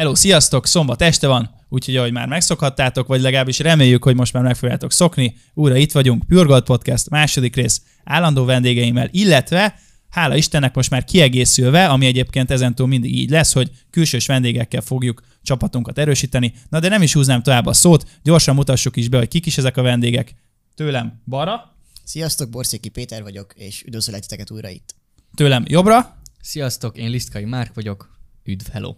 Hello, sziasztok! Szombat este van, úgyhogy ahogy már megszokhattátok, vagy legalábbis reméljük, hogy most már meg fogjátok szokni, újra itt vagyunk, Pure Gold Podcast második rész állandó vendégeimmel, illetve hála Istennek most már kiegészülve, ami egyébként ezentúl mindig így lesz, hogy külsős vendégekkel fogjuk csapatunkat erősíteni. Na de nem is húznám tovább a szót, gyorsan mutassuk is be, hogy kik is ezek a vendégek. Tőlem balra, Sziasztok, Borszéki Péter vagyok, és üdvözöllek titeket újra itt. tőlem jobbra, Sziasztok, én Lisztkai Márk vagyok. Üdv, hello.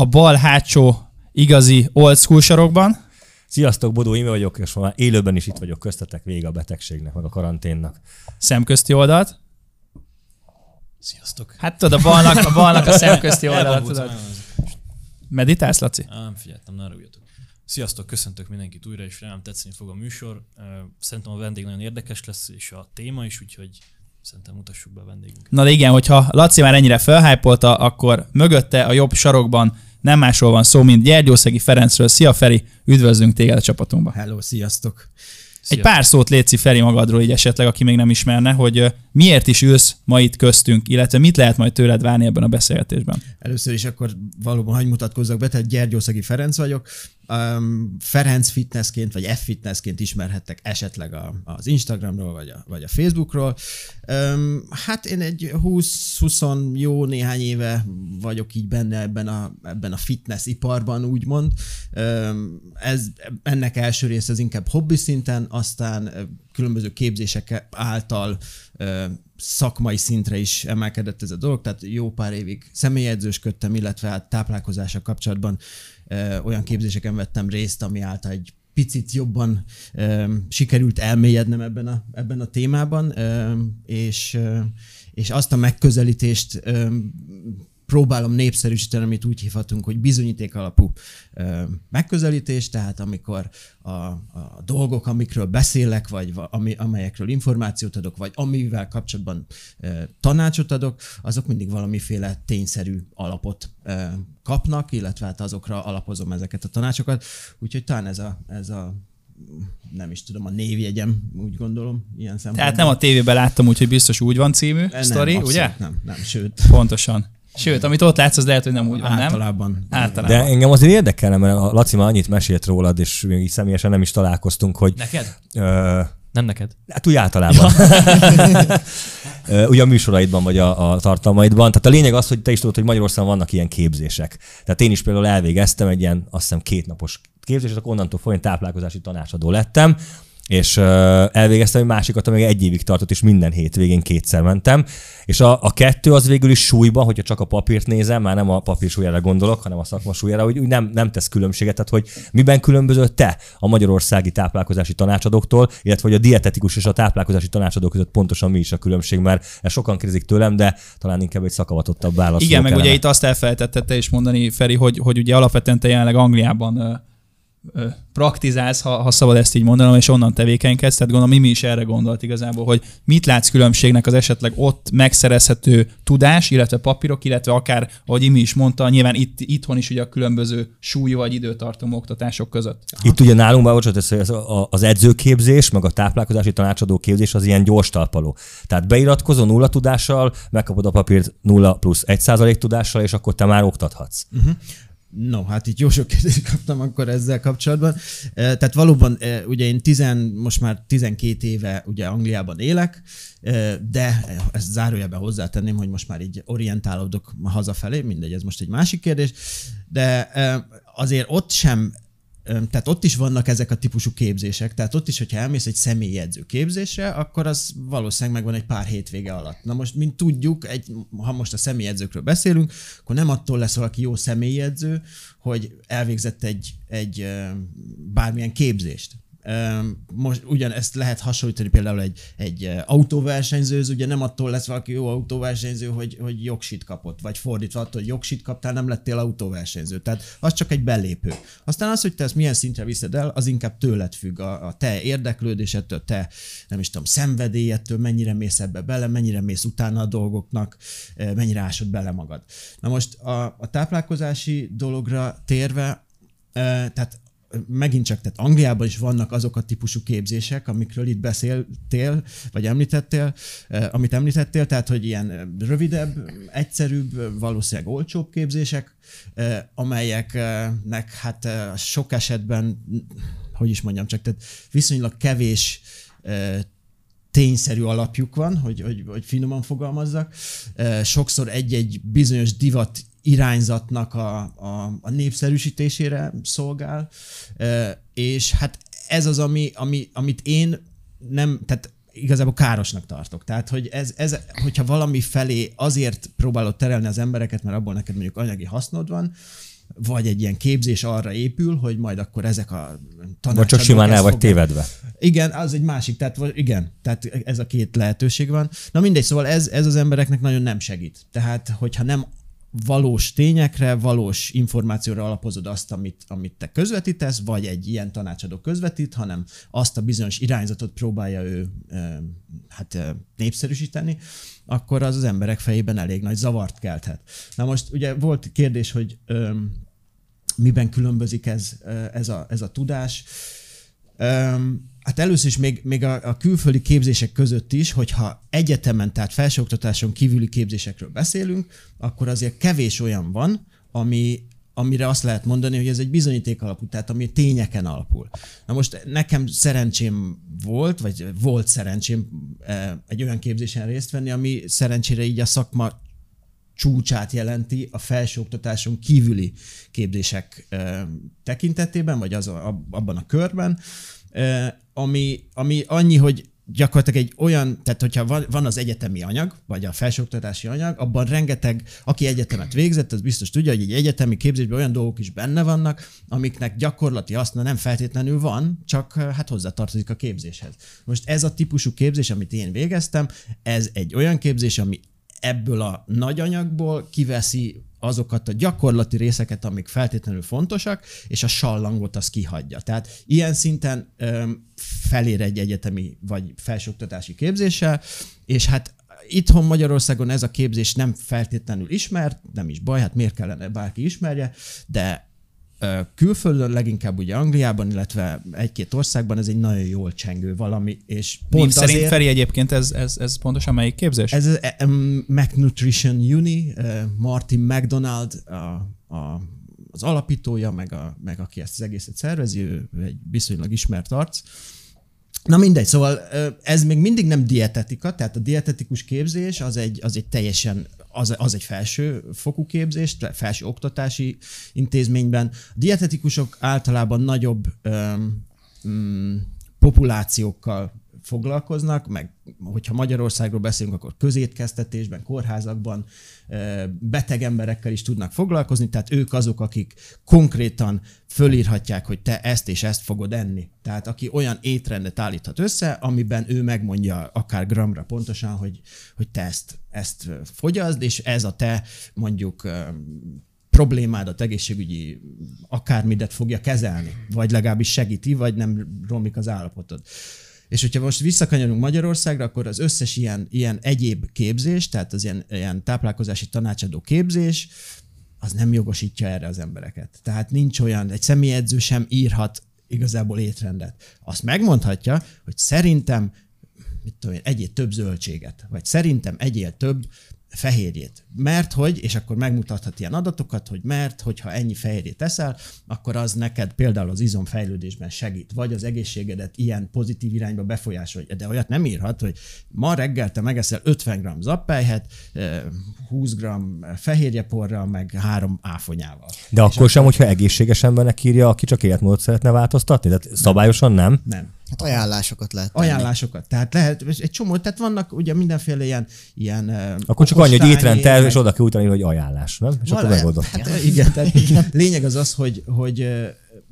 A bal hátsó igazi old school sarokban, Sziasztok, Bodó Ime vagyok, és már élőben is itt vagyok köztetek vége a betegségnek, meg a karanténnak. szemközti oldalt. Sziasztok. Hát tudod, a balnak a, balnak a szemközti oldalt, tudod. Meditálsz, Laci? Á, nem figyeltem, ne rúgjatok. Sziasztok, köszöntök mindenkit újra, és remélem tetszeni fog a műsor. Szerintem a vendég nagyon érdekes lesz, és a téma is, úgyhogy szerintem mutassuk be a vendégünket. Na de igen, hogyha Laci már ennyire felhájpolta, akkor mögötte a jobb sarokban nem másról van szó, mint Gyergyószegi Ferencről. Szia Feri, üdvözlünk téged a csapatunkba. Hello, sziasztok! Egy pár szót létszi Feri magadról, így esetleg, aki még nem ismerne, hogy miért is ülsz ma itt köztünk, illetve mit lehet majd tőled várni ebben a beszélgetésben. Először is akkor valóban hagy mutatkozzak be, tehát Gyergyószegi Ferenc vagyok. Um, Ferenc fitnessként, vagy F-fitnessként ismerhettek esetleg a, az Instagramról, vagy a, vagy a Facebookról. Um, hát én egy 20-20 jó néhány éve vagyok így benne ebben a, ebben a fitness iparban, úgymond. Um, ez, ennek első része az inkább hobbi szinten, aztán különböző képzések által szakmai szintre is emelkedett ez a dolog, tehát jó pár évig személyedzősködtem, illetve hát táplálkozással kapcsolatban olyan képzéseken vettem részt, ami által egy picit jobban sikerült elmélyednem ebben a, ebben a témában, és, és azt a megközelítést próbálom népszerűsíteni, amit úgy hívhatunk, hogy bizonyíték alapú megközelítés, tehát amikor a, a dolgok, amikről beszélek, vagy va- ami, amelyekről információt adok, vagy amivel kapcsolatban tanácsot adok, azok mindig valamiféle tényszerű alapot kapnak, illetve hát azokra alapozom ezeket a tanácsokat. Úgyhogy talán ez a, ez a nem is tudom, a névjegyem, úgy gondolom, ilyen szempontból. Tehát nem a tévében láttam, úgyhogy biztos úgy van című nem, sztori, abszolút ugye? Nem, nem, sőt. Pontosan. Sőt, amit ott látsz, az lehet, hogy nem úgy van, nem? Általában. Általában. De engem azért érdekelne, mert a Laci már annyit mesélt rólad, és még így személyesen nem is találkoztunk, hogy... Neked? Ö, Nem neked. hát úgy általában. Ö, Ugye a műsoraidban, vagy a, a tartalmaidban. Tehát a lényeg az, hogy te is tudod, hogy Magyarországon vannak ilyen képzések. Tehát én is például elvégeztem egy ilyen, azt hiszem, kétnapos képzést, akkor onnantól folyamán táplálkozási tanácsadó lettem, és uh, elvégeztem egy másikat, ami egy évig tartott, és minden hétvégén kétszer mentem. És a, a kettő az végül is súlyban, hogyha csak a papírt nézem, már nem a papír súlyára gondolok, hanem a szakma súlyára, hogy úgy nem, nem tesz különbséget, tehát hogy miben különbözött te a magyarországi táplálkozási tanácsadóktól, illetve hogy a dietetikus és a táplálkozási tanácsadó között pontosan mi is a különbség, mert ez sokan kérdezik tőlem, de talán inkább egy szakavatottabb válasz. Igen, meg ugye itt azt elfelejtetted te is mondani, Feri, hogy, hogy ugye alapvetően te jelenleg Angliában praktizálsz, ha, ha szabad ezt így mondanom, és onnan tevékenykedsz. Tehát gondolom, Mimi is erre gondolt igazából, hogy mit látsz különbségnek az esetleg ott megszerezhető tudás, illetve papírok, illetve akár, ahogy Imi is mondta, nyilván itt, itthon is ugye a különböző súly vagy időtartamú oktatások között. Itt ugye nálunk, már bocsánat, ez- az edzőképzés, meg a táplálkozási tanácsadó képzés az ilyen gyors talpaló. Tehát beiratkozol nulla tudással, megkapod a papírt nulla plusz egy százalék tudással, és akkor te már oktathatsz. No, hát itt jó sok kérdést kaptam akkor ezzel kapcsolatban. Eh, Tehát valóban, ugye én tizen, most már 12 éve ugye Angliában élek, de ezt zárójelben hozzátenném, hogy most már így orientálódok hazafelé, mindegy, ez most egy másik kérdés, de azért ott sem Tehát ott is vannak ezek a típusú képzések, tehát ott is, hogyha elmész egy személyjegyző képzésre, akkor az valószínűleg megvan egy pár hétvége alatt. Na most, mint tudjuk, egy, ha most a személyjegyzőkről beszélünk, akkor nem attól lesz valaki jó személyjegyző, hogy elvégzett egy, egy bármilyen képzést. Most ugyanezt lehet hasonlítani például egy, egy ö, autóversenyzőhöz, ugye nem attól lesz valaki jó autóversenyző, hogy, hogy jogsit kapott, vagy fordítva attól, hogy jogsit kaptál, nem lettél autóversenyző. Tehát az csak egy belépő. Aztán az, hogy te ezt milyen szintre viszed el, az inkább tőled függ, a, a te érdeklődésedtől, te nem is tudom, szenvedélyettől, mennyire mész ebbe bele, mennyire mész utána a dolgoknak, ö, mennyire ásod bele magad. Na most a, a táplálkozási dologra térve, ö, tehát megint csak, tehát Angliában is vannak azok a típusú képzések, amikről itt beszéltél, vagy említettél, amit említettél, tehát, hogy ilyen rövidebb, egyszerűbb, valószínűleg olcsóbb képzések, amelyeknek hát sok esetben, hogy is mondjam csak, tehát viszonylag kevés tényszerű alapjuk van, hogy, hogy, hogy finoman fogalmazzak. Sokszor egy-egy bizonyos divat irányzatnak a, a, a népszerűsítésére szolgál, és hát ez az, ami, ami, amit én nem, tehát igazából károsnak tartok. Tehát, hogy ez, ez, hogyha valami felé azért próbálod terelni az embereket, mert abból neked mondjuk anyagi hasznod van, vagy egy ilyen képzés arra épül, hogy majd akkor ezek a tanácsadók... Vagy csak simán el vagy fogják- tévedve. igen, az egy másik, tehát igen, tehát ez a két lehetőség van. Na mindegy, szóval ez, ez az embereknek nagyon nem segít. Tehát, hogyha nem valós tényekre, valós információra alapozod azt, amit, amit te közvetítesz, vagy egy ilyen tanácsadó közvetít, hanem azt a bizonyos irányzatot próbálja ő hát népszerűsíteni, akkor az az emberek fejében elég nagy zavart kelthet. Na most ugye volt kérdés, hogy miben különbözik ez, ez, a, ez a tudás. Öm, Hát először is még, még a, a külföldi képzések között is, hogyha egyetemen, tehát felsőoktatáson kívüli képzésekről beszélünk, akkor azért kevés olyan van, ami, amire azt lehet mondani, hogy ez egy bizonyíték alapú, tehát ami tényeken alapul. Na most nekem szerencsém volt, vagy volt szerencsém eh, egy olyan képzésen részt venni, ami szerencsére így a szakma csúcsát jelenti a felsőoktatáson kívüli képzések ö, tekintetében, vagy az a, ab- abban a körben, ö, ami, ami annyi, hogy gyakorlatilag egy olyan, tehát hogyha van, van az egyetemi anyag, vagy a felsőoktatási anyag, abban rengeteg, aki egyetemet végzett, az biztos tudja, hogy egy egyetemi képzésben olyan dolgok is benne vannak, amiknek gyakorlati haszna nem feltétlenül van, csak ö, hát hozzátartozik a képzéshez. Most ez a típusú képzés, amit én végeztem, ez egy olyan képzés, ami ebből a nagy anyagból kiveszi azokat a gyakorlati részeket, amik feltétlenül fontosak, és a sallangot az kihagyja. Tehát ilyen szinten öm, felér egy egyetemi vagy felsőoktatási képzéssel, és hát itthon Magyarországon ez a képzés nem feltétlenül ismert, nem is baj, hát miért kellene bárki ismerje, de külföldön, leginkább ugye Angliában, illetve egy-két országban ez egy nagyon jól csengő valami, és Pont pont szerint azért... Feri egyébként ez, ez, ez pontosan melyik képzés? Ez um, McNutrition Uni, Martin McDonald a, a, az alapítója, meg, a, meg aki ezt az egészet szervezi, ő egy viszonylag ismert arc. Na mindegy, szóval ez még mindig nem dietetika, tehát a dietetikus képzés az egy, az egy teljesen az, az egy felső fokú képzés, felső oktatási intézményben. A dietetikusok általában nagyobb mm, populációkkal foglalkoznak, meg hogyha Magyarországról beszélünk, akkor közétkeztetésben, kórházakban beteg emberekkel is tudnak foglalkozni, tehát ők azok, akik konkrétan fölírhatják, hogy te ezt és ezt fogod enni. Tehát aki olyan étrendet állíthat össze, amiben ő megmondja akár gramra pontosan, hogy, hogy te ezt, ezt fogyaszd, és ez a te mondjuk problémádat, egészségügyi akármidet fogja kezelni, vagy legalábbis segíti, vagy nem romlik az állapotod. És hogyha most visszakanyarunk Magyarországra, akkor az összes ilyen, ilyen egyéb képzés, tehát az ilyen, ilyen táplálkozási tanácsadó képzés, az nem jogosítja erre az embereket. Tehát nincs olyan, egy személyedző sem írhat igazából étrendet. Azt megmondhatja, hogy szerintem mit tudom én, egyél több zöldséget, vagy szerintem egyél több fehérjét. Mert hogy, és akkor megmutathat ilyen adatokat, hogy mert, hogyha ennyi fehérjét eszel, akkor az neked például az izomfejlődésben segít, vagy az egészségedet ilyen pozitív irányba befolyásolja. De olyat nem írhat, hogy ma reggel te megeszel 50 g zappelyhet, eh, 20 g fehérjeporral, meg három áfonyával. De akkor sem, hogyha egészséges embernek írja, aki csak életmódot szeretne változtatni? Tehát szabályosan nem? Nem. Hát ajánlásokat lehet tenni. Ajánlásokat. Tehát lehet, egy csomó, tehát vannak ugye mindenféle ilyen, ilyen Akkor csak annyi, hogy okostányi, étrendterv, és meg- oda kell utalni, hogy ajánlás, nem? És akkor Valami- megoldott. Hát, igen, tehát lényeg az az, hogy, hogy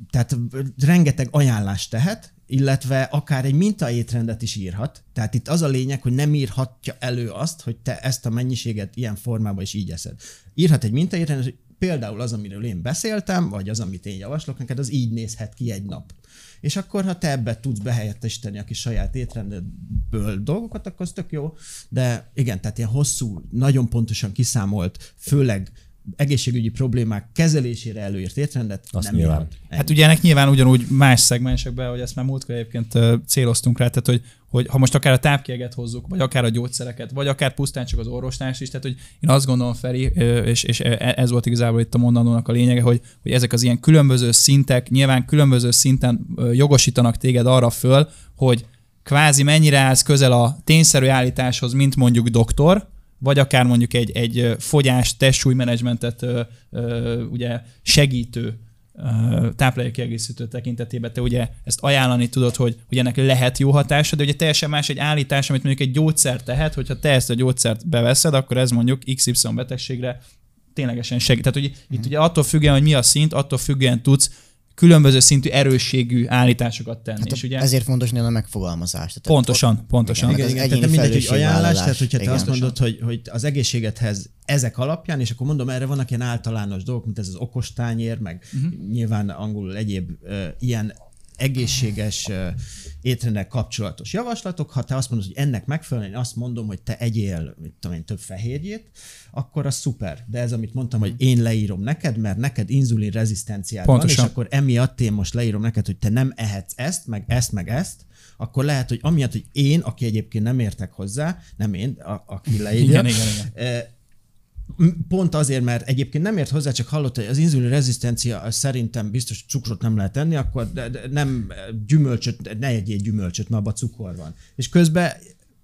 tehát rengeteg ajánlást tehet, illetve akár egy mintaétrendet is írhat. Tehát itt az a lényeg, hogy nem írhatja elő azt, hogy te ezt a mennyiséget ilyen formában is így eszed. Írhat egy mintaétrendet, hogy például az, amiről én beszéltem, vagy az, amit én javaslok neked, az így nézhet ki egy nap. És akkor, ha te ebbe tudsz behelyettesíteni a kis saját étrendedből dolgokat, akkor az tök jó. De igen, tehát ilyen hosszú, nagyon pontosan kiszámolt, főleg egészségügyi problémák kezelésére előírt étrendet Azt nem nyilván. Ennyi. Hát ugye ennek nyilván ugyanúgy más szegmensekben, hogy ezt már múltkor egyébként céloztunk rá, tehát hogy, hogy ha most akár a tápkérget hozzuk, vagy akár a gyógyszereket, vagy akár pusztán csak az orvosnás is, tehát hogy én azt gondolom, Feri, és, és e- ez volt igazából itt a mondandónak a lényege, hogy, hogy ezek az ilyen különböző szintek nyilván különböző szinten jogosítanak téged arra föl, hogy kvázi mennyire állsz közel a tényszerű állításhoz, mint mondjuk doktor, vagy akár mondjuk egy, egy fogyás, testsúlymenedzsmentet ugye segítő táplálékkiegészítő tekintetében te ugye ezt ajánlani tudod, hogy, hogy ennek lehet jó hatása, de ugye teljesen más egy állítás, amit mondjuk egy gyógyszer tehet, hogyha te ezt a gyógyszert beveszed, akkor ez mondjuk XY betegségre ténylegesen segít. Tehát hogy itt ugye attól függően, hogy mi a szint, attól függően tudsz különböző szintű erősségű állításokat tenni. Hát és ugye ezért fontos néha a megfogalmazás. Tehát pontosan, pontosan. Igen, Igen, igen, tehát mindegy, hogy ajánlás, tehát hogyha te Igen. azt mondod, hogy, hogy az egészségedhez ezek alapján, és akkor mondom, erre vannak ilyen általános dolgok, mint ez az okostányér, meg uh-huh. nyilván angolul egyéb uh, ilyen egészséges étrendel kapcsolatos javaslatok. Ha te azt mondod, hogy ennek megfelelően, én azt mondom, hogy te egyél, mit tudom én, több fehérjét, akkor az szuper. De ez, amit mondtam, hogy én leírom neked, mert neked inzulin rezisztenciád van, és akkor emiatt én most leírom neked, hogy te nem ehetsz ezt, meg ezt, meg ezt, akkor lehet, hogy amiatt, hogy én, aki egyébként nem értek hozzá, nem én, a, aki leírja, Igen, igen, igen. Pont azért, mert egyébként nem ért hozzá, csak hallott, hogy az inzulin rezisztencia szerintem biztos cukrot nem lehet enni, akkor de, de nem gyümölcsöt, ne egyél gyümölcsöt, mert abban cukor van. És közben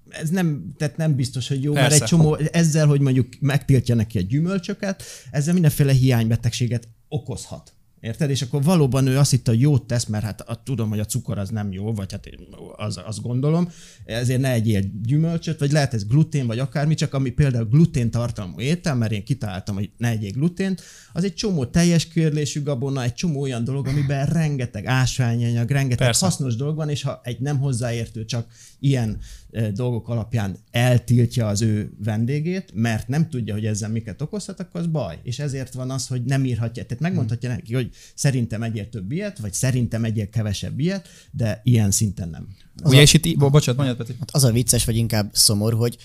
ez nem, tehát nem biztos, hogy jó, Persze. mert egy csomó, ezzel, hogy mondjuk megtiltja neki a gyümölcsöket, ezzel mindenféle hiánybetegséget okozhat. Érted? És akkor valóban ő azt hitte, hogy jót tesz, mert hát a, tudom, hogy a cukor az nem jó, vagy hát az, azt gondolom, ezért ne egyél gyümölcsöt, vagy lehet ez glutén, vagy akármi, csak ami például glutén tartalmú étel, mert én kitaláltam, hogy ne egyél glutént, az egy csomó teljes körlésű gabona, egy csomó olyan dolog, amiben rengeteg ásványanyag, rengeteg Persze. hasznos dolog van, és ha egy nem hozzáértő csak ilyen dolgok alapján eltiltja az ő vendégét, mert nem tudja, hogy ezzel miket okozhat, akkor az baj. És ezért van az, hogy nem írhatja. Tehát megmondhatja neki, hogy szerintem egyél több ilyet, vagy szerintem egyél kevesebb ilyet, de ilyen szinten nem. Ugye, és itt, bo- bocsánat, mondjad, Peti. Hát az a vicces, vagy inkább szomorú, hogy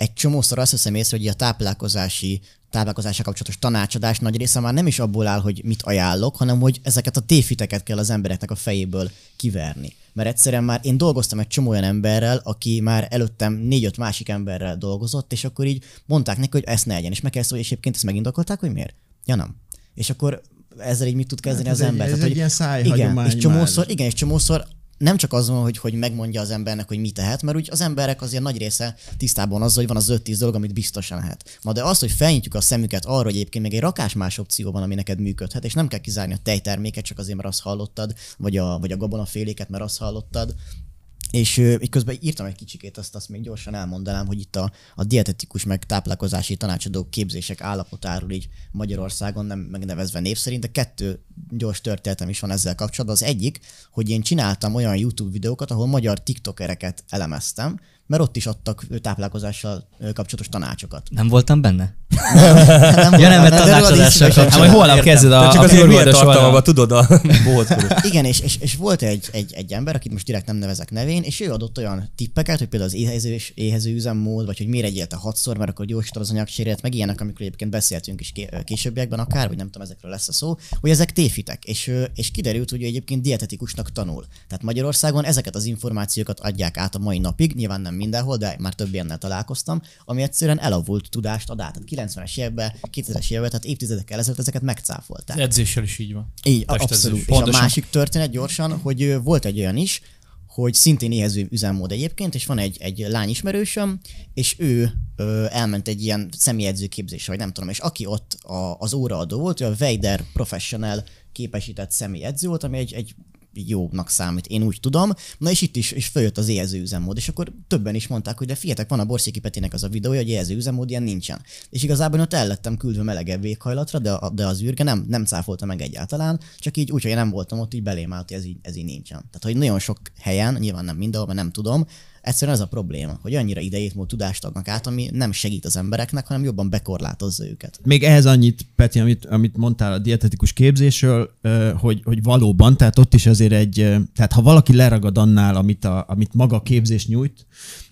egy csomószor azt veszem észre, hogy a táplálkozási táplálkozással kapcsolatos tanácsadás nagy része már nem is abból áll, hogy mit ajánlok, hanem hogy ezeket a tévhiteket kell az embereknek a fejéből kiverni. Mert egyszerűen már én dolgoztam egy csomó olyan emberrel, aki már előttem négy-öt másik emberrel dolgozott, és akkor így mondták neki, hogy ezt ne legyen. És meg kell szólni, és egyébként ezt megindokolták, hogy miért? Ja nem. És akkor ezzel így mit tud kezdeni Hát az ez egy- ember? ez Tehát, egy hogy- ilyen Igen, és csomószor, már. igen, és csomószor nem csak az van, hogy, hogy megmondja az embernek, hogy mit tehet, mert úgy az emberek azért nagy része tisztában azzal, hogy van az 5-10 dolog, amit biztosan lehet. Na de az, hogy felnyitjuk a szemüket arra, hogy egyébként még egy rakás más opció van, ami neked működhet, és nem kell kizárni a tejterméket, csak azért, mert azt hallottad, vagy a, vagy a gabonaféléket, mert azt hallottad, és így közben írtam egy kicsikét, azt, azt még gyorsan elmondanám, hogy itt a, a dietetikus meg táplálkozási tanácsadó képzések állapotáról így Magyarországon nem megnevezve név szerint, de kettő gyors történetem is van ezzel kapcsolatban. Az egyik, hogy én csináltam olyan YouTube videókat, ahol magyar tiktokereket elemeztem, mert ott is adtak táplálkozással kapcsolatos tanácsokat. Nem voltam benne? Nem Ja, nem, mert tanácsadással szívesen Hát holnap kezded a, csak a tartalmakban oldalon. tudod a bohóckodót. Igen, és, és, és volt egy, egy, egy ember, akit most direkt nem nevezek nevén, és ő adott olyan tippeket, hogy például az éhező, éhező üzemmód, vagy hogy miért egyélte hatszor, mert akkor gyorsítod az anyagcserét, meg ilyenek, amikor egyébként beszéltünk is ké- későbbiekben akár, vagy nem tudom, ezekről lesz a szó, hogy ezek téfitek, és, és kiderült, hogy ő egyébként dietetikusnak tanul. Tehát Magyarországon ezeket az információkat adják át a mai napig, nyilván nem mindenhol, de már több ilyennel találkoztam, ami egyszerűen elavult tudást ad át. Tehát 90-es években, 2000-es években, tehát évtizedekkel ezelőtt ezeket megcáfolták. Edzéssel is így van. Így, abszolút. És Pontosan. a másik történet gyorsan, hogy volt egy olyan is, hogy szintén éhező üzemmód egyébként, és van egy, egy lány ismerősöm, és ő ö, elment egy ilyen személyedző képzésre, vagy nem tudom, és aki ott a, az óraadó volt, ő a Weider Professional képesített személyedző volt, ami egy, egy jónak számít, én úgy tudom. Na és itt is, is följött az éhező üzemmód, és akkor többen is mondták, hogy de fiatek, van a Borszéki Petinek az a videója, hogy éhező üzemmód, ilyen nincsen. És igazából ott el lettem küldve melegebb éghajlatra, de, a- de az űrge nem, nem cáfolta meg egyáltalán, csak így úgy, hogy én nem voltam ott, így belém állt, hogy ez így, ez így nincsen. Tehát, hogy nagyon sok helyen, nyilván nem mindenhol, mert nem tudom, egyszerűen ez a probléma, hogy annyira idejét múlt tudást adnak át, ami nem segít az embereknek, hanem jobban bekorlátozza őket. Még ehhez annyit, Peti, amit, amit mondtál a dietetikus képzésről, hogy, hogy valóban, tehát ott is azért egy, tehát ha valaki leragad annál, amit, a, amit maga a képzés nyújt,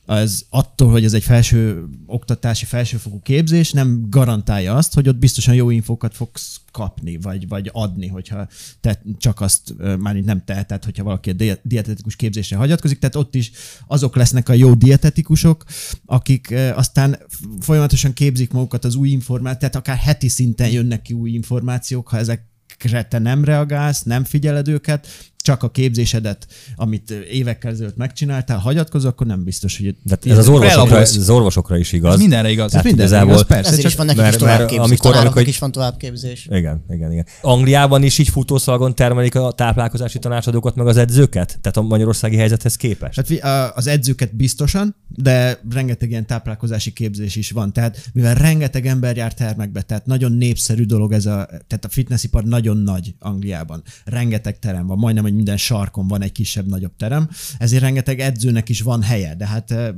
az attól, hogy ez egy felső oktatási, felsőfokú képzés, nem garantálja azt, hogy ott biztosan jó infókat fogsz kapni, vagy, vagy adni, hogyha te csak azt, már nem teheted, hogyha valaki a dietetikus képzésre hagyatkozik, tehát ott is azok lesznek a jó dietetikusok, akik aztán folyamatosan képzik magukat az új információt, tehát akár heti szinten jönnek ki új információk, ha ezekre te nem reagálsz, nem figyeled őket, csak a képzésedet, amit évekkel ezelőtt megcsináltál, hagyatkozol, akkor nem biztos, hogy De ez az orvosokra, az orvosokra is igaz. Ez mindenre igaz. Tehát minden igazából- igaz, persze, Ezért csak is van nekik mert- is továbbképzés. amikor- Amikor, is van továbbképzés. Igen, igen, igen. Angliában is így futószalagon termelik a táplálkozási tanácsadókat, meg az edzőket? Tehát a magyarországi helyzethez képest? Hát a- az edzőket biztosan, de rengeteg ilyen táplálkozási képzés is van. Tehát mivel rengeteg ember jár termekbe, tehát nagyon népszerű dolog ez a, tehát a fitnessipar nagyon nagy Angliában. Rengeteg terem van, majdnem, hogy minden sarkon van egy kisebb-nagyobb terem, ezért rengeteg edzőnek is van helye, de hát eh,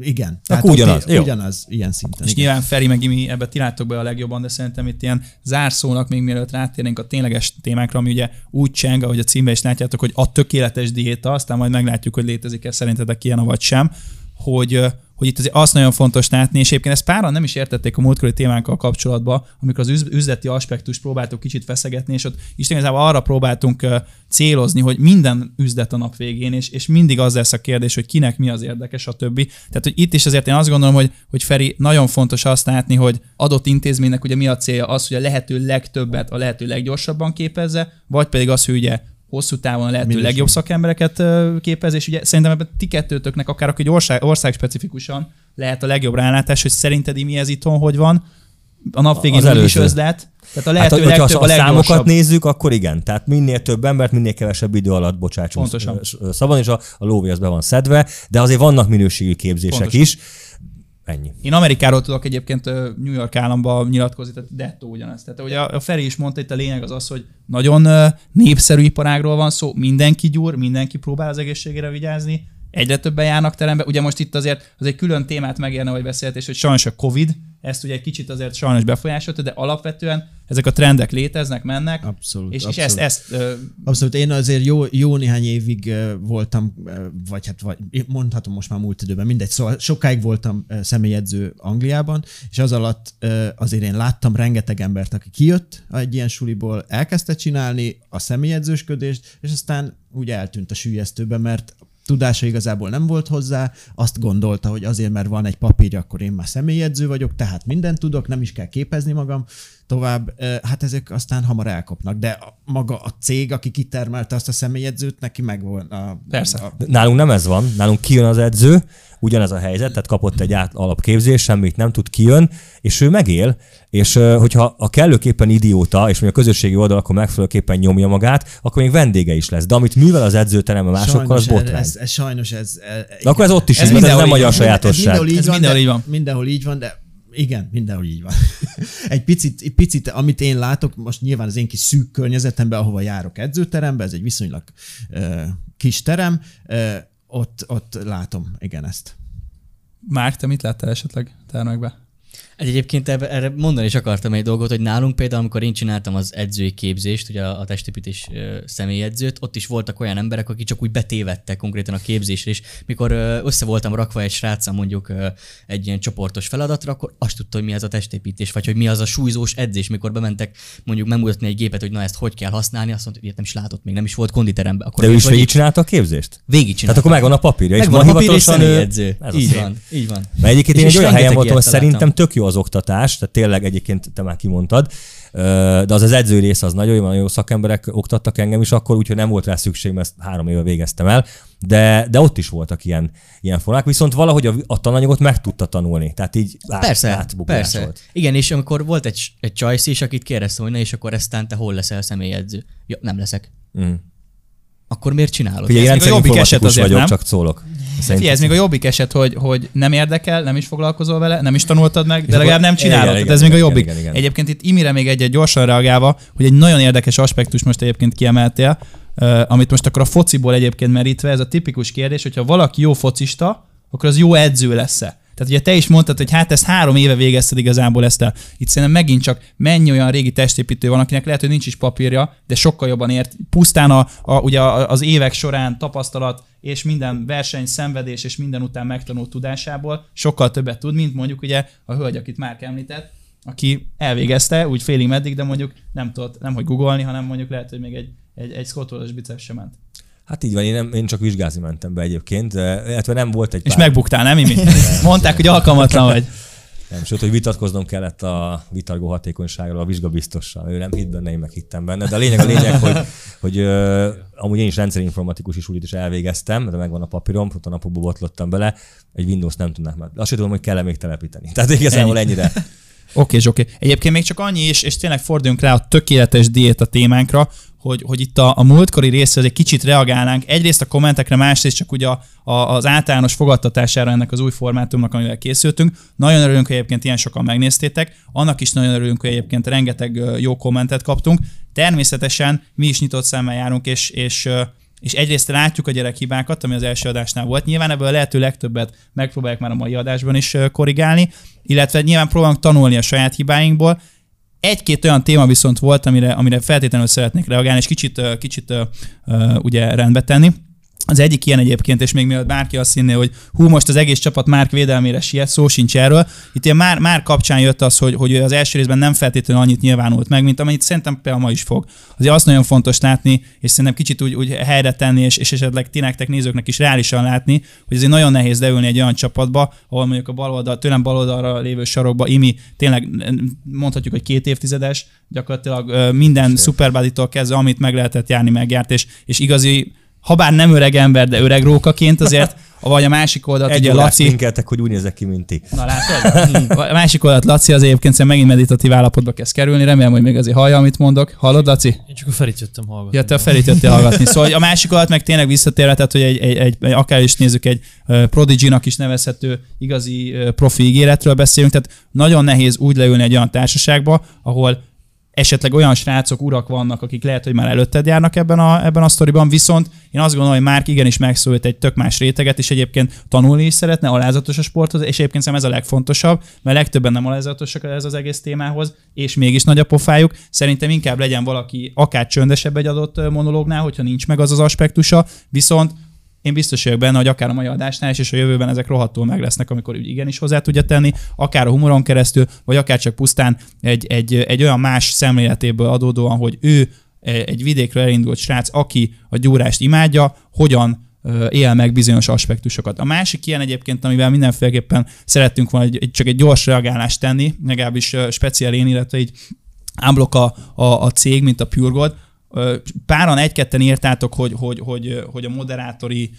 igen. Tehát ott ugyanaz, jó. ugyanaz ilyen szinten. És igen. nyilván Feri meg Imi ebbe ti láttok be a legjobban, de szerintem itt ilyen zárszónak, még mielőtt rátérnénk a tényleges témákra, ami ugye úgy cseng, ahogy a címben is látjátok, hogy a tökéletes diéta, aztán majd meglátjuk, hogy létezik-e szerintetek ilyen, vagy sem, hogy, ö, hogy itt azért azt nagyon fontos látni, és egyébként ezt páran nem is értették a múltkori témánkkal kapcsolatban, amikor az üz- üzleti aspektust próbáltuk kicsit feszegetni, és ott is igazából arra próbáltunk célozni, hogy minden üzlet a nap végén, és, és mindig az lesz a kérdés, hogy kinek mi az érdekes, a többi. Tehát, hogy itt is azért én azt gondolom, hogy, hogy Feri, nagyon fontos azt látni, hogy adott intézménynek ugye mi a célja az, hogy a lehető legtöbbet a lehető leggyorsabban képezze, vagy pedig az, hogy ugye hosszú távon a lehető legjobb szakembereket képez, és ugye szerintem ebben ti kettőtöknek akár aki egy ország, ország specifikusan lehet a legjobb rálátás, hogy szerinted mi ez itthon, hogy van, a nap végén Az is üzlet, tehát a Hát, lehető hogyha legtöbb, a a számokat leggyorsabb. nézzük, akkor igen. Tehát minél több embert, minél kevesebb idő alatt bocsácsunk Pontosan. sz- szabadon, és a, a lóvé az be van szedve, de azért vannak minőségi képzések Pontosan. is. Ennyi. Én Amerikáról tudok egyébként New York államban nyilatkozni, tehát dettó ugyanaz. Tehát ugye a Feri is mondta, itt a lényeg az az, hogy nagyon népszerű iparágról van szó, mindenki gyúr, mindenki próbál az egészségére vigyázni, egyre többen járnak terembe. Ugye most itt azért az egy külön témát megérne, hogy beszéltés, hogy sajnos a Covid, ezt ugye egy kicsit azért sajnos befolyásolta, de alapvetően ezek a trendek léteznek, mennek, Abszolút. és, és abszolút. ezt, ezt ö, Abszolút, én azért jó, jó néhány évig voltam, vagy hát vagy, mondhatom most már múlt időben, mindegy, szóval sokáig voltam személyedző Angliában, és az alatt azért én láttam rengeteg embert, aki kijött egy ilyen suliból, elkezdte csinálni a személyedzősködést, és aztán úgy eltűnt a sűjesztőbe, mert tudása igazából nem volt hozzá, azt gondolta, hogy azért, mert van egy papírja, akkor én már személyedző vagyok, tehát mindent tudok, nem is kell képezni magam tovább. Hát ezek aztán hamar elkopnak, de maga a cég, aki kitermelte azt a személyedzőt, neki megvan a... Persze. A, Nálunk nem ez van, nálunk kijön az edző, ugyanez a helyzet, tehát kapott egy át alapképzés, semmit nem tud, kijön, és ő megél, és hogyha a kellőképpen idióta, és mondjuk a közösségi oldalakon megfelelőképpen nyomja magát, akkor még vendége is lesz. De amit művel az edzőteremben másokkal, az botrány. ez, ez, sajnos ez... e- De akkor ez ott is Ez így van, ez nem magyar sajátosság. Ez mindenhol így Ez van, mindenhol de, így van. Mindenhol így van, de igen, mindenhol így van. egy picit, egy picit, amit én látok, most nyilván az én kis szűk környezetemben, ahova járok edzőterembe, ez egy viszonylag uh, kis terem, uh, ott, ott látom, igen, ezt. Márk, te mit láttál esetleg termekbe? Egyébként erre mondani is akartam egy dolgot, hogy nálunk például, amikor én csináltam az edzői képzést, ugye a, testépítés személyedzőt, ott is voltak olyan emberek, akik csak úgy betévedtek konkrétan a képzésre, és mikor össze voltam rakva egy sráccal mondjuk egy ilyen csoportos feladatra, akkor azt tudta, hogy mi az a testépítés, vagy hogy mi az a súlyzós edzés, mikor bementek mondjuk megmutatni egy gépet, hogy na ezt hogy kell használni, azt mondta, hogy ilyet nem is látott, még nem is volt konditeremben. Akkor De ő is végigcsinálta a képzést? Végig Tehát akkor megvan a papírja, és Megvan van a papír és személyedző. Így van, így van. Mert egyébként És én egy is olyan helyen voltam, szerintem tök jó az oktatás, tehát tényleg egyébként te már kimondtad, de az az edzői rész az nagyon jó, nagyon jó szakemberek oktattak engem is akkor, úgyhogy nem volt rá szükség, mert ezt három éve végeztem el, de, de ott is voltak ilyen, ilyen formák, viszont valahogy a, a tananyagot meg tudta tanulni, tehát így át, Persze, átbugrás persze. volt. Igen, és amikor volt egy, egy csajsz is, akit kérdeztem, hogy na és akkor eztán te hol leszel személyedző? Ja, nem leszek. Mm. Akkor miért csinálod? Figyelj, én jobbik eset azért, vagyok, nem? csak szólok. Figyelj, ez még a jobbik eset, hogy, hogy nem érdekel, nem is foglalkozol vele, nem is tanultad meg, de legalább nem csinálod. igen, Tehát igen, ez még a igen, jobbik. igen, igen. Egyébként itt Imire még egy-egy gyorsan reagálva, hogy egy nagyon érdekes aspektus most egyébként kiemeltél, uh, amit most akkor a fociból egyébként merítve, ez a tipikus kérdés, hogyha valaki jó focista, akkor az jó edző lesz-e? Tehát ugye te is mondtad, hogy hát ezt három éve végezted igazából ezt el. Itt szerintem megint csak mennyi olyan régi testépítő van, akinek lehet, hogy nincs is papírja, de sokkal jobban ért. Pusztán a, a, ugye az évek során tapasztalat és minden verseny, szenvedés és minden után megtanult tudásából sokkal többet tud, mint mondjuk ugye a hölgy, akit már említett, aki elvégezte úgy félig meddig, de mondjuk nem tudott, nem hogy googolni, hanem mondjuk lehet, hogy még egy, egy, egy Scott biceps sem ment. Hát így van, én, nem, én csak vizsgázni mentem be egyébként, illetve nem volt egy És pár... megbuktál, nem Imi? Mondták, hogy alkalmatlan vagy. Nem, sőt, hogy vitatkoznom kellett a vitargó hatékonyságról a vizsgabiztossal. Ő nem hitt benne, én meg hittem benne. De a lényeg a lényeg, hogy, hogy uh, amúgy én is rendszerinformatikus is úgy is elvégeztem, de megvan a papírom, a napokból botlottam bele, egy Windows nem tudnak már. Azt sem tudom, hogy kell még telepíteni. Tehát igazából ennyire. Oké, és oké. Egyébként még csak annyi, és, és tényleg forduljunk rá a tökéletes diéta témánkra, hogy, hogy itt a, a múltkori részre egy kicsit reagálnánk. Egyrészt a kommentekre, másrészt csak ugye a, a, az általános fogadtatására ennek az új formátumnak, amivel készültünk. Nagyon örülünk, hogy egyébként ilyen sokan megnéztétek. Annak is nagyon örülünk, hogy egyébként rengeteg jó kommentet kaptunk. Természetesen mi is nyitott szemmel járunk, és, és és egyrészt látjuk a gyerekhibákat, ami az első adásnál volt. Nyilván ebből a lehető legtöbbet megpróbáljuk már a mai adásban is korrigálni, illetve nyilván próbálunk tanulni a saját hibáinkból. Egy-két olyan téma viszont volt, amire, amire feltétlenül szeretnék reagálni, és kicsit, kicsit ugye rendbe tenni. Az egyik ilyen egyébként, és még mielőtt bárki azt hinné, hogy hú, most az egész csapat Márk védelmére siet, szó sincs erről. Itt ilyen már, már kapcsán jött az, hogy, hogy az első részben nem feltétlenül annyit nyilvánult meg, mint amennyit szerintem például ma is fog. Azért azt nagyon fontos látni, és szerintem kicsit úgy, úgy helyre tenni, és, és esetleg ti nektek nézőknek is reálisan látni, hogy azért nagyon nehéz leülni egy olyan csapatba, ahol mondjuk a baloldal, tőlem baloldalra lévő sarokba Imi tényleg mondhatjuk, hogy két évtizedes, gyakorlatilag minden szuperbáditól kezdve, amit meg lehetett járni, megjárt, és, és igazi ha bár nem öreg ember, de öreg rókaként azért, vagy a másik oldalt, Egy ugye Laci... Egy hogy úgy nézek ki, mint ti. Na látod? a másik oldalt Laci az egyébként megint meditatív állapotba kezd kerülni, remélem, hogy még azért hallja, amit mondok. Hallod, Laci? Én csak a Ferit jöttem hallgatni. Ja, te a Ferit jöttél hallgatni. Szóval a másik oldalt meg tényleg visszatérve, tehát hogy egy, egy, egy, egy akár is nézzük, egy prodigy is nevezhető igazi profi ígéretről beszélünk, tehát nagyon nehéz úgy leülni egy olyan társaságba, ahol esetleg olyan srácok, urak vannak, akik lehet, hogy már előtted járnak ebben a, ebben a sztoriban, viszont én azt gondolom, hogy Márk igenis megszólít egy tök más réteget, és egyébként tanulni is szeretne, alázatos a sporthoz, és egyébként szerintem ez a legfontosabb, mert legtöbben nem alázatosak ez az egész témához, és mégis nagy a pofájuk. Szerintem inkább legyen valaki akár csöndesebb egy adott monológnál, hogyha nincs meg az az aspektusa, viszont én biztos vagyok benne, hogy akár a mai adásnál is, és a jövőben ezek rohadtul meg lesznek, amikor úgy igenis hozzá tudja tenni, akár a humoron keresztül, vagy akár csak pusztán egy, egy, egy olyan más szemléletéből adódóan, hogy ő egy vidékről elindult srác, aki a gyúrást imádja, hogyan él meg bizonyos aspektusokat. A másik ilyen egyébként, amivel mindenféleképpen szerettünk volna egy, csak egy gyors reagálást tenni, legalábbis speciál én, illetve így ámblok a, a, a cég, mint a Pure Gold, páran egy-ketten írtátok, hogy, hogy, hogy, hogy a moderátori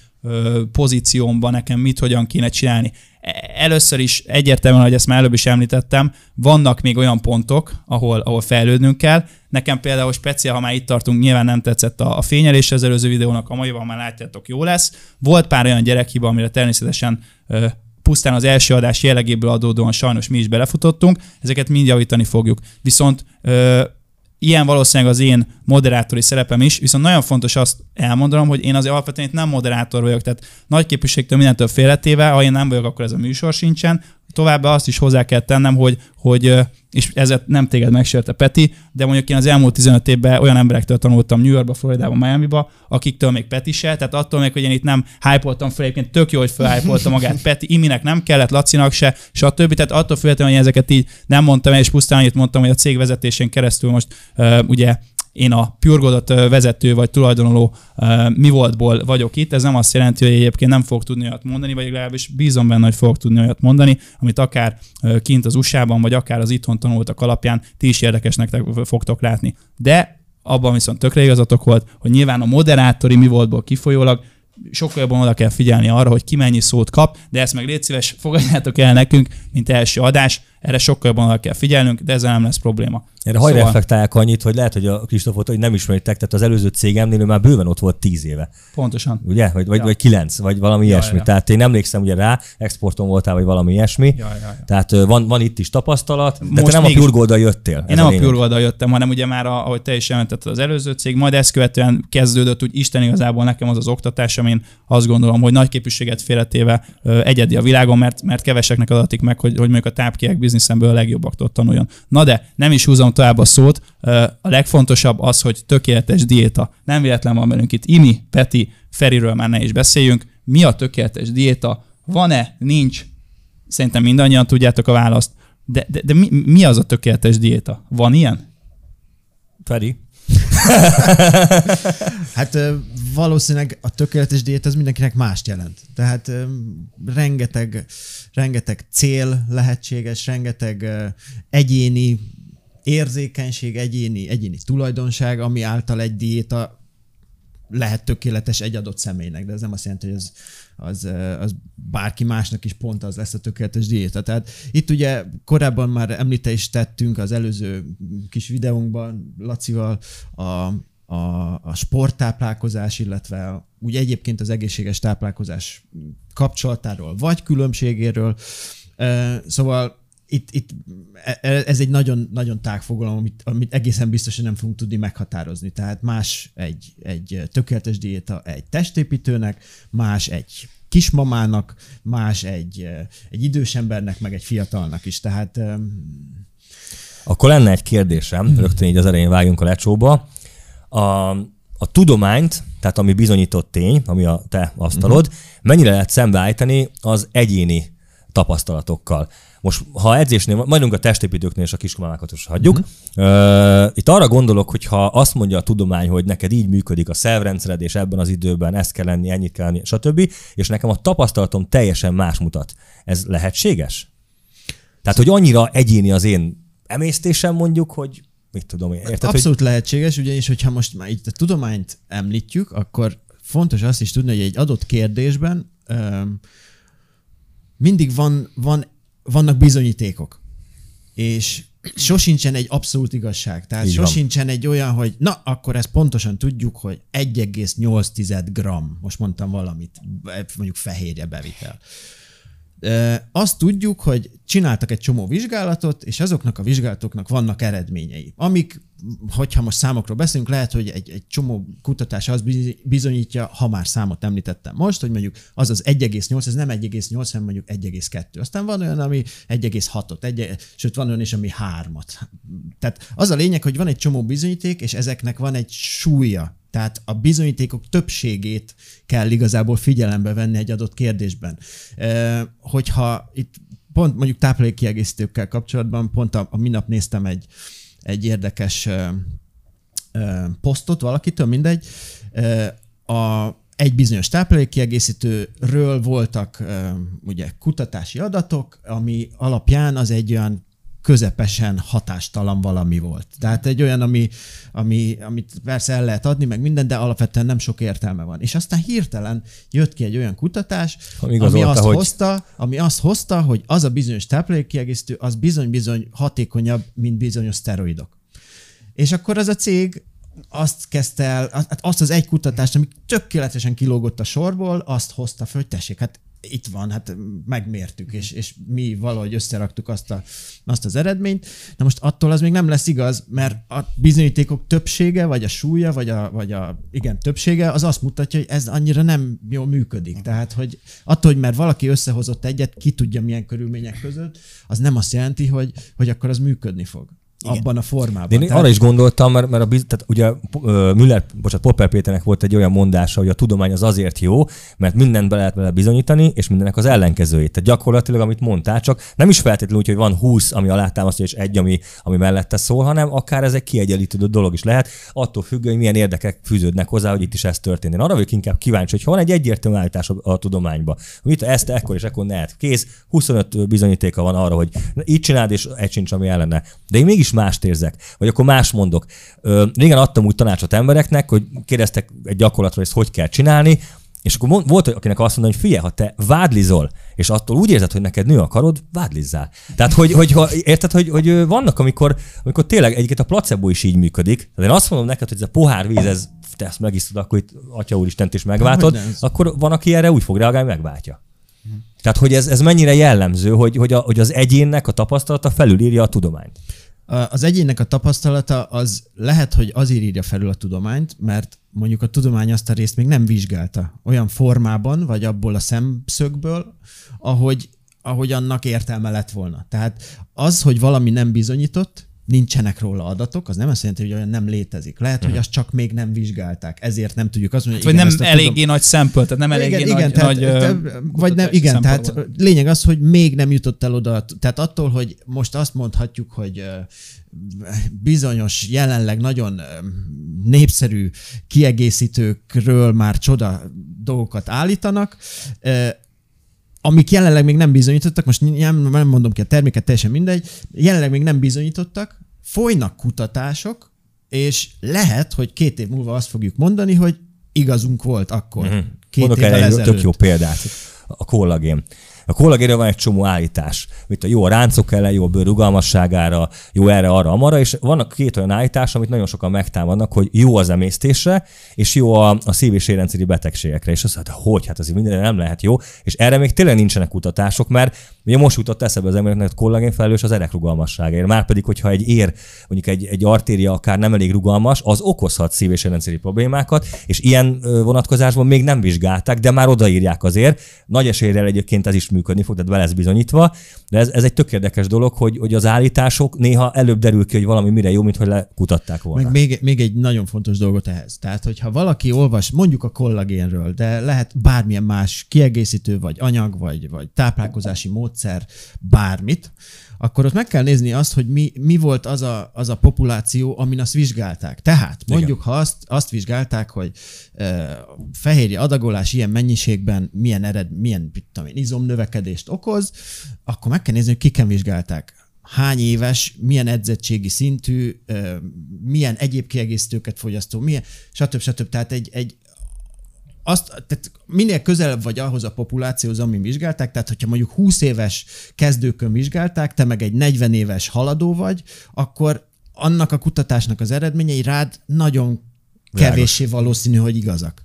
pozíciómban nekem mit, hogyan kéne csinálni. E, először is egyértelműen, hogy ezt már előbb is említettem, vannak még olyan pontok, ahol, ahol fejlődnünk kell. Nekem például speciál, ha már itt tartunk, nyilván nem tetszett a, a fényelés az előző videónak, a maival már látjátok, jó lesz. Volt pár olyan gyerekhiba, amire természetesen pusztán az első adás jellegéből adódóan sajnos mi is belefutottunk, ezeket mind javítani fogjuk. Viszont ilyen valószínűleg az én moderátori szerepem is, viszont nagyon fontos azt elmondanom, hogy én az alapvetően nem moderátor vagyok, tehát nagy képviségtől mindentől félretéve, ha én nem vagyok, akkor ez a műsor sincsen. Továbbá azt is hozzá kell tennem, hogy, hogy és ezért nem téged megsérte Peti, de mondjuk én az elmúlt 15 évben olyan emberektől tanultam New Yorkba, Floridában, Miami-ba, akiktől még Peti se, tehát attól még, hogy én itt nem hype fel, egyébként tök jó, hogy felhypolta magát Peti, Iminek nem kellett, Lacinak se, stb. Tehát attól függetlenül, hogy ezeket így nem mondtam, és pusztán annyit mondtam, hogy a cég vezetésén keresztül most uh, ugye én a PureGodot vezető vagy tulajdonoló mi voltból vagyok itt, ez nem azt jelenti, hogy egyébként nem fog tudni olyat mondani, vagy legalábbis bízom benne, hogy fog tudni olyat mondani, amit akár kint az USA-ban, vagy akár az itthon tanultak alapján ti is érdekesnek fogtok látni. De abban viszont tökre igazatok volt, hogy nyilván a moderátori mi voltból kifolyólag sokkal jobban oda kell figyelni arra, hogy ki mennyi szót kap, de ezt meg légy szíves, fogadjátok el nekünk, mint első adás. Erre sokkal jobban kell figyelnünk, de ezzel nem lesz probléma. Erre szóval... reflektálják annyit, hogy lehet, hogy a Kristófot, hogy nem ismeritek, tehát az előző cégemnél ő már bőven ott volt tíz éve. Pontosan. Ugye? Vagy, vagy, ja. vagy kilenc, vagy valami ja, ilyesmi. Ja. Tehát én emlékszem ugye rá, exporton voltál, vagy valami ilyesmi. Ja, ja, ja. Tehát van, van itt is tapasztalat, de Most te nem a Purgolda jöttél. Én nem a, a Purgolda jöttem, hanem ugye már, a, ahogy te is jelentetted az előző cég, majd ezt követően kezdődött úgy Isten igazából nekem az az oktatás, amin azt gondolom, hogy nagy képviséget félretéve egyedi a világon, mert, mert keveseknek adatik meg, hogy, hogy mondjuk a tápkiek bizniszemből a legjobbaktól tanuljon. Na de nem is húzom tovább a szót, a legfontosabb az, hogy tökéletes diéta. Nem véletlen van velünk itt Imi, Peti, Feriről már ne is beszéljünk. Mi a tökéletes diéta? Van-e? Nincs? Szerintem mindannyian tudjátok a választ. De, de, de mi, mi az a tökéletes diéta? Van ilyen? Feri? hát valószínűleg a tökéletes diét az mindenkinek mást jelent. Tehát rengeteg, rengeteg cél lehetséges, rengeteg egyéni érzékenység, egyéni, egyéni tulajdonság, ami által egy diéta lehet tökéletes egy adott személynek, de ez nem azt jelenti, hogy az, az, az bárki másnak is pont az lesz a tökéletes diéta. Tehát itt ugye korábban már említést tettünk az előző kis videónkban Lacival a, a, a sporttáplálkozás, illetve úgy egyébként az egészséges táplálkozás kapcsolatáról, vagy különbségéről. Szóval itt, itt e, e, ez egy nagyon, nagyon tág fogalom, amit, amit egészen biztosan nem fogunk tudni meghatározni. Tehát más egy, egy tökéletes diéta egy testépítőnek, más egy kismamának, más egy, egy idős embernek, meg egy fiatalnak is. Tehát akkor lenne egy kérdésem, rögtön így az elején vágjunk a lecsóba. A, a tudományt, tehát ami bizonyított tény, ami a te asztalod, uh-huh. mennyire lehet szembeállítani az egyéni tapasztalatokkal? Most, ha edzésnél, majdunk a testépítőknél és a kiskomákat is hagyjuk. Uh-huh. Uh, itt arra gondolok, hogy ha azt mondja a tudomány, hogy neked így működik a szervrendszered, és ebben az időben ez kell lenni, ennyit kell lenni, stb., és nekem a tapasztalatom teljesen más mutat. Ez lehetséges? Tehát, hogy annyira egyéni az én emésztésem mondjuk, hogy mit tudom én. Érted, Abszolút hogy... lehetséges, ugyanis, hogyha most már itt a tudományt említjük, akkor fontos azt is tudni, hogy egy adott kérdésben um, mindig van, van vannak bizonyítékok. És sosincsen egy abszolút igazság. Tehát Így sosincsen van. egy olyan, hogy na, akkor ezt pontosan tudjuk, hogy 1,8 gram, most mondtam valamit, mondjuk fehérje bevitel. Azt tudjuk, hogy csináltak egy csomó vizsgálatot, és azoknak a vizsgálatoknak vannak eredményei, amik hogyha most számokról beszélünk, lehet, hogy egy, egy csomó kutatás az bizonyítja, ha már számot említettem most, hogy mondjuk az az 1,8, ez nem 1,8, hanem mondjuk 1,2. Aztán van olyan, ami 1,6-ot, egy, sőt van olyan is, ami 3-at. Tehát az a lényeg, hogy van egy csomó bizonyíték, és ezeknek van egy súlya. Tehát a bizonyítékok többségét kell igazából figyelembe venni egy adott kérdésben. Hogyha itt pont mondjuk táplálékkiegészítőkkel kapcsolatban, pont a, a minap néztem egy, egy érdekes ö, ö, posztot valakitől, mindegy. A, egy bizonyos táplálékkiegészítőről voltak ugye kutatási adatok, ami alapján az egy olyan közepesen hatástalan valami volt. Tehát egy olyan, ami, ami, amit persze el lehet adni, meg minden, de alapvetően nem sok értelme van. És aztán hirtelen jött ki egy olyan kutatás, ami, azt, hogy... hozta, ami azt hozta, hogy az a bizonyos táplálékkiegészítő, az bizony-bizony hatékonyabb, mint bizonyos szteroidok. És akkor az a cég azt kezdte el, azt az egy kutatást, ami tökéletesen kilógott a sorból, azt hozta föl, hogy tessék, hát itt van, hát megmértük, és, és mi valahogy összeraktuk azt, a, azt az eredményt. Na most attól az még nem lesz igaz, mert a bizonyítékok többsége, vagy a súlya, vagy a, vagy a igen, többsége, az azt mutatja, hogy ez annyira nem jól működik. Tehát, hogy attól, hogy mert valaki összehozott egyet, ki tudja milyen körülmények között, az nem azt jelenti, hogy, hogy akkor az működni fog. Igen. abban a formában. De én Tehát... arra is gondoltam, mert, mert a, tehát ugye Müller, bocsánat, Popper Péternek volt egy olyan mondása, hogy a tudomány az azért jó, mert mindent be lehet vele bizonyítani, és mindennek az ellenkezőjét. Tehát gyakorlatilag, amit mondtál, csak nem is feltétlenül úgy, hogy van 20, ami alátámasztja, és egy, ami, ami mellette szól, hanem akár ez egy kiegyenlítődő dolog is lehet, attól függően, hogy milyen érdekek fűződnek hozzá, hogy itt is ez történik. Én arra vagyok inkább kíváncsi, hogy van egy egyértelmű állítás a, a tudományba. Mit ezt ekkor és ekkor ne kész, 25 bizonyítéka van arra, hogy így csináld, és egy sincs, ami ellene. De én mégis mást érzek. Vagy akkor más mondok. Régen adtam úgy tanácsot embereknek, hogy kérdeztek egy gyakorlatról, hogy ezt hogy kell csinálni, És akkor volt, akinek azt mondta, hogy figyelj, ha te vádlizol, és attól úgy érzed, hogy neked nő a karod, vádlizzál. Tehát, hogy, hogy ha, érted, hogy, hogy vannak, amikor, amikor tényleg egyébként a placebo is így működik. Tehát én azt mondom neked, hogy ez a pohár víz, ez, te ezt megisztod, akkor itt Atya Úristent is megváltod, akkor van, aki erre úgy fog reagálni, megváltja. Tehát, hogy ez, ez mennyire jellemző, hogy, hogy, a, hogy az egyénnek a tapasztalata felülírja a tudományt. Az egyénnek a tapasztalata az lehet, hogy azért írja felül a tudományt, mert mondjuk a tudomány azt a részt még nem vizsgálta olyan formában, vagy abból a szemszögből, ahogy, ahogy annak értelme lett volna. Tehát az, hogy valami nem bizonyított, nincsenek róla adatok, az nem azt jelenti, hogy olyan nem létezik. Lehet, hogy azt csak még nem vizsgálták, ezért nem tudjuk azt mondani, Vagy igen, nem eléggé tudom- nagy szempől, tehát nem eléggé igen, nagy, igen, tehát, nagy te, vagy nem, igen, tehát lényeg az, hogy még nem jutott el oda. Tehát attól, hogy most azt mondhatjuk, hogy bizonyos, jelenleg nagyon népszerű kiegészítőkről már csoda dolgokat állítanak, amik jelenleg még nem bizonyítottak, most nem, nem mondom ki a terméket, teljesen mindegy, jelenleg még nem bizonyítottak, folynak kutatások, és lehet, hogy két év múlva azt fogjuk mondani, hogy igazunk volt akkor. Mhm. Két Mondok évvel erre egy ezelőtt. tök jó példát. A kollagén. A kollagénre van egy csomó állítás. Mint a jó a ráncok ellen, jó a bőr rugalmasságára, jó erre, arra, amarra, és vannak két olyan állítás, amit nagyon sokan megtámadnak, hogy jó az emésztésre, és jó a, a szív- és érrendszeri betegségekre. És azt mondta, hogy hát azért mindenre nem lehet jó. És erre még tényleg nincsenek kutatások, mert ugye most jutott eszembe az embereknek, hogy kollagén felelős az erek rugalmasságáért. Márpedig, hogyha egy ér, mondjuk egy, egy artéria akár nem elég rugalmas, az okozhat szív- és érrendszeri problémákat, és ilyen vonatkozásban még nem vizsgálták, de már odaírják azért. Nagy eséllyel egyébként ez is működni fog, tehát be lesz bizonyítva, de ez, ez egy tök érdekes dolog, hogy, hogy az állítások néha előbb derül ki, hogy valami mire jó, mint hogy lekutatták volna. Meg még, még egy nagyon fontos dolgot ehhez. Tehát, hogyha valaki olvas, mondjuk a kollagénről, de lehet bármilyen más kiegészítő, vagy anyag, vagy, vagy táplálkozási módszer, bármit, akkor ott meg kell nézni azt, hogy mi, mi volt az a, az a populáció, amin azt vizsgálták. Tehát mondjuk, ha azt, azt vizsgálták, hogy e, fehérje adagolás ilyen mennyiségben milyen ered, milyen tudom én, izomnövekedést okoz, akkor meg kell nézni, hogy kiken vizsgálták hány éves, milyen edzettségi szintű, milyen egyéb kiegészítőket fogyasztó, milyen, stb. stb. Tehát egy, egy azt, tehát minél közelebb vagy ahhoz a populációhoz, amin vizsgálták, tehát hogyha mondjuk 20 éves kezdőkön vizsgálták, te meg egy 40 éves haladó vagy, akkor annak a kutatásnak az eredményei rád nagyon kevéssé valószínű, hogy igazak.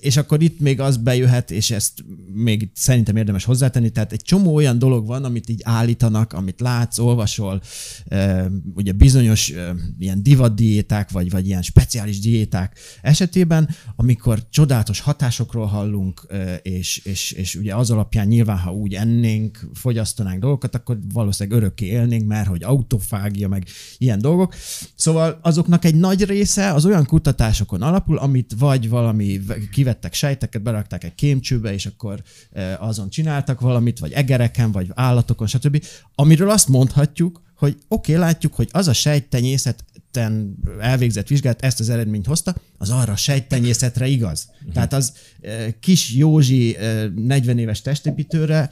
És akkor itt még az bejöhet, és ezt még szerintem érdemes hozzátenni, tehát egy csomó olyan dolog van, amit így állítanak, amit látsz, olvasol, ugye bizonyos ilyen divatdiéták, vagy, vagy ilyen speciális diéták esetében, amikor csodálatos hatásokról hallunk, és, és, és ugye az alapján nyilván, ha úgy ennénk, fogyasztanánk dolgokat, akkor valószínűleg örökké élnénk, mert hogy autofágia, meg ilyen dolgok. Szóval azoknak egy nagy része az olyan kutatásokon alapul, amit vagy valami, kivettek sejteket, berakták egy kémcsőbe, és akkor eh, azon csináltak valamit, vagy egereken, vagy állatokon, stb. Amiről azt mondhatjuk, hogy oké, okay, látjuk, hogy az a sejttenyészeten elvégzett vizsgálat ezt az eredményt hozta, az arra a sejttenyészetre igaz. Uh-huh. Tehát az eh, kis Józsi eh, 40 éves testépítőre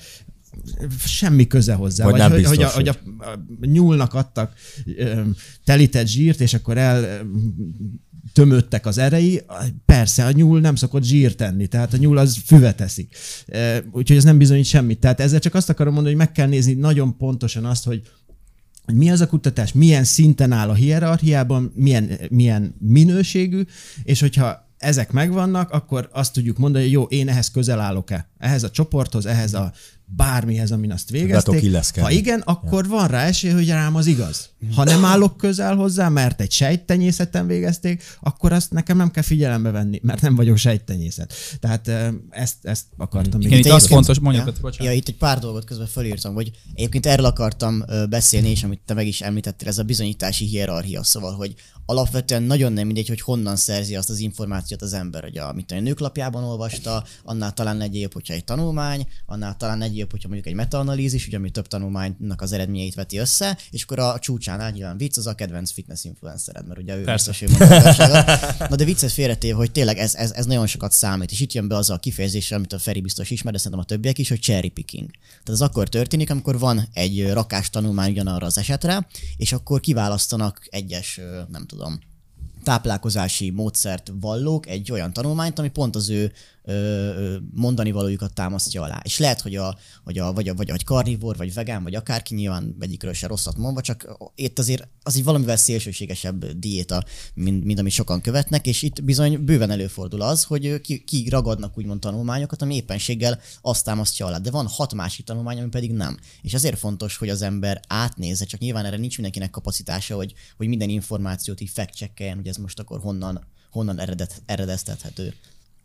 semmi köze hozzá. Vagy nem hogy, hogy, a, biztos, hogy a, a nyúlnak adtak ö, telített zsírt, és akkor el tömöttek az erei, persze a nyúl nem szokott zsírt tenni, tehát a nyúl az füvet eszik. Ö, Úgyhogy ez nem bizonyít semmit. Tehát ezzel csak azt akarom mondani, hogy meg kell nézni nagyon pontosan azt, hogy hogy mi az a kutatás, milyen szinten áll a hierarchiában, milyen, milyen minőségű, és hogyha ezek megvannak, akkor azt tudjuk mondani, hogy jó, én ehhez közel állok-e? Ehhez a csoporthoz, ehhez a bármihez, amin azt végezték. Ha igen, akkor van rá esély, hogy rám az igaz. Ha nem állok közel hozzá, mert egy sejttenyészeten végezték, akkor azt nekem nem kell figyelembe venni, mert nem vagyok sejttenyészet. Tehát ezt, ezt akartam még. Igen, itt az egyébként- fontos, mondjuk, ja, bocsánat. ja, itt egy pár dolgot közben fölírtam, hogy egyébként erről akartam beszélni, és amit te meg is említettél, ez a bizonyítási hierarchia, szóval, hogy alapvetően nagyon nem mindegy, hogy honnan szerzi azt az információt az ember, hogy a, mit én, nőklapjában olvasta, annál talán egy jobb, hogyha egy tanulmány, annál talán egy jobb, hogyha mondjuk egy metaanalízis, ugye, ami több tanulmánynak az eredményeit veti össze, és akkor a csúcsánál nyilván vicc az a kedvenc fitness influencered, mert ugye ő Persze. biztos, ő a. Na de viccet félretéve, hogy tényleg ez, ez, ez, nagyon sokat számít, és itt jön be az a kifejezés, amit a Feri biztos ismer, de szerintem a többiek is, hogy cherry picking. Tehát az akkor történik, amikor van egy rakás tanulmány ugyanarra az esetre, és akkor kiválasztanak egyes, nem tudom, táplálkozási módszert vallók egy olyan tanulmányt, ami pont az ő mondani valójukat támasztja alá. És lehet, hogy a, hogy a, vagy, a, vagy a karnivor, vagy vegán, vagy akárki, nyilván egyikről se rosszat mondva, csak itt azért az egy valamivel szélsőségesebb diéta, mint, mint amit sokan követnek, és itt bizony bőven előfordul az, hogy ki, ki ragadnak úgymond tanulmányokat, ami éppenséggel azt támasztja alá. De van hat másik tanulmány, ami pedig nem. És ezért fontos, hogy az ember átnézze, csak nyilván erre nincs mindenkinek kapacitása, hogy, hogy minden információt így fact hogy ez most akkor honnan, honnan eredet, eredeztethető.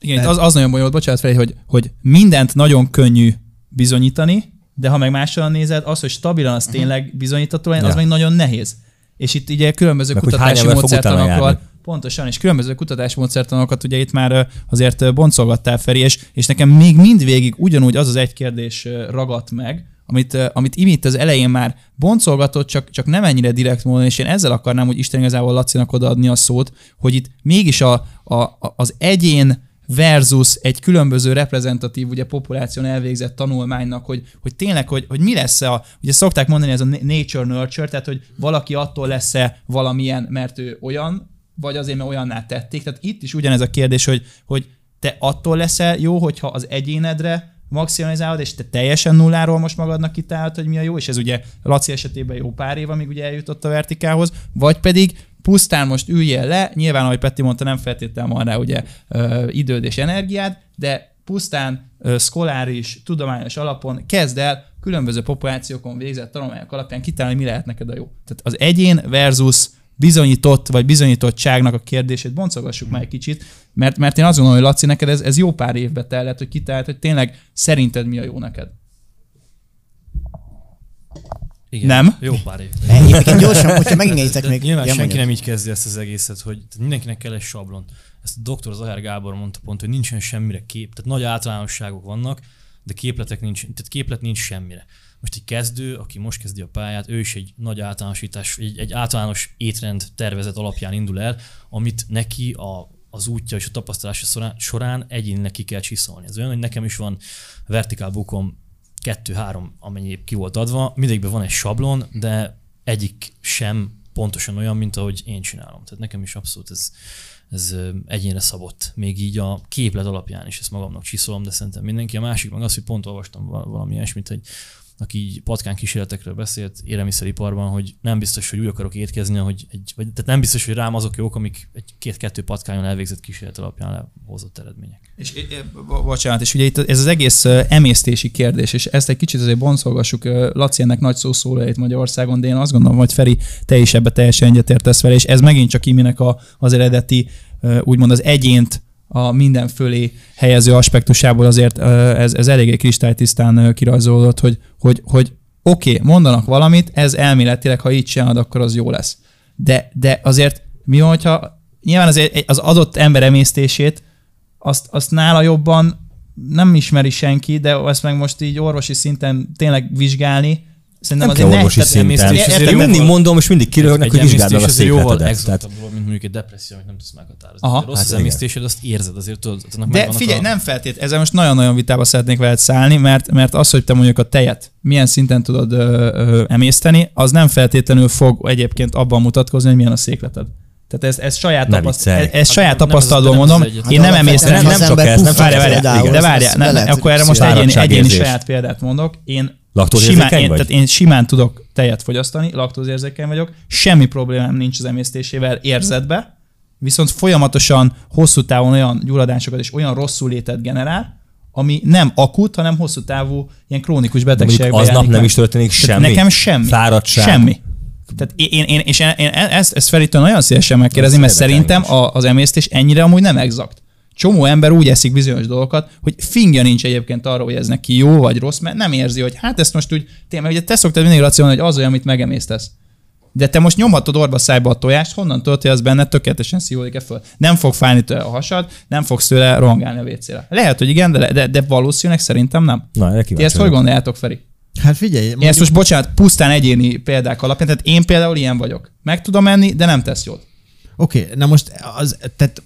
Igen, itt az, az nagyon bonyolult, bocsánat fel, hogy, hogy mindent nagyon könnyű bizonyítani, de ha meg máshol nézed, az, hogy stabilan az tényleg bizonyítható legyen, az Ja. meg nagyon nehéz. És itt ugye különböző Meg kutatási módszertanokkal, pontosan, és különböző kutatási módszertanokat ugye itt már azért boncolgattál Feri, és, és nekem még mindvégig ugyanúgy az az egy kérdés ragadt meg, amit, amit Imi itt az elején már boncolgatott, csak, csak nem ennyire direkt módon, és én ezzel akarnám, hogy Isten igazából Lacinak odaadni a szót, hogy itt mégis a, a, az egyén versus egy különböző reprezentatív ugye populáción elvégzett tanulmánynak, hogy, hogy tényleg, hogy, hogy mi lesz a, ugye szokták mondani ez a nature-nurture, tehát hogy valaki attól lesz-e valamilyen, mert ő olyan, vagy azért, mert olyanná tették. Tehát itt is ugyanez a kérdés, hogy, hogy te attól leszel jó, hogyha az egyénedre maximalizálod, és te teljesen nulláról most magadnak kitálod, hogy mi a jó, és ez ugye Laci esetében jó pár év, amíg ugye eljutott a vertikához, vagy pedig pusztán most üljél le, nyilván, ahogy Peti mondta, nem feltétlenül van rá ugye ö, időd és energiád, de pusztán ö, szkoláris, tudományos alapon kezd el különböző populációkon végzett tanulmányok alapján kitálni, mi lehet neked a jó. Tehát az egyén versus bizonyított vagy bizonyítottságnak a kérdését boncolgassuk már egy kicsit, mert, mert én azt gondolom, hogy Laci, neked ez, ez jó pár évbe tellett, hogy kitált, hogy tényleg szerinted mi a jó neked. Igen, Nem? Jó pár év. Egyébként gyorsan, hogyha megengeditek De még. Nyilván senki mondjad. nem így kezdi ezt az egészet, hogy mindenkinek kell egy sablon. Ezt a doktor Zahár Gábor mondta pont, hogy nincsen semmire kép, tehát nagy általánosságok vannak, de képletek nincs, tehát képlet nincs semmire. Most egy kezdő, aki most kezdi a pályát, ő is egy nagy általánosítás, egy, egy általános étrend tervezet alapján indul el, amit neki a, az útja és a tapasztalása során, során egyénileg ki kell csiszolni. Ez olyan, hogy nekem is van vertikál bukom kettő-három, amennyi ki volt adva, mindegyikben van egy sablon, de egyik sem pontosan olyan, mint ahogy én csinálom. Tehát nekem is abszolút ez, ez egyénre szabott. Még így a képlet alapján is ezt magamnak csiszolom, de szerintem mindenki. A másik meg az, hogy pont olvastam val- valami ilyesmit, hogy aki így patkán kísérletekről beszélt élelmiszeriparban, hogy nem biztos, hogy úgy akarok étkezni, hogy egy, vagy, tehát nem biztos, hogy rám azok jók, amik egy két-kettő patkányon elvégzett kísérlet alapján lehozott eredmények. És, és bo- bocsánat, és ugye itt ez az egész emésztési kérdés, és ezt egy kicsit azért boncolgassuk. Laci ennek nagy szószóló itt Magyarországon, de én azt gondolom, hogy Feri, te is ebbe teljesen egyetértesz vele, és ez megint csak Iminek a, az eredeti, úgymond az egyént a minden fölé helyező aspektusából azért ez, ez eléggé kristálytisztán kirajzolódott, hogy, hogy, hogy oké, okay, mondanak valamit, ez elméletileg, ha így csinálod, akkor az jó lesz. De, de azért mi van, hogyha nyilván egy- az adott ember emésztését azt, azt nála jobban nem ismeri senki, de ezt meg most így orvosi szinten tényleg vizsgálni, szerintem Nem kell orvosi szinten. emésztés mindig mondom, és mindig kiröhögnek, hogy vizsgáld meg a jóval székletedet. Tehát exotabb volt, mint mondjuk egy depresszió, amit nem tudsz meghatározni. Aha. Aha, rossz Hát az emésztésed, azt érzed, azért tudod. annak De figyelj, a... nem feltét, ezzel most nagyon-nagyon vitába szeretnék veled szállni, mert, mert az, hogy te mondjuk a tejet milyen szinten tudod ö, ö, emészteni, az nem feltétlenül fog egyébként abban mutatkozni, hogy milyen a székleted. Tehát ez, ez saját, tapaszt, ez, ez Hát saját nem- nem tapasztalatból nem mondom, én nem Hát emésztem, nem csak ez, nem csak ez. Várj, várj, például, de nem, lehet akkor erre most egyéni, egyéni saját példát mondok. Én Laktózérzékeny simán, én, vagy? tehát én simán tudok tejet fogyasztani, laktózérzékeny vagyok, semmi problémám nincs az emésztésével érzetbe, viszont folyamatosan hosszú távon olyan gyulladásokat és olyan rosszul létet generál, ami nem akut, hanem hosszú távú ilyen krónikus betegségbe aznap nem meg. is történik Tehát semmi. Nekem semmi. Fáradtság. Semmi. Tehát én, én, és én, én ezt, ezt Feritől nagyon szívesen megkérdezni, Ez mert szerintem a, az emésztés ennyire amúgy nem exakt. Csomó ember úgy eszik bizonyos dolgokat, hogy fingja nincs egyébként arra, hogy ez neki jó vagy rossz, mert nem érzi, hogy hát ezt most úgy, tényleg, ugye te szoktad mindig racionálni, hogy az olyan, amit megemésztesz. De te most nyomhatod orba szájba a tojást, honnan tudod, hogy az benne tökéletesen szívódik-e föl. Nem fog fájni tőle a hasad, nem fogsz tőle rohangálni a vécére. Lehet, hogy igen, de, de, de valószínűleg szerintem nem. Na, Ti ezt hogy gondoljátok, Feri? Hát figyelj, Én ezt most, bocsánat, pusztán egyéni példák alapján, tehát én például ilyen vagyok. Meg tudom enni, de nem tesz jót. Oké, okay, na most az, tehát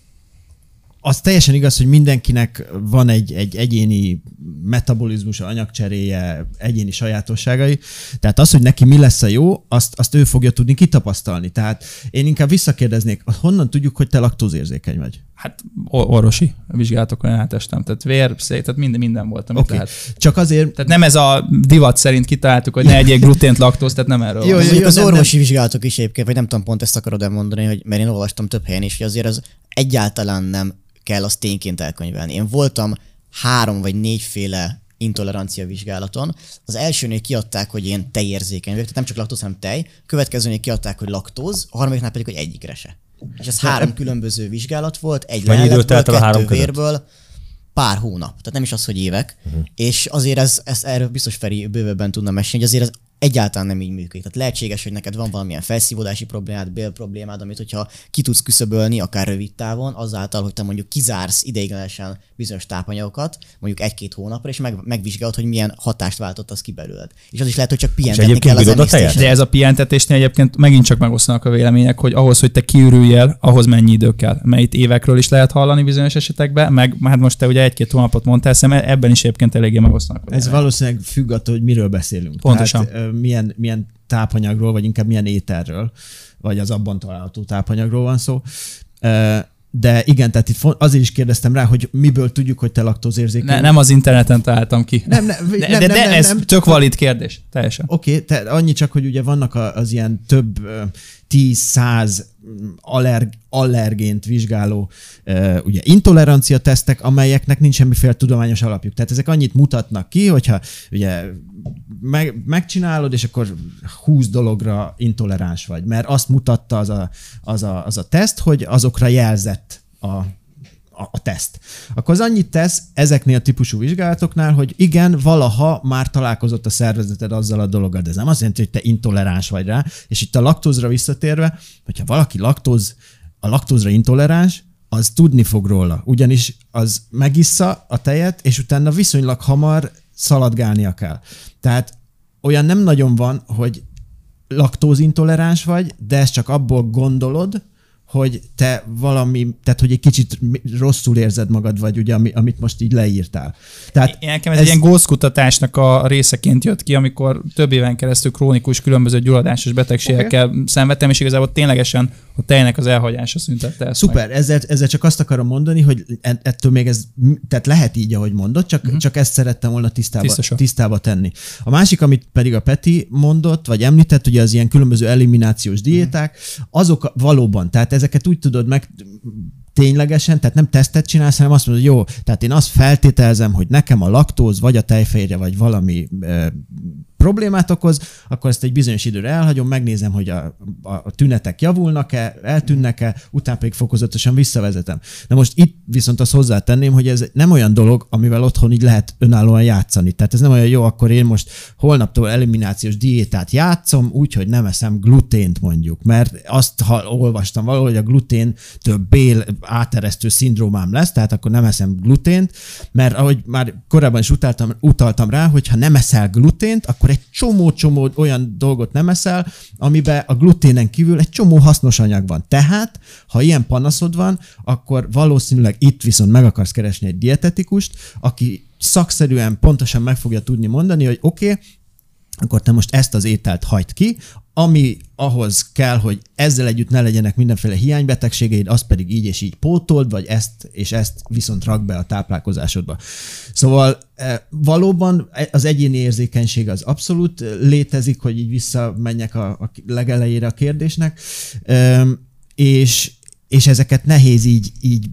az teljesen igaz, hogy mindenkinek van egy, egy egyéni metabolizmusa, anyagcseréje, egyéni sajátosságai. Tehát az, hogy neki mi lesz a jó, azt, azt ő fogja tudni kitapasztalni. Tehát én inkább visszakérdeznék, honnan tudjuk, hogy te laktózérzékeny vagy? Hát or- orvosi vizsgálatokon átestem. Tehát vér, szé, tehát minden, minden volt, amit Oké. okay. lehet. Csak azért, Tehát nem ez a divat szerint kitaláltuk, hogy ne egyél glutént, laktóz, tehát nem erről Jó, van. jó, Mondjuk az nem- orvosi vizsgálatok is egyébként, vagy nem tudom, pont ezt akarod elmondani, hogy mert én olvastam több helyen is, hogy azért az egyáltalán nem kell azt tényként elkönyvelni. Én voltam három vagy négyféle intolerancia vizsgálaton. Az elsőnél kiadták, hogy én tejérzékeny vagyok, tehát nem csak laktóz, hanem tej. Következőnél kiadták, hogy laktóz, a harmadiknál pedig, hogy egyikre se. És ez három különböző vizsgálat volt, egy Mennyi idő lelletből, telt el a három között? vérből, pár hónap, tehát nem is az, hogy évek, uh-huh. és azért ez, ez erről biztos Feri bővebben tudna mesélni, hogy azért ez egyáltalán nem így működik. Tehát lehetséges, hogy neked van valamilyen felszívódási problémád, bél problémád, amit hogyha ki tudsz küszöbölni, akár rövid távon, azáltal, hogy te mondjuk kizársz ideiglenesen bizonyos tápanyagokat, mondjuk egy-két hónapra, és meg, megvizsgálod, hogy milyen hatást váltott az ki belőled. És az is lehet, hogy csak pihentetni kell az emésztésre. De ez a pihentetésnél egyébként megint csak megosztanak a vélemények, hogy ahhoz, hogy te kiürüljél, ahhoz mennyi idő kell. Mert itt évekről is lehet hallani bizonyos esetekben, meg hát most te ugye egy-két hónapot mondtál, szerintem ebben is egyébként eléggé megosztanak. Ez valószínűleg függ attól, hogy miről beszélünk. Pontosan. Tehát, milyen, milyen tápanyagról, vagy inkább milyen ételről, vagy az abban található tápanyagról van szó. De igen, tehát itt azért is kérdeztem rá, hogy miből tudjuk, hogy te laktózérzékeny. Ne, nem az interneten találtam ki. Nem, nem, de, nem, de, nem, de nem, ez nem. tök valid kérdés. Teljesen. Oké, okay, te annyi csak, hogy ugye vannak az ilyen több ö, 10-100 allerg, allergént vizsgáló ugye intolerancia tesztek, amelyeknek nincs semmiféle tudományos alapjuk. Tehát ezek annyit mutatnak ki, hogyha ugye meg, megcsinálod, és akkor 20 dologra intoleráns vagy, mert azt mutatta az a, az a, az a teszt, hogy azokra jelzett a, a, a teszt. Akkor az annyit tesz ezeknél a típusú vizsgálatoknál, hogy igen, valaha már találkozott a szervezeted azzal a dologgal, de ez nem azt jelenti, hogy te intoleráns vagy rá, és itt a laktózra visszatérve, hogyha valaki laktóz, a laktózra intoleráns, az tudni fog róla, ugyanis az megissza a tejet, és utána viszonylag hamar szaladgálnia kell. Tehát olyan nem nagyon van, hogy laktózintoleráns vagy, de ezt csak abból gondolod, hogy te valami, tehát hogy egy kicsit rosszul érzed magad, vagy ugye, ami, amit most így leírtál. Tehát Én nekem ez, ez egy ilyen gózkutatásnak a részeként jött ki, amikor több éven keresztül krónikus különböző gyulladásos betegségekkel okay. szenvedtem, és igazából ténylegesen a tejnek az elhagyása szüntette ezt Szuper, meg. ezzel, ezzel csak azt akarom mondani, hogy ettől még ez, tehát lehet így, ahogy mondod, csak, uh-huh. csak ezt szerettem volna tisztába, tisztába tenni. A másik, amit pedig a Peti mondott, vagy említett, ugye az ilyen különböző eliminációs diéták, azok valóban, tehát ezeket úgy tudod meg ténylegesen, tehát nem tesztet csinálsz, hanem azt mondod, hogy jó, tehát én azt feltételezem, hogy nekem a laktóz, vagy a tejfehérje, vagy valami e, problémát okoz, akkor ezt egy bizonyos időre elhagyom, megnézem, hogy a, a, a tünetek javulnak-e, eltűnnek-e, utána pedig fokozatosan visszavezetem. De most itt viszont azt hozzátenném, hogy ez nem olyan dolog, amivel otthon így lehet önállóan játszani. Tehát ez nem olyan jó, akkor én most holnaptól eliminációs diétát játszom, úgyhogy nem eszem glutént mondjuk, mert azt ha olvastam valahol, hogy a glutén több bél áteresztő szindrómám lesz, tehát akkor nem eszem glutént, mert ahogy már korábban is utaltam, utaltam rá, hogy ha nem eszel glutént, akkor egy csomó-csomó olyan dolgot nem eszel, amiben a gluténen kívül egy csomó hasznos anyag van. Tehát, ha ilyen panaszod van, akkor valószínűleg itt viszont meg akarsz keresni egy dietetikust, aki szakszerűen pontosan meg fogja tudni mondani, hogy oké, okay, akkor te most ezt az ételt hagyd ki, ami ahhoz kell, hogy ezzel együtt ne legyenek mindenféle hiánybetegségeid, azt pedig így és így pótold, vagy ezt és ezt viszont rak be a táplálkozásodba. Szóval eh, valóban az egyéni érzékenység az abszolút létezik, hogy így visszamenjek a, a legelejére a kérdésnek, Ehm, és, és ezeket nehéz így, így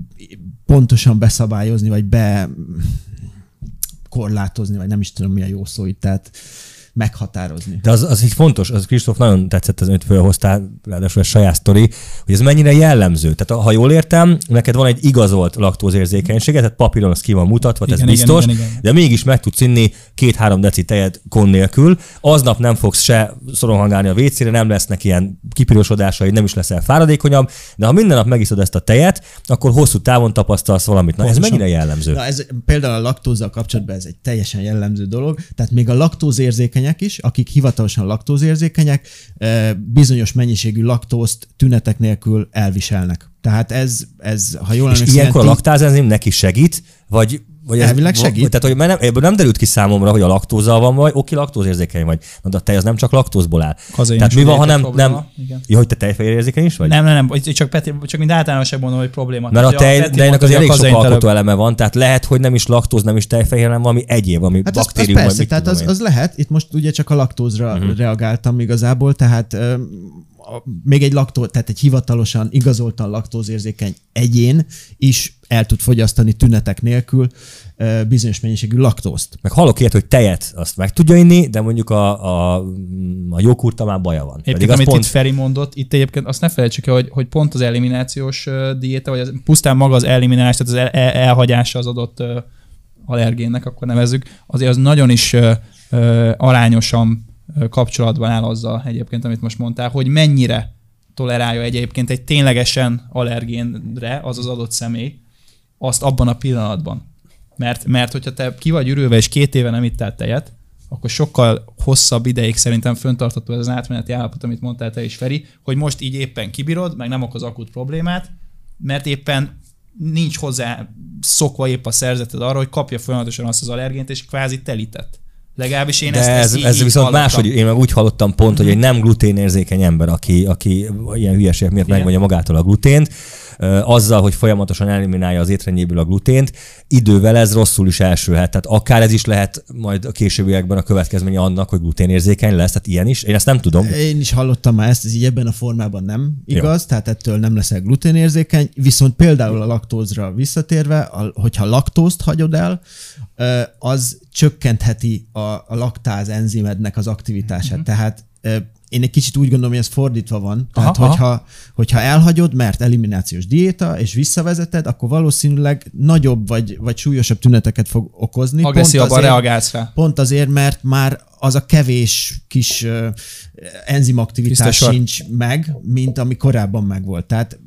pontosan beszabályozni, vagy be korlátozni, vagy nem is tudom mi a jó szó itt, tehát meghatározni. De az, az így fontos, az Kristóf nagyon tetszett az, amit felhoztál, ráadásul a saját sztori, hogy ez mennyire jellemző. Tehát ha jól értem, neked van egy igazolt laktózérzékenysége, tehát papíron az ki van mutatva, Igen, ez igen, biztos, igen, igen. de mégis meg tudsz inni két-három deci tejet kon nélkül. Aznap nem fogsz se szoronhangálni a vécére, nem lesznek ilyen kipirosodásai, nem is leszel fáradékonyabb, de ha minden nap megiszod ezt a tejet, akkor hosszú távon tapasztalsz valamit. Na, ez mennyire jellemző? Na ez például a laktózzal kapcsolatban ez egy teljesen jellemző dolog, tehát még a laktózérzékenyek is, akik hivatalosan laktózérzékenyek, eh, bizonyos mennyiségű laktózt tünetek nélkül elviselnek. Tehát ez, ez ha jól És emlékszem, ilyenkor a ilyen tí- laktázenzim neki segít, vagy vagy Elvileg segít. Tehát, hogy nem, ebből nem derült ki számomra, hogy a laktózzal van vagy, oké, laktózérzékeny vagy. Na, de a tej az nem csak laktózból áll. Kazainos Tehát mi van, ha nem, probléma, nem igen. ja, hogy te tejfehérjérzékeny is vagy? Nem, nem, nem, csak, Peti, csak mint általánosság mondom, hogy probléma. Mert a tej, tejnek mondta, az elég sok alkotó eleme van, tehát lehet, hogy nem is laktóz, nem is tejfehér, hanem valami egyéb, ami Hát az, az baktérium, vagy persze, tehát az, az lehet. Itt most ugye csak a laktózra uh-huh. reagáltam igazából, tehát a, még egy laktó, tehát egy hivatalosan, igazoltan laktózérzékeny egyén is el tud fogyasztani tünetek nélkül ö, bizonyos mennyiségű laktózt. Meg hallok ilyet, hogy tejet azt meg tudja inni, de mondjuk a, a, a joghurta már baja van. Az amit pont, itt Feri mondott, itt egyébként azt ne felejtsük el, hogy, hogy pont az eliminációs diéta, vagy az, pusztán maga az eliminálás, tehát az el, el, elhagyása az adott allergénnek, akkor nevezzük, azért az nagyon is ö, ö, arányosan kapcsolatban áll azzal egyébként, amit most mondtál, hogy mennyire tolerálja egyébként egy ténylegesen allergénre az az adott személy, azt abban a pillanatban. Mert, mert hogyha te ki vagy ürülve, és két éve nem ittál tejet, akkor sokkal hosszabb ideig szerintem föntartható ez az átmeneti állapot, amit mondtál te is, Feri, hogy most így éppen kibírod, meg nem okoz akut problémát, mert éppen nincs hozzá szokva épp a szerzeted arra, hogy kapja folyamatosan azt az allergént, és kvázi telített. Legalábbis én de ezt, ez, ezt így, ez így viszont hallottam. máshogy, én meg úgy hallottam pont, hogy egy nem gluténérzékeny ember, aki, aki ilyen hülyeség miatt Igen. megvonja magától a glutént, azzal, hogy folyamatosan eliminálja az étrendjéből a glutént, idővel ez rosszul is elsülhet. Tehát akár ez is lehet majd a későbbiekben a következménye annak, hogy gluténérzékeny lesz, tehát ilyen is. Én ezt nem tudom. Én is hallottam már ezt, ez így ebben a formában nem igaz, Jó. tehát ettől nem leszel gluténérzékeny, viszont például a laktózra visszatérve, a, hogyha laktózt hagyod el, az csökkentheti a, a laktáz enzimednek az aktivitását. Mhm. Uh-huh. Tehát én egy kicsit úgy gondolom, hogy ez fordítva van. Tehát, Aha, aha. hogyha, hogyha elhagyod, mert eliminációs diéta, és visszavezeted, akkor valószínűleg nagyobb vagy, vagy súlyosabb tüneteket fog okozni. Pont Agresszívabban azért- reagálsz rá. Pont azért, mert már az a kevés kis uh, enzimaktivitás sincs meg, mint ami korábban megvolt. Tehát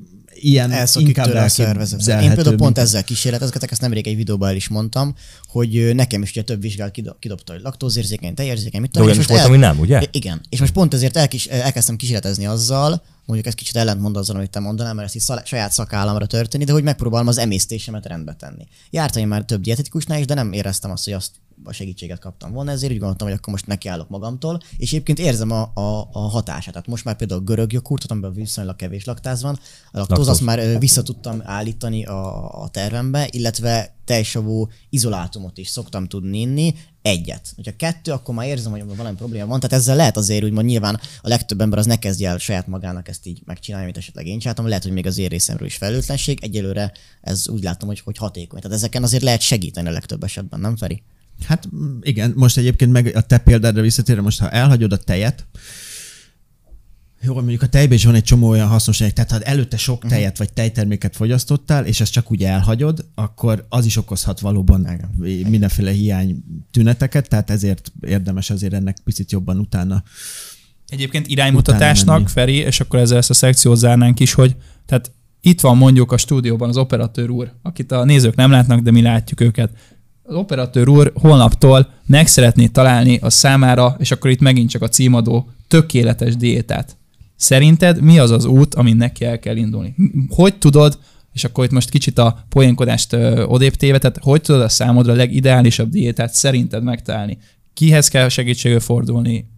ilyen Elszakik inkább tőle a szervezet. Én például pont ezzel kísérletezgetek, ezt nemrég egy videóban el is mondtam, hogy nekem is ugye több vizsgál kido- kidobta, hogy laktózérzékeny, tejérzékeny, mit De olyan és most volt, ami nem, ugye? Igen. És most pont ezért elkis, elkezdtem kísérletezni azzal, mondjuk ez kicsit ellentmond azzal, amit te mondanál, mert ezt így saját szakállamra történni, de hogy megpróbálom az emésztésemet rendbe tenni. Jártam én már több dietetikusnál is, de nem éreztem azt, hogy azt a segítséget kaptam volna, ezért úgy gondoltam, hogy akkor most nekiállok magamtól, és egyébként érzem a, a, a hatását. Tehát most már például görög joghurtot, amiben viszonylag kevés laktáz van, a laktóz, azt már vissza tudtam állítani a, a tervembe, illetve tejsavú izolátumot is szoktam tudni inni, egyet. Hogyha kettő, akkor már érzem, hogy valami probléma van. Tehát ezzel lehet azért úgymond nyilván a legtöbb ember az ne kezdje el saját magának ezt így megcsinálni, mint esetleg én csináltam. Lehet, hogy még az én részemről is felelőtlenség. Egyelőre ez úgy látom, hogy, hogy hatékony. Tehát ezeken azért lehet segíteni a legtöbb esetben, nem Feri? Hát igen, most egyébként meg a te példádra visszatérve, most ha elhagyod a tejet, jó, mondjuk a tejben is van egy csomó olyan hasznosság, tehát ha előtte sok Mhm. tejet vagy tejterméket fogyasztottál, és ezt csak úgy elhagyod, akkor az is okozhat valóban mindenféle hiány tüneteket, tehát ezért érdemes azért ennek picit jobban utána. Egyébként iránymutatásnak. Feri, és akkor ezzel ezt a szekciót zárnánk is, hogy tehát itt van mondjuk a stúdióban az operatőr úr, akit a nézők nem látnak, de mi látjuk őket. Az operatőr úr holnaptól meg szeretné találni a számára, és akkor itt megint csak a címadó, tökéletes diétát. Szerinted mi az az út, amin neki el kell indulni? Hogy tudod, és akkor itt most kicsit a poénkodást odébb téve, tehát hogy tudod a számodra a legideálisabb diétát szerinted megtalálni? Kihez kell segítségül fordulni?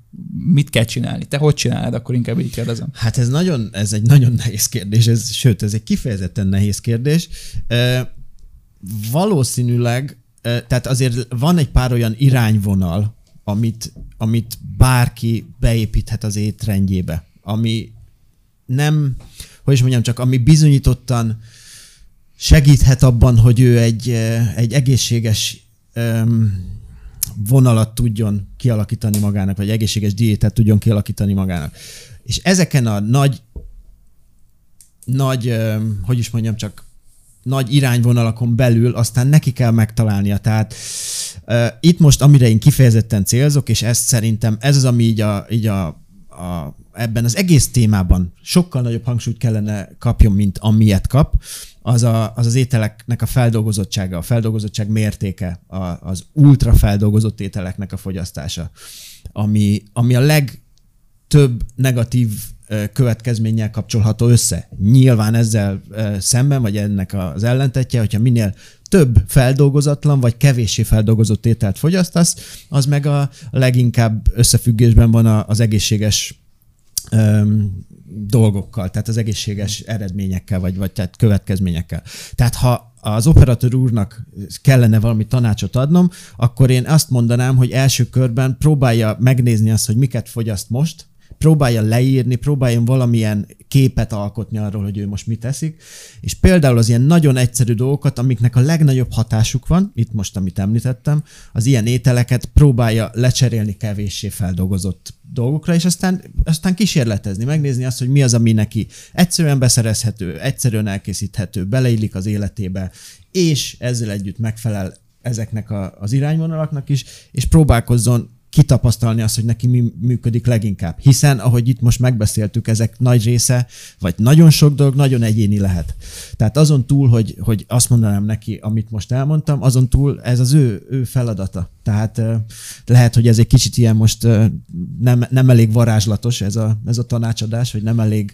Mit kell csinálni? Te hogy csinálod? Akkor inkább így kérdezem. Hát ez nagyon, ez egy nagyon nehéz kérdés, ez, sőt, ez egy kifejezetten nehéz kérdés. E, valószínűleg, e, tehát azért van egy pár olyan irányvonal, amit, amit bárki beépíthet az étrendjébe, ami nem, hogy is mondjam, csak ami bizonyítottan segíthet abban, hogy ő egy, eh, egy egészséges vonalat tudjon kialakítani magának, vagy egészséges diétát tudjon kialakítani magának. És ezeken a nagy, nagy, hogy is mondjam, csak nagy irányvonalakon belül aztán neki kell megtalálnia. Tehát uh, itt most, amire én kifejezetten célzok, és ezt szerintem ez az, ami így, a, így a, a, ebben az egész témában sokkal nagyobb hangsúlyt kellene kapjon, mint amilyet kap, az, a, az az ételeknek a feldolgozottsága, a feldolgozottság mértéke, a, az ultra feldolgozott ételeknek a fogyasztása, ami, ami a legtöbb negatív következménnyel kapcsolható össze. Nyilván ezzel szemben, vagy ennek az ellentetje, hogyha minél több feldolgozatlan vagy kevéssé feldolgozott ételt fogyasztasz, az meg a leginkább összefüggésben van az egészséges öm, dolgokkal, tehát az egészséges eredményekkel, vagy, vagy tehát következményekkel. Tehát ha az operatőr úrnak kellene valami tanácsot adnom, akkor én azt mondanám, hogy első körben próbálja megnézni azt, hogy miket fogyaszt most, próbálja leírni, próbáljon valamilyen képet alkotni arról, hogy ő most mit teszik, és például az ilyen nagyon egyszerű dolgokat, amiknek a legnagyobb hatásuk van, itt most, amit említettem, az ilyen ételeket próbálja lecserélni kevéssé feldolgozott dolgokra, és aztán, aztán kísérletezni, megnézni azt, hogy mi az, ami neki egyszerűen beszerezhető, egyszerűen elkészíthető, beleillik az életébe, és ezzel együtt megfelel ezeknek a, az irányvonalaknak is, és próbálkozzon kitapasztalni azt, hogy neki mi működik leginkább. Hiszen, ahogy itt most megbeszéltük, ezek nagy része, vagy nagyon sok dolog nagyon egyéni lehet. Tehát azon túl, hogy, hogy azt mondanám neki, amit most elmondtam, azon túl ez az ő, ő feladata. Tehát lehet, hogy ez egy kicsit ilyen most nem, nem elég varázslatos ez a, ez a tanácsadás, hogy nem elég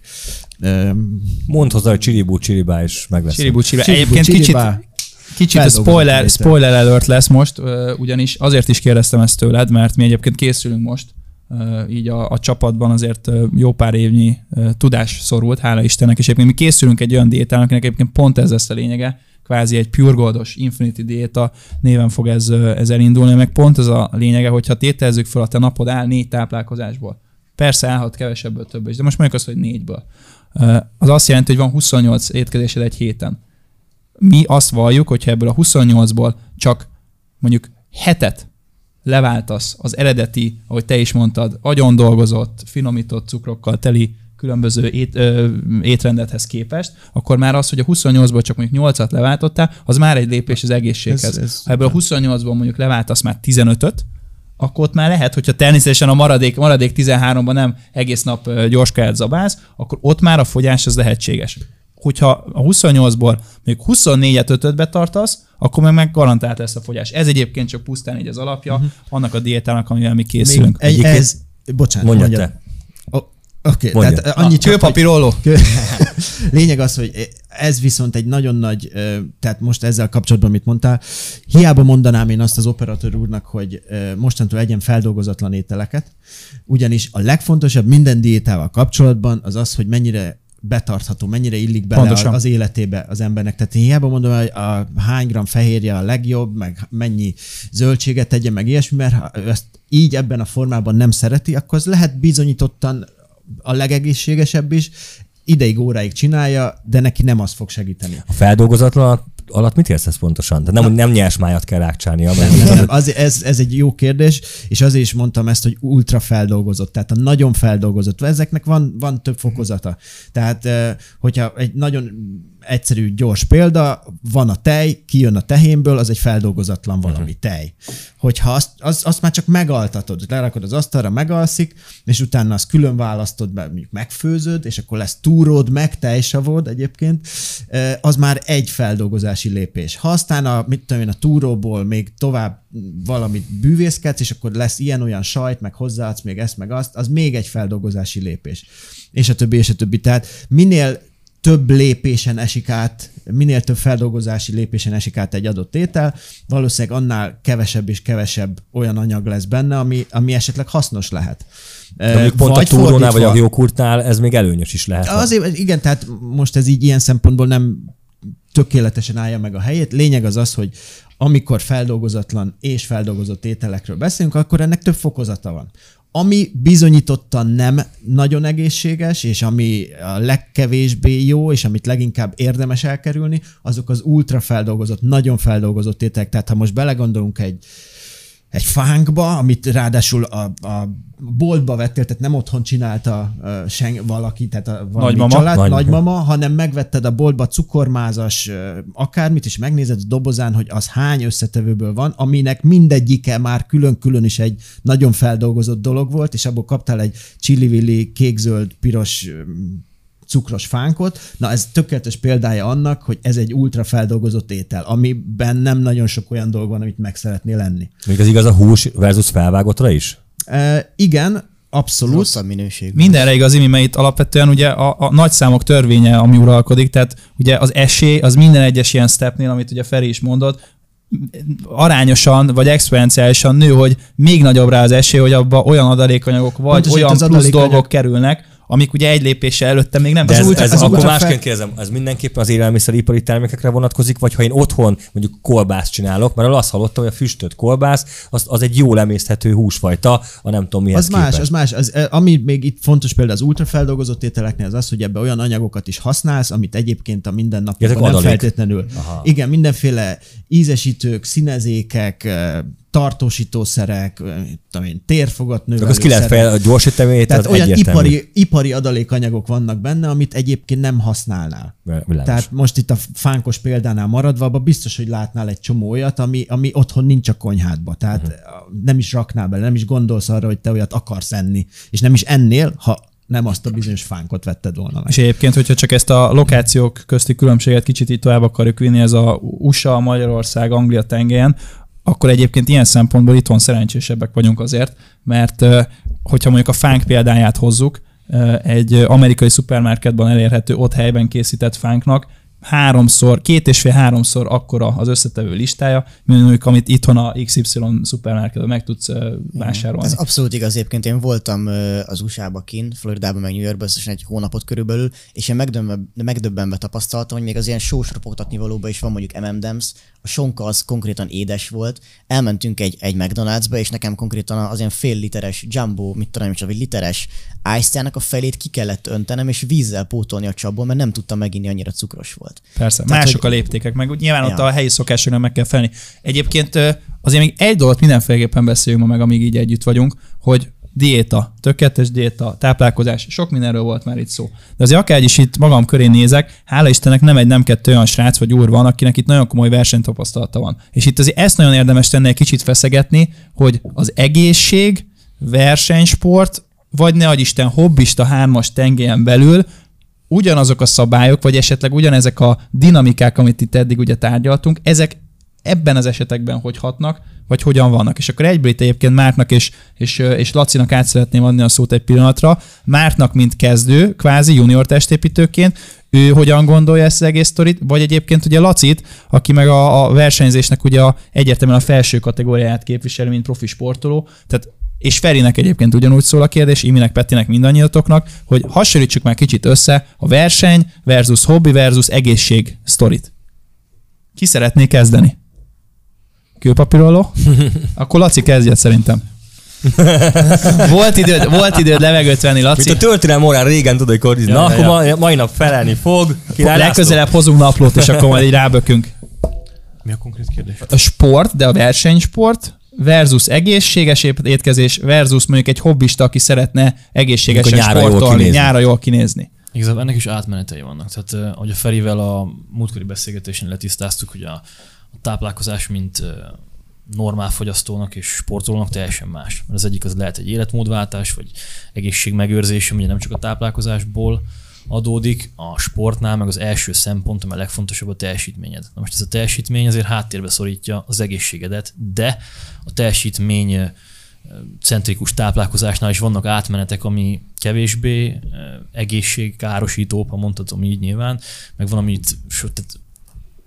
Mondd hozzá, hogy csiribú, csiribá, és meg lesz. Csiribú, csiribá. Egyébként csiribá. kicsit a Feldolgozott spoiler, spoiler alert lesz most, ugyanis azért is kérdeztem ezt tőled, mert mi egyébként készülünk most, így a, a csapatban azért jó pár évnyi tudás szorult, hála Istennek, és egyébként mi készülünk egy olyan diétának, akinek egyébként pont ez lesz a lényege, kvázi egy pure goldos Infinity diéta néven fog ez, ez elindulni, meg pont ez a lényege, hogyha tételezzük fel, a te napod áll négy táplálkozásból. Persze állhat kevesebből több is, de most mondjuk azt, hogy négyből. Az azt jelenti, hogy van 28 étkezésed egy héten mi azt valljuk, hogyha ebből a 28-ból csak mondjuk hetet leváltasz az eredeti, ahogy te is mondtad, agyon dolgozott, finomított cukrokkal teli különböző ét, ö, étrendethez képest, akkor már az, hogy a 28-ból csak mondjuk 8-at leváltottál, az már egy lépés az egészséghez. Ez- ez- ha ebből a 28-ból mondjuk leváltasz már 15-öt, akkor ott már lehet, hogyha természetesen a maradék, maradék 13-ban nem egész nap ö, gyors kaját zabálsz, akkor ott már a fogyás az lehetséges. Hogyha a 28-ból még 24-et 5 betartasz, akkor meg, meg garantált lesz a fogyás. Ez egyébként csak pusztán így az alapja uh-huh. annak a diétának, amivel mi készülünk. Még egy, Egyébként- ez, bocsánat, Mondjad mondjad. te. Oké, okay, Mondjad. tehát annyit csak, hogy-? Lényeg az, hogy ez viszont egy nagyon nagy, tehát most ezzel kapcsolatban, amit mondtál, hiába mondanám én azt az operatőr úrnak, hogy mostantól egyen feldolgozatlan ételeket, ugyanis a legfontosabb minden diétával kapcsolatban az az, hogy mennyire betartható, mennyire illik bele Pontosan. az életébe az embernek. Tehát én hiába mondom, hogy a hány gram fehérje a legjobb, meg mennyi zöldséget tegye, meg ilyesmi, mert ha ezt így ebben a formában nem szereti, akkor az lehet bizonyítottan a legegészségesebb is, ideig, óráig csinálja, de neki nem az fog segíteni. A feldolgozatlan alatt mit érsz ez pontosan? Tehát nem, hogy nem nyers májat kell rákcsálnia, mert Nem, nem, az, ez, ez egy jó kérdés, és azért is mondtam ezt, hogy ultra feldolgozott, tehát a nagyon feldolgozott. Ezeknek van, van több fokozata. Tehát, eh, hogyha egy nagyon egyszerű, gyors példa, van a tej, kijön a tehénből, az egy feldolgozatlan valami tej. Hogyha azt, az, azt már csak megaltatod, lerakod az asztalra, megalszik, és utána azt külön választod, mondjuk megfőzöd, és akkor lesz túród, meg tejsavod egyébként, az már egy feldolgozási lépés. Ha aztán a, mit tudom én, a túróból még tovább valamit bűvészkedsz, és akkor lesz ilyen-olyan sajt, meg hozzáadsz még ezt, meg azt, az még egy feldolgozási lépés. És a többi, és a többi. Tehát minél több lépésen esik át, minél több feldolgozási lépésen esik át egy adott étel, valószínűleg annál kevesebb és kevesebb olyan anyag lesz benne, ami, ami esetleg hasznos lehet. De mondjuk pont a túrónál vagy a joghurtnál ez még előnyös is lehet. Azért, igen, tehát most ez így ilyen szempontból nem tökéletesen állja meg a helyét. Lényeg az az, hogy amikor feldolgozatlan és feldolgozott ételekről beszélünk, akkor ennek több fokozata van. Ami bizonyítottan nem nagyon egészséges, és ami a legkevésbé jó, és amit leginkább érdemes elkerülni, azok az ultra feldolgozott, nagyon feldolgozott ételek. Tehát ha most belegondolunk egy, egy fánkba, amit ráadásul a, a boltba vettél, tehát nem otthon csinálta uh, sen, valaki, tehát a valami Nagymama. család, Nagy- nagymama, hanem megvetted a boltba cukormázas uh, akármit, és megnézed a dobozán, hogy az hány összetevőből van, aminek mindegyike már külön-külön is egy nagyon feldolgozott dolog volt, és abból kaptál egy csili kék-zöld, piros cukros fánkot. Na ez tökéletes példája annak, hogy ez egy ultra feldolgozott étel, amiben nem nagyon sok olyan dolog van, amit meg szeretnél lenni. Még az igaz a hús versus felvágottra is? E, igen, abszolút. Rosszabb minőség. Mindenre igaz, Imi, mert itt alapvetően ugye a, a nagyszámok törvénye, ami uralkodik, tehát ugye az esély az minden egyes ilyen stepnél, amit ugye Feri is mondott, arányosan vagy exponenciálisan nő, hogy még nagyobb rá az esély, hogy abba olyan adalékanyagok vagy Pontosan, olyan plusz adalékanyag- dolgok kerülnek, amik ugye egy lépéssel előtte még nem De ez, vezettek. ez az akkor másként kérdezem, ez mindenképpen az élelmiszeripari termékekre vonatkozik, vagy ha én otthon mondjuk kolbászt csinálok, mert azt hallottam, hogy a füstöt kolbász, az, az egy jól emészthető húsfajta, a nem tudom mihez Az más, képest. az más. Az, eh, ami még itt fontos például az ultrafeldolgozott ételeknél, az az, hogy ebbe olyan anyagokat is használsz, amit egyébként a mindennapokban nem adalék. feltétlenül. Aha. Igen, mindenféle ízesítők, színezékek, eh, tartósítószerek, tudom én, térfogat Csak az ki lehet fel, a gyorsíteményt, Tehát az olyan egyértelmű. ipari, ipari adalékanyagok vannak benne, amit egyébként nem használnál. Világos. Tehát most itt a fánkos példánál maradva, abban biztos, hogy látnál egy csomó olyat, ami, ami otthon nincs a konyhádba. Tehát uh-huh. nem is raknál bele, nem is gondolsz arra, hogy te olyat akarsz enni. És nem is ennél, ha nem azt a bizonyos fánkot vetted volna meg. És egyébként, hogyha csak ezt a lokációk közti különbséget kicsit itt tovább akarjuk vinni, ez a USA, Magyarország, Anglia tengelyen, akkor egyébként ilyen szempontból itthon szerencsésebbek vagyunk azért, mert hogyha mondjuk a fánk példáját hozzuk, egy amerikai szupermarketban elérhető ott helyben készített fánknak háromszor, két és fél háromszor akkora az összetevő listája, mint mondjuk amit itthon a XY szupermarketben meg tudsz vásárolni. Ez abszolút igaz. Egyébként én voltam az USA-ba kint, Floridában, meg New Yorkban, összesen egy hónapot körülbelül, és én megdöbbenve, megdöbbenve tapasztaltam, hogy még az ilyen sós ropogtatni valóban is van mondjuk M&M's, a sonka az konkrétan édes volt. Elmentünk egy, egy McDonald'sba, és nekem konkrétan az ilyen fél literes jumbo, mit tudom, csak egy literes ice a felét ki kellett öntenem, és vízzel pótolni a csapból, mert nem tudtam meginni, annyira cukros volt. Persze, Tehát, mások hogy- a léptékek, meg úgy nyilván ott Ja. a helyi szokásoknak meg kell felni. Egyébként azért még egy dolgot mindenféleképpen beszéljünk ma meg, amíg így együtt vagyunk, hogy diéta, tökéletes diéta, táplálkozás, sok mindenről volt már itt szó. De azért akár is itt magam köré nézek, hála Istennek nem egy, nem kettő olyan srác vagy úr van, akinek itt nagyon komoly versenytapasztalata van. És itt azért ezt nagyon érdemes tenni egy kicsit feszegetni, hogy az egészség, versenysport, vagy ne Isten hobbista hármas tengelyen belül ugyanazok a szabályok, vagy esetleg ugyanezek a dinamikák, amit itt eddig ugye tárgyaltunk, ezek ebben az esetekben hogy hatnak, vagy hogyan vannak. És akkor egyből itt egyébként Márknak és, és, és Lacinak át szeretném adni a szót egy pillanatra. Márknak, mint kezdő, kvázi junior testépítőként, ő hogyan gondolja ezt az egész sztorit, vagy egyébként ugye Lacit, aki meg a, a versenyzésnek ugye a, egyértelműen a felső kategóriáját képviseli, mint profi sportoló. Tehát és Ferinek egyébként ugyanúgy szól a kérdés, Iminek, Petinek, mindannyiatoknak, hogy hasonlítsuk már kicsit össze a verseny versus hobbi versus egészség sztorit. Ki szeretné kezdeni? Kőpapíroló? Akkor Laci kezdjet szerintem. volt, időd, volt időd levegőt venni, Laci. Mint a történelem órán régen tudod, hogy korizni. Ja, Na, ja, akkor ja. mai, nap felelni fog. Király. Legközelebb hozunk naplót, és akkor majd így rábökünk. Mi a konkrét kérdés? A sport, de a versenysport versus egészséges étkezés versus mondjuk egy hobbista, aki szeretne egészségesen nyára jól sportolni, kinézni. nyára jól kinézni. Igazából ennek is átmenetei vannak. Tehát, eh, ahogy a Ferivel a múltkori beszélgetésen letisztáztuk, hogy a, a táplálkozás, mint normál fogyasztónak és sportolónak teljesen más. Mert az egyik az lehet egy életmódváltás, vagy egészségmegőrzés, ami ugye nem csak a táplálkozásból adódik, a sportnál meg az első szempont, ami a legfontosabb a teljesítményed. Na most ez a teljesítmény azért háttérbe szorítja az egészségedet, de a teljesítmény centrikus táplálkozásnál is vannak átmenetek, ami kevésbé egészségkárosítóbb, ha mondhatom így nyilván, meg van, amit tehát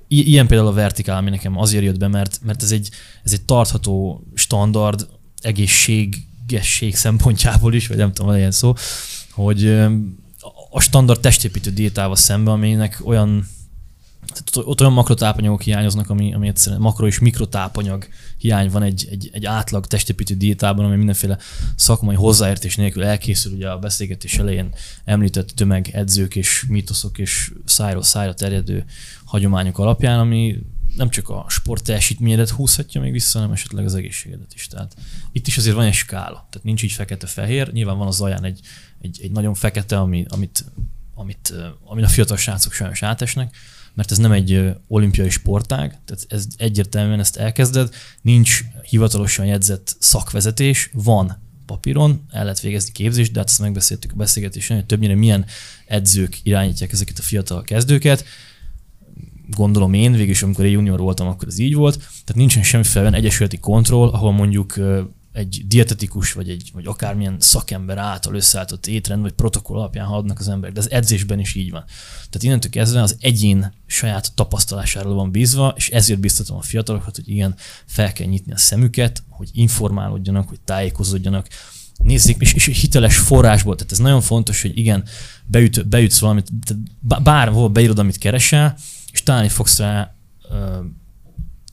ilyen például a vertikál, ami nekem azért jött be, mert, mert ez, egy, ez egy tartható standard egészségesség szempontjából is, vagy nem tudom, van ilyen szó, hogy a standard testépítő diétával szemben, aminek olyan tehát ott- olyan makrotápanyagok hiányoznak, ami, ami egyszerűen makro és mikrotápanyag hiány van egy, egy, egy átlag testépítő diétában, ami mindenféle szakmai hozzáértés nélkül elkészül. Ugye a beszélgetés elején említett tömegedzők és mítoszok és szájról szájra terjedő hagyományok alapján, ami nem csak a sport teljesítményedet húzhatja még vissza, hanem esetleg az egészségedet is. Tehát itt is azért van egy skála. Tehát nincs így fekete-fehér. Nyilván van az alján egy, egy, egy nagyon fekete, ami, amit, amit, ö, amin a fiatal srácok sajnos átesnek, mert ez nem egy olimpiai sportág, tehát ez egyértelműen ezt elkezded, nincs hivatalosan jegyzett szakvezetés, van papíron, el lehet végezni képzést, de hát ezt megbeszéltük a beszélgetésen, hogy többnyire milyen edzők irányítják ezeket a fiatal kezdőket, gondolom én, végülis amikor én junior voltam, akkor ez így volt, tehát nincsen semmiféle egyesületi kontroll, ahol mondjuk egy dietetikus, vagy egy vagy akármilyen szakember által összeállított étrend, vagy protokoll alapján haladnak az emberek, de az edzésben is így van. Tehát innentől kezdve az egyén saját tapasztalásáról van bízva, és ezért biztatom a fiatalokat, hogy igen, fel kell nyitni a szemüket, hogy informálódjanak, hogy tájékozódjanak, nézzék, és, és hiteles forrásból, tehát ez nagyon fontos, hogy igen, beüt, beütsz valamit, tehát bárhol beírod, amit keresel, és találni fogsz rá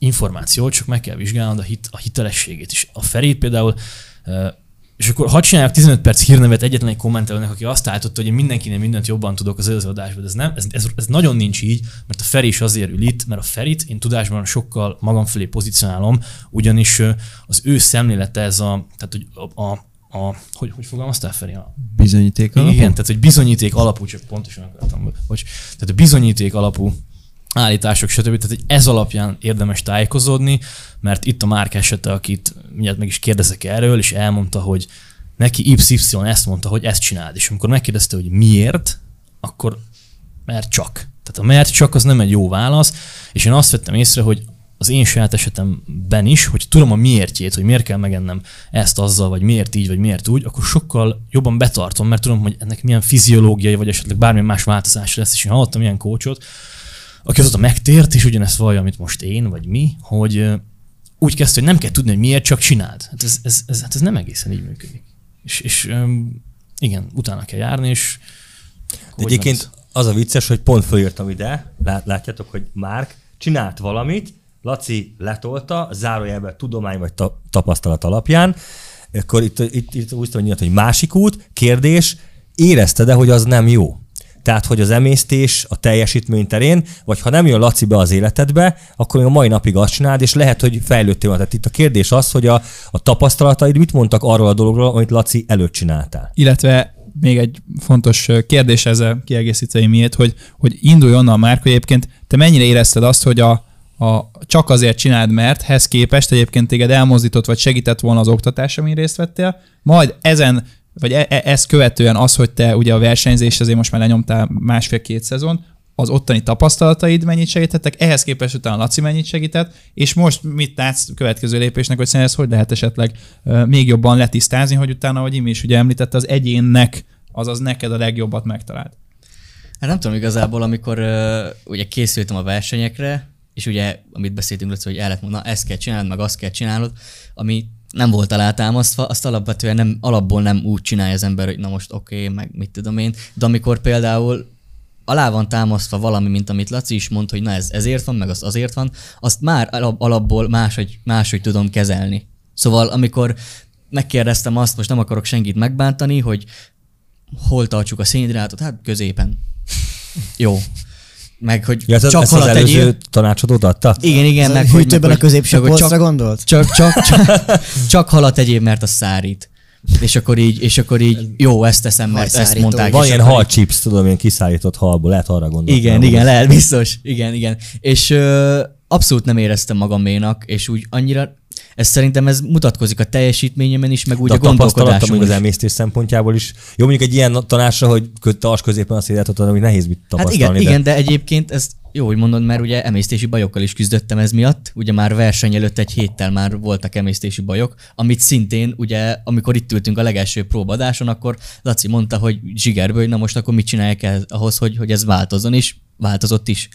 információt, csak meg kell vizsgálnod a, hit, a hitelességét is. A Ferit például, és akkor hadd csináljak 15 perc hírnevet egyetlen egy kommentelőnek, aki azt állította, hogy én mindenkinél mindent jobban tudok az előző adásban, de ez, nem, ez, ez, ez, nagyon nincs így, mert a Feri is azért ül itt, mert a Ferit én tudásban sokkal magam felé pozícionálom, ugyanis az ő szemlélete ez a, tehát hogy a, a a, hogy, hogy fogalmaztál Feri? A... Bizonyíték alapú? Igen, tehát hogy bizonyíték alapú, csak pontosan akartam, hogy tehát a bizonyíték alapú állítások, stb. Tehát ez alapján érdemes tájékozódni, mert itt a Márk esete, akit mindjárt meg is kérdezek erről, és elmondta, hogy neki XY ezt mondta, hogy ezt csináld. És amikor megkérdezte, hogy miért, akkor mert csak. Tehát a mert csak az nem egy jó válasz, és én azt vettem észre, hogy az én saját esetemben is, hogy tudom a miértjét, hogy miért kell megennem ezt azzal, vagy miért így, vagy miért úgy, akkor sokkal jobban betartom, mert tudom, hogy ennek milyen fiziológiai, vagy esetleg bármilyen más változás lesz, és én hallottam ilyen kócsot, aki azóta megtért, és ugyanezt vallja, amit most én, vagy mi, hogy úgy kezdte, hogy nem kell tudni, hogy miért, csak csináld. Hát ez, ez, ez, hát ez nem egészen így működik. És, és igen, utána kell járni, és De egyébként az a vicces, hogy pont fölírtam ide, lát, látjátok, hogy Márk csinált valamit, Laci letolta, zárójelben tudomány vagy ta- tapasztalat alapján, akkor itt, itt, itt úgy tudom, hogy másik út, kérdés, érezted-e, hogy az nem jó? Tehát, hogy az emésztés a teljesítmény terén, vagy ha nem jön Laci be az életedbe, akkor még a mai napig azt csináld, és lehet, hogy fejlődtél. Tehát itt a kérdés az, hogy a, a tapasztalataid mit mondtak arról a dologról, amit Laci előtt csináltál. Illetve még egy fontos kérdés ezzel kiegészíteni miért, hogy, hogy indulj onnan már, hogy egyébként te mennyire érezted azt, hogy a, a, csak azért csináld, mert hez képest egyébként téged elmozdított, vagy segített volna az oktatás, amin részt vettél, majd ezen, vagy e, e, ezt követően az, hogy te ugye a versenyzés, azért most már lenyomtál másfél-két szezon, az ottani tapasztalataid mennyit segítettek, ehhez képest utána Laci mennyit segített, és most mit látsz következő lépésnek, hogy szerintem ez hogy lehet esetleg még jobban letisztázni, hogy utána, ahogy Imi is ugye említette, az egyénnek, azaz neked a legjobbat megtalált. Hát nem tudom igazából, amikor uh, ugye készültem a versenyekre, és ugye, amit beszéltünk, Laci, hogy el lehet mondani, ezt kell csinálnod, meg azt kell csinálnod, ami nem volt alátámasztva, azt alapvetően nem, alapból nem úgy csinálja az ember, hogy na most oké, okay, meg mit tudom én, de amikor például alá van támasztva valami, mint amit Laci is mond, hogy na ez ezért van, meg az azért van, azt már alapból máshogy, máshogy tudom kezelni. Szóval amikor megkérdeztem azt, most nem akarok senkit megbántani, hogy hol tartsuk a szénhidrátot, hát középen. Jó, meg hogy ja, csak halat az tegyél. tanácsot adta? Igen, igen, meg hogy, meg, a középső polcra csak, gondolt? Csak, csak, csak, csak halat tegyél, mert a szárít. És akkor így, és akkor így jó, ezt teszem, mert ezt mondták. Van ilyen hal chips, tudom, ilyen kiszállított halból, lehet arra gondolni. Igen, igen, lehet, biztos. Igen, igen. És ö, abszolút nem éreztem magaménak, és úgy annyira ez szerintem ez mutatkozik a teljesítményemen is, meg úgy De a, a gondolkodáson az emésztés szempontjából is. Jó, mondjuk egy ilyen tanácsra, hogy tars középen azt életet hogy nehéz mit tapasztalni. Hát igen, de... igen, de egyébként ez jó, hogy mondod, mert ugye emésztési bajokkal is küzdöttem ez miatt. Ugye már verseny előtt egy héttel már voltak emésztési bajok, amit szintén ugye, amikor itt ültünk a legelső próbadáson, akkor Laci mondta, hogy zsigerből, hogy na most akkor mit csinálják ahhoz, hogy, hogy ez változzon, és változott is.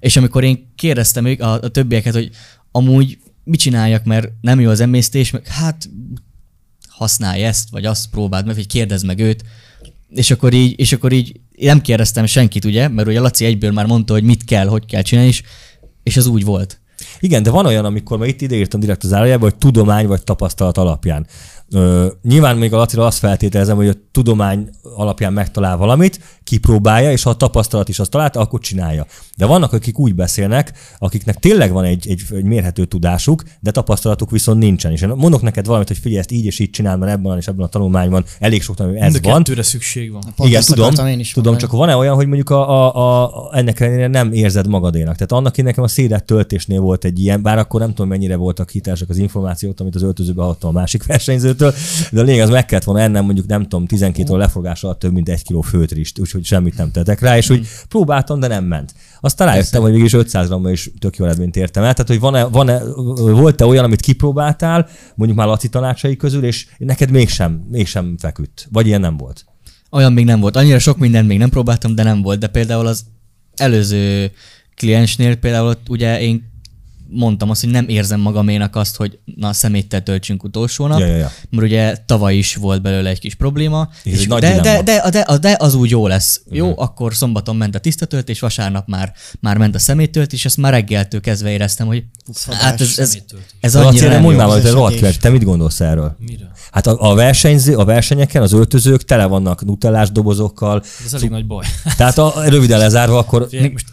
És amikor én kérdeztem ők, a, a többieket, hogy amúgy mit csináljak, mert nem jó az emésztés, meg hát használj ezt, vagy azt próbáld meg, vagy kérdezd meg őt. És akkor így, és akkor így nem kérdeztem senkit, ugye, mert ugye Laci egyből már mondta, hogy mit kell, hogy kell csinálni, és, és az úgy volt. Igen, de van olyan, amikor már itt ideírtam direkt az zárójelbe, hogy tudomány vagy tapasztalat alapján. Ö, nyilván még a Lacira azt feltételezem, hogy a tudomány alapján megtalál valamit, kipróbálja, és ha a tapasztalat is azt találta, akkor csinálja. De vannak, akik úgy beszélnek, akiknek tényleg van egy, egy, egy mérhető tudásuk, de tapasztalatuk viszont nincsen. És én mondok neked valamit, hogy figyelj, ezt így és így csinál, mert ebben és ebben a tanulmányban elég sok tanulmány ez van. kettőre szükség van. Pont Igen, tudom, én is tudom csak van-e olyan, hogy mondjuk a, a, a, a ennek ellenére nem érzed magadénak. Tehát annak én nekem a szédet töltésnél volt egy ilyen, bár akkor nem tudom mennyire voltak hitelesek az információk, amit az öltözőbe adtam a másik versenyzőtől, de a lényeg az meg kellett volna ennem mondjuk nem tudom 12 óra leforgás alatt több mint egy kiló főtrist, úgyhogy semmit nem tettek rá, és úgy próbáltam, de nem ment. Aztán rájöttem, hogy mégis 500 grammal is tök jó eredményt értem el. Tehát, hogy van-e, van-e, volt-e olyan, amit kipróbáltál, mondjuk már Laci tanácsai közül, és neked mégsem, mégsem feküdt? Vagy ilyen nem volt? Olyan még nem volt. Annyira sok mindent még nem próbáltam, de nem volt. De például az előző kliensnél például ott ugye én mondtam azt, hogy nem érzem magaménak azt, hogy na szeméttel töltsünk utolsó nap, Ja, ja, ja. mert ugye tavaly is volt belőle egy kis probléma, Ez egy és nagy de, de, de, de, de, de, az úgy jó lesz. Jó, akkor szombaton ment a tisztatöltés, vasárnap már, már ment a szeméttöltés, és ezt már reggeltől kezdve éreztem, hogy hát ez, ez, ez annyira nem mondj jó. már, hogy kíváncsi, te mit gondolsz erről? Mire? Hát a, a, versenyző, a versenyeken az öltözők tele vannak nutellás dobozokkal, Ez elég nagy baj. tehát a, röviden lezárva, akkor Figyelj, most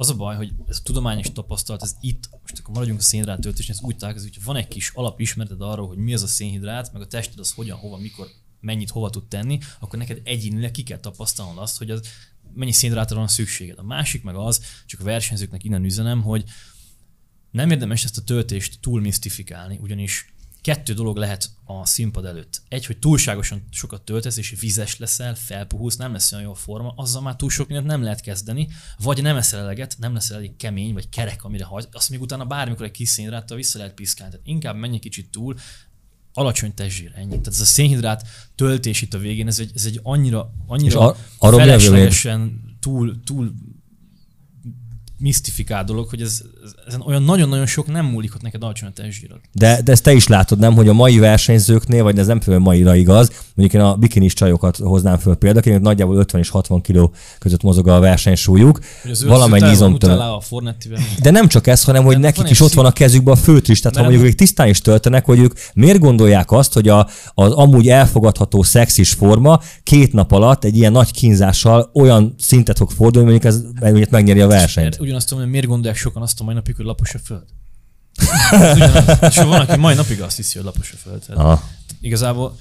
az a baj, hogy ez a tudományos tapasztalat, ez itt, most akkor maradjunk a szénhidrát töltésnél, ez úgy találkozik, hogy van egy kis alapismereted arról, hogy mi az a szénhidrát, meg a tested az hogyan, hova, mikor, mennyit, hova tud tenni, akkor neked egyénileg ki kell tapasztalnod azt, hogy az mennyi szénhidrátra van szükséged. A másik meg az, csak a versenyzőknek innen üzenem, hogy nem érdemes ezt a töltést túl misztifikálni, ugyanis kettő dolog lehet a színpad előtt. Egy, hogy túlságosan sokat töltesz, és vizes leszel, felpuhulsz, nem lesz olyan jó forma, azzal már túl sok mindent nem lehet kezdeni, vagy nem eszel eleget, nem leszel elég kemény, vagy kerek, amire hagy, azt még utána bármikor egy kis szénhidráttal vissza lehet piszkálni. Tehát inkább menj egy kicsit túl, alacsony testzsír, ennyi. Tehát ez a szénhidrát töltés itt a végén, ez egy, ez egy annyira, annyira a véleményed? feleslegesen túl, túl misztifikált dolog, hogy ez, ez, ezen olyan nagyon-nagyon sok nem múlik, hogy neked alacsony a testzsírod. De, de ezt te is látod, nem, hogy a mai versenyzőknél, vagy ez nem főleg maira igaz, mondjuk én a bikinis csajokat hoznám föl példaként, nagyjából 50 és 60 kiló között mozog a versenysúlyuk, valamennyi izomtömeg. De nem csak ez, hanem hogy De nekik is ott van a kezükben a főt is, tehát ha mondjuk ők tisztán is töltenek, hogy ők miért gondolják azt, hogy a, az amúgy elfogadható szexis forma két nap alatt egy ilyen nagy kínzással olyan szintet fog fordulni, mondjuk ez megnyeri a versenyt. Ugyanazt tudom, hogy miért gondolják sokan azt a mai napig, hogy lapos a föld. És van, aki mai napig azt hiszi, hogy lapos a föld. Tehát Aha. igazából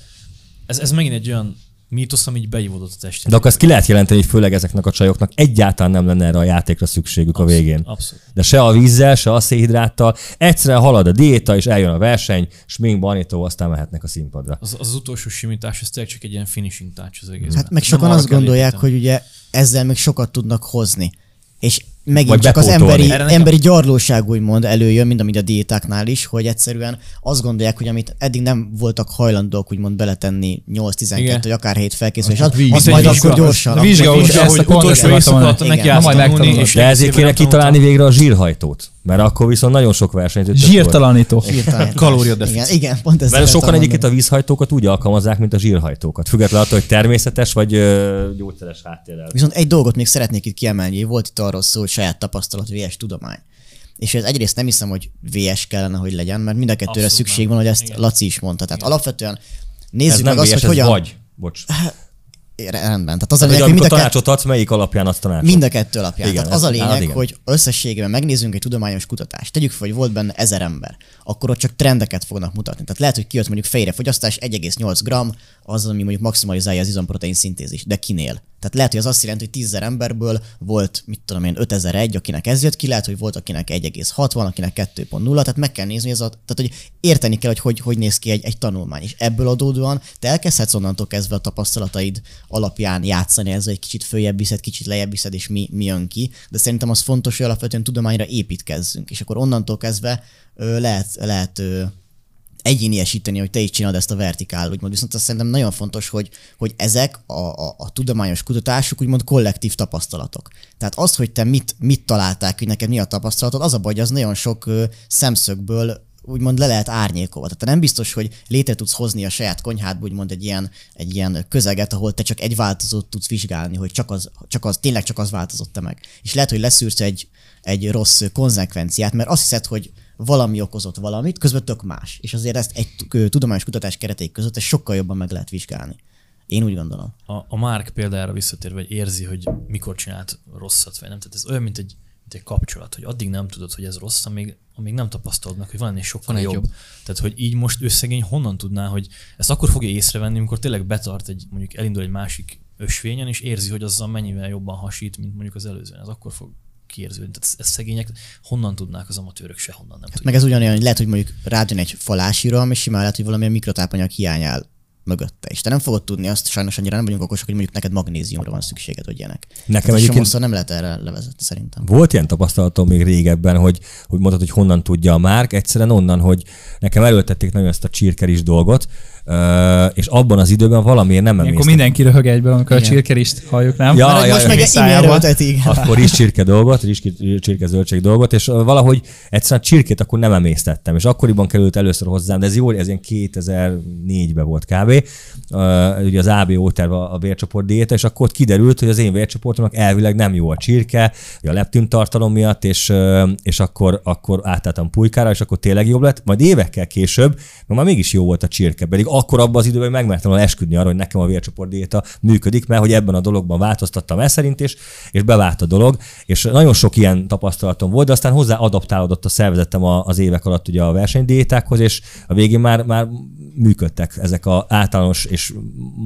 ez, ez megint egy olyan mítosz, ami így beívódott a testet. De akkor ezt ki lehet jelenteni, hogy főleg ezeknek a csajoknak egyáltalán nem lenne erre a játékra szükségük a végén. Abszolút. De se a vízzel, se a szénhidráttal. Egyszerűen halad a diéta, és eljön a verseny, smink, banító, aztán mehetnek a színpadra. Az, az, az utolsó simítás, ez tényleg csak egy ilyen finishing touch az egész. Hát meg sokan azt gondolják, hogy ugye ezzel még sokat tudnak hozni. És megint Vagy csak az bepótolni. emberi, Erre emberi gyarlóság úgymond előjön, mint amit a diétáknál is, hogy egyszerűen azt gondolják, hogy amit eddig nem voltak hajlandók úgymond beletenni 8-12 Igen. vagy akár hét felkészül, és az, az majd vizsga- akkor gyorsan. vizsga hogy utolsó éjszaka neki De ezért kéne kitalálni végre a zsírhajtót. Mert akkor viszont nagyon sok versenyző Zsírtalanító. Hirtelen. Kalóriadeficit. Igen, igen, pont ez. Mert sokan egyébként a vízhajtókat úgy alkalmazzák, mint a zsírhajtókat. Függetlenül attól, hogy természetes vagy ö, gyógyszeres háttérrel. Viszont egy dolgot még szeretnék itt kiemelni, volt itt arról szó, hogy saját tapasztalat, VS tudomány. És ez egyrészt nem hiszem, hogy VS kellene, hogy legyen, mert mind a kettőre Abszolút szükség nem. van, hogy ezt Igen. Laci is mondta. Tehát alapvetően Ez nézzük nem meg azt, VS, hogy ez hogyan... vagy. Bocs. Rendben. Tehát az a lényeg, hogy mind a, tanácsot adsz, melyik alapján azt tanácsot? mind a kettő alapján. Igen, Tehát az a ez- lényeg, hát hogy összességében megnézzünk egy tudományos kutatást. Tegyük fel, hogy volt benne ezer ember, akkor ott csak trendeket fognak mutatni. Tehát lehet, hogy kijött mondjuk fejre fogyasztás 1,8 g, az, ami mondjuk maximalizálja az izomprotein szintézis, de kinél. Tehát lehet, hogy az azt jelenti, hogy 10 emberből volt, mit tudom én, 5001, akinek ez jött ki, lehet, hogy volt, akinek 1,6 van, akinek 2.0, tehát meg kell nézni, ez a, tehát hogy érteni kell, hogy, hogy hogy néz ki egy, egy tanulmány. És ebből adódóan te elkezdhetsz onnantól kezdve a tapasztalataid alapján játszani ezzel, egy kicsit följebb viszed, kicsit lejjebb viszed, és mi, mi jön ki. De szerintem az fontos, hogy alapvetően tudományra építkezzünk. És akkor onnantól kezdve lehet, lehet egyéniesíteni, hogy te is csinálod ezt a vertikál, úgymond. Viszont azt szerintem nagyon fontos, hogy, hogy ezek a, a, a tudományos kutatások úgymond kollektív tapasztalatok. Tehát az, hogy te mit, mit találták, hogy neked mi a tapasztalatod, az a baj, hogy az nagyon sok ö, szemszögből úgymond le lehet árnyékolva. Tehát te nem biztos, hogy létre tudsz hozni a saját konyhádból úgymond egy ilyen, egy ilyen közeget, ahol te csak egy változót tudsz vizsgálni, hogy csak az, csak az tényleg csak az változott meg. És lehet, hogy leszűrsz egy, egy rossz konzekvenciát, mert azt hiszed, hogy valami okozott valamit, közben tök más. És azért ezt egy tudományos kutatás keretei között ezt sokkal jobban meg lehet vizsgálni. Én úgy gondolom. a, a Mark példára visszatérve, hogy érzi, hogy mikor csinált rosszat, vagy nem. Tehát ez olyan, mint egy, mint egy kapcsolat, hogy addig nem tudod, hogy ez rossz, amíg, amíg nem tapasztalod meg, hogy van ennél sokkal Van jobb. jobb. Tehát, hogy így most ő szegény honnan tudná, hogy ezt akkor fogja észrevenni, amikor tényleg betart egy, mondjuk elindul egy másik ösvényen, és érzi, hogy azzal mennyivel jobban hasít, mint mondjuk az előzőn. Ez akkor fog kiérződni. Tehát ez, szegények honnan tudnák az amatőrök sehonnan nem Hát tudják. meg ez ugyanolyan, hogy lehet, hogy mondjuk rád jön egy falásírom, és simán lehet, hogy valamilyen mikrotápanyag hiány áll mögötte. És te nem fogod tudni azt, sajnos annyira nem vagyunk okosak, hogy mondjuk neked magnéziumra van szükséged, vagy ilyenek. Nekem Ez egyébként nem lehet erre levezetni szerintem. Volt ilyen tapasztalatom még régebben, hogy, hogy mondtad, hogy honnan tudja a Márk, egyszerűen onnan, hogy nekem erőltették nagyon ezt a csirkeris dolgot, és abban az időben valamiért nem emésztem. mindenki röhög egyből, amikor a Igen. csirkerist halljuk, nem? Ja, Mert ja, most ja, meg erőlteti, igen. akkor is csirke dolgot, is csirke zöldség dolgot, és valahogy egyszerűen a csirkét akkor nem emésztettem, és akkoriban került először hozzám, de ez jó, ez ilyen 2004-ben volt kb. Ugye az ABO terv a a vércsoport diéta, és akkor ott kiderült, hogy az én vércsoportomnak elvileg nem jó a csirke, a leptin tartalom miatt, és, és akkor, akkor átálltam pulykára, és akkor tényleg jobb lett. Majd évekkel később, meg már mégis jó volt a csirke, pedig akkor abban az időben megmertem volna esküdni arra, hogy nekem a vércsoport diéta működik, mert hogy ebben a dologban változtattam el szerint, és, és bevált a dolog, és nagyon sok ilyen tapasztalatom volt, de aztán hozzá adaptálódott a szervezetem az évek alatt ugye a versenydiétákhoz, és a végén már, már működtek ezek a általános és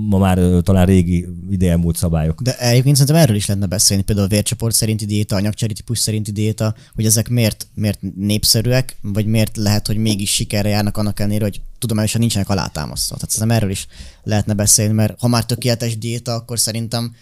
ma már talán régi ideje múlt szabályok. De egyébként szerintem erről is lehetne beszélni, például a vércsoport szerinti diéta, anyagcseri típus szerinti diéta, hogy ezek miért, miért népszerűek, vagy miért lehet, hogy mégis sikerre járnak annak ellenére, hogy tudományosan nincsenek alátámasztva. Tehát szerintem erről is lehetne beszélni, mert ha már tökéletes diéta, akkor szerintem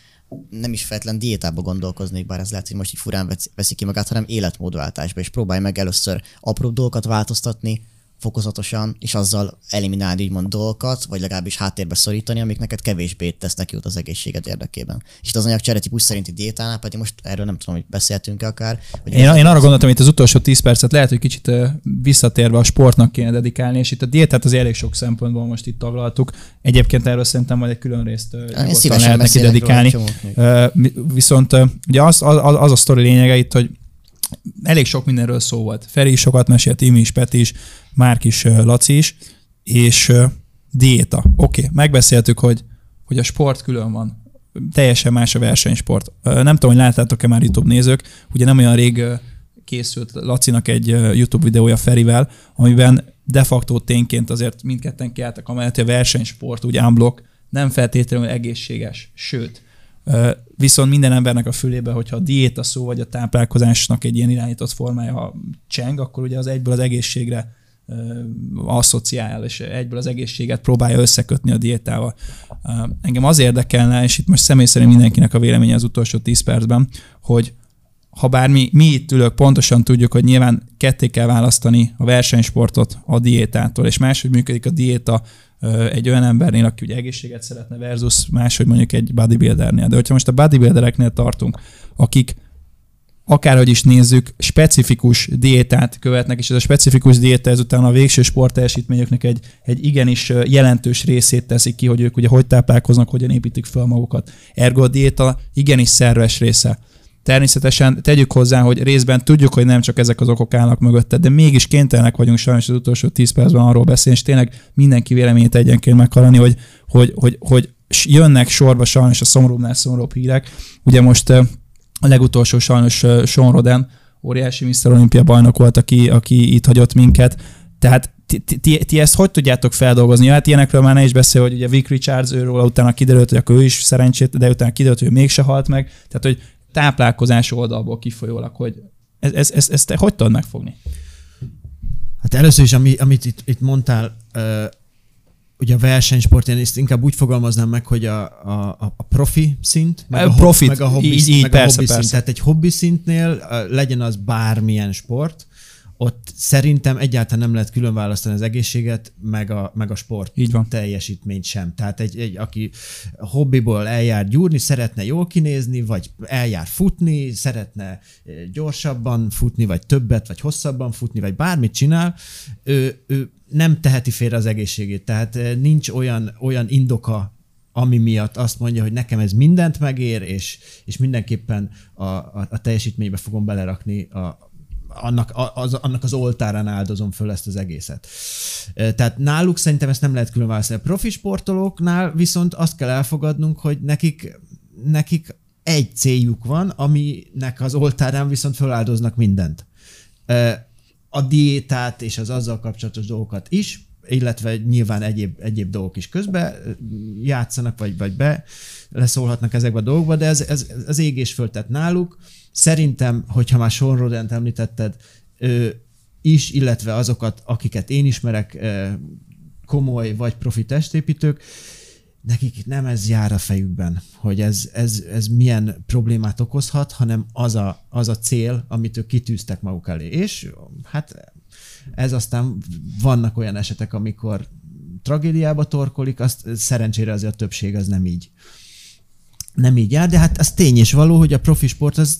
nem is feltétlen diétába gondolkoznék, bár ez lehet, hogy most így furán vesz- veszi ki magát, hanem életmódváltásba, és próbálj meg először apró dolgokat változtatni, fokozatosan, és azzal eliminálni úgymond dolgokat, vagy legalábbis háttérbe szorítani, amik neked kevésbé tesznek jót az egészséged érdekében. És itt az anyagcsere típus szerinti diétánál pedig most erről nem tudom, hogy beszéltünk akár. Hogy Én, én arra gondoltam, hogy itt az utolsó 10 percet lehet, hogy kicsit visszatérve a sportnak kéne dedikálni, és itt a diétát az elég sok szempontból most itt taglaltuk. Egyébként erről szerintem majd egy külön részt lehet neki róla dedikálni. mi- Viszont ugye az, az, az a sztori lényege itt, hogy elég sok mindenről szó volt. Feri is sokat mesélt, Imi is, Peti is, Márk is, Laci is, és diéta. Oké, okay, megbeszéltük, hogy, hogy a sport külön van. Teljesen más a versenysport. Nem tudom, hogy láttátok-e már YouTube nézők, ugye nem olyan rég készült Lacinak egy YouTube videója Ferivel, amiben de facto tényként azért mindketten kiálltak amellett, a versenysport, úgy unblock, nem feltétlenül egészséges. Sőt, Viszont minden embernek a fülébe, hogyha a diéta szó vagy a táplálkozásnak egy ilyen irányított formája cseng, akkor ugye az egyből az egészségre asszociál, és egyből az egészséget próbálja összekötni a diétával. Engem az érdekelne, és itt most személy szerint mindenkinek a véleménye az utolsó 10 percben, hogy ha bár mi, itt ülök, pontosan tudjuk, hogy nyilván ketté kell választani a versenysportot a diétától, és máshogy működik a diéta egy olyan embernél, aki ugye egészséget szeretne versus máshogy mondjuk egy bodybuildernél. De hogyha most a bodybuildereknél tartunk, akik akárhogy is nézzük, specifikus diétát követnek, és ez a specifikus diéta ezután a végső sportteljesítményüknek egy, egy igenis jelentős részét teszik ki, hogy ők ugye hogy táplálkoznak, hogyan építik fel magukat. Ergo a diéta igenis szerves része. Természetesen tegyük hozzá, hogy részben tudjuk, hogy nem csak ezek az okok állnak mögötte, de mégis kénytelenek vagyunk sajnos az utolsó 10 percben arról beszélni, és tényleg mindenki véleményét egyenként meghallani, hogy, hogy, hogy, hogy jönnek sorba sajnos a szomorúbbnál szomorúbb hírek. Ugye most a legutolsó sajnos Sean Roden, óriási Mr. Olympia bajnok volt, aki, aki itt hagyott minket. Tehát ti- ti, ti ezt hogy tudjátok feldolgozni? Ja, hát ilyenekről már ne is beszél, hogy ugye Vic Richards őről utána kiderült, hogy akkor ő is szerencsét, de utána kiderült, hogy ő mégse halt meg. Tehát, hogy táplálkozás oldalból kifolyólag, hogy ez, ez, ez, ezt te hogy tudod megfogni? Hát először is, ami, amit itt, itt mondtál, uh, ugye a versenysport, én ezt inkább úgy fogalmaznám meg, hogy a, a, a profi szint, meg a, Profit, meg a hobbi, így- így, meg persze, a hobbi persze. szint. Tehát egy hobbi szintnél uh, legyen az bármilyen sport, ott szerintem egyáltalán nem lehet külön választani az egészséget, meg a, meg a sport Így van. teljesítményt sem. Tehát egy, egy, aki hobbiból eljár gyúrni, szeretne jól kinézni, vagy eljár futni, szeretne eh, gyorsabban futni, vagy többet, vagy hosszabban futni, vagy bármit csinál, ő, ő nem teheti félre az egészségét. Tehát eh, nincs olyan, olyan indoka ami miatt azt mondja, hogy nekem ez mindent megér, és, és mindenképpen a, a, a teljesítménybe fogom belerakni a, annak, az, annak az oltárán áldozom föl ezt az egészet. Tehát náluk szerintem ezt nem lehet külön választani. A profi sportolóknál viszont azt kell elfogadnunk, hogy nekik, nekik egy céljuk van, aminek az oltárán viszont föláldoznak mindent. A diétát és az azzal kapcsolatos dolgokat is, illetve nyilván egyéb, egyéb dolgok is közbe játszanak, vagy, vagy be leszólhatnak ezekbe a dolgokba, de ez, ez, az ég és náluk szerintem, hogyha már Sean Rodent említetted, ő is, illetve azokat, akiket én ismerek, komoly vagy profi testépítők, nekik nem ez jár a fejükben, hogy ez, ez, ez milyen problémát okozhat, hanem az a, az a cél, amit ők kitűztek maguk elé. És hát ez aztán vannak olyan esetek, amikor tragédiába torkolik, azt szerencsére azért a többség az nem így nem így jár, de hát az tény és való, hogy a profi sport az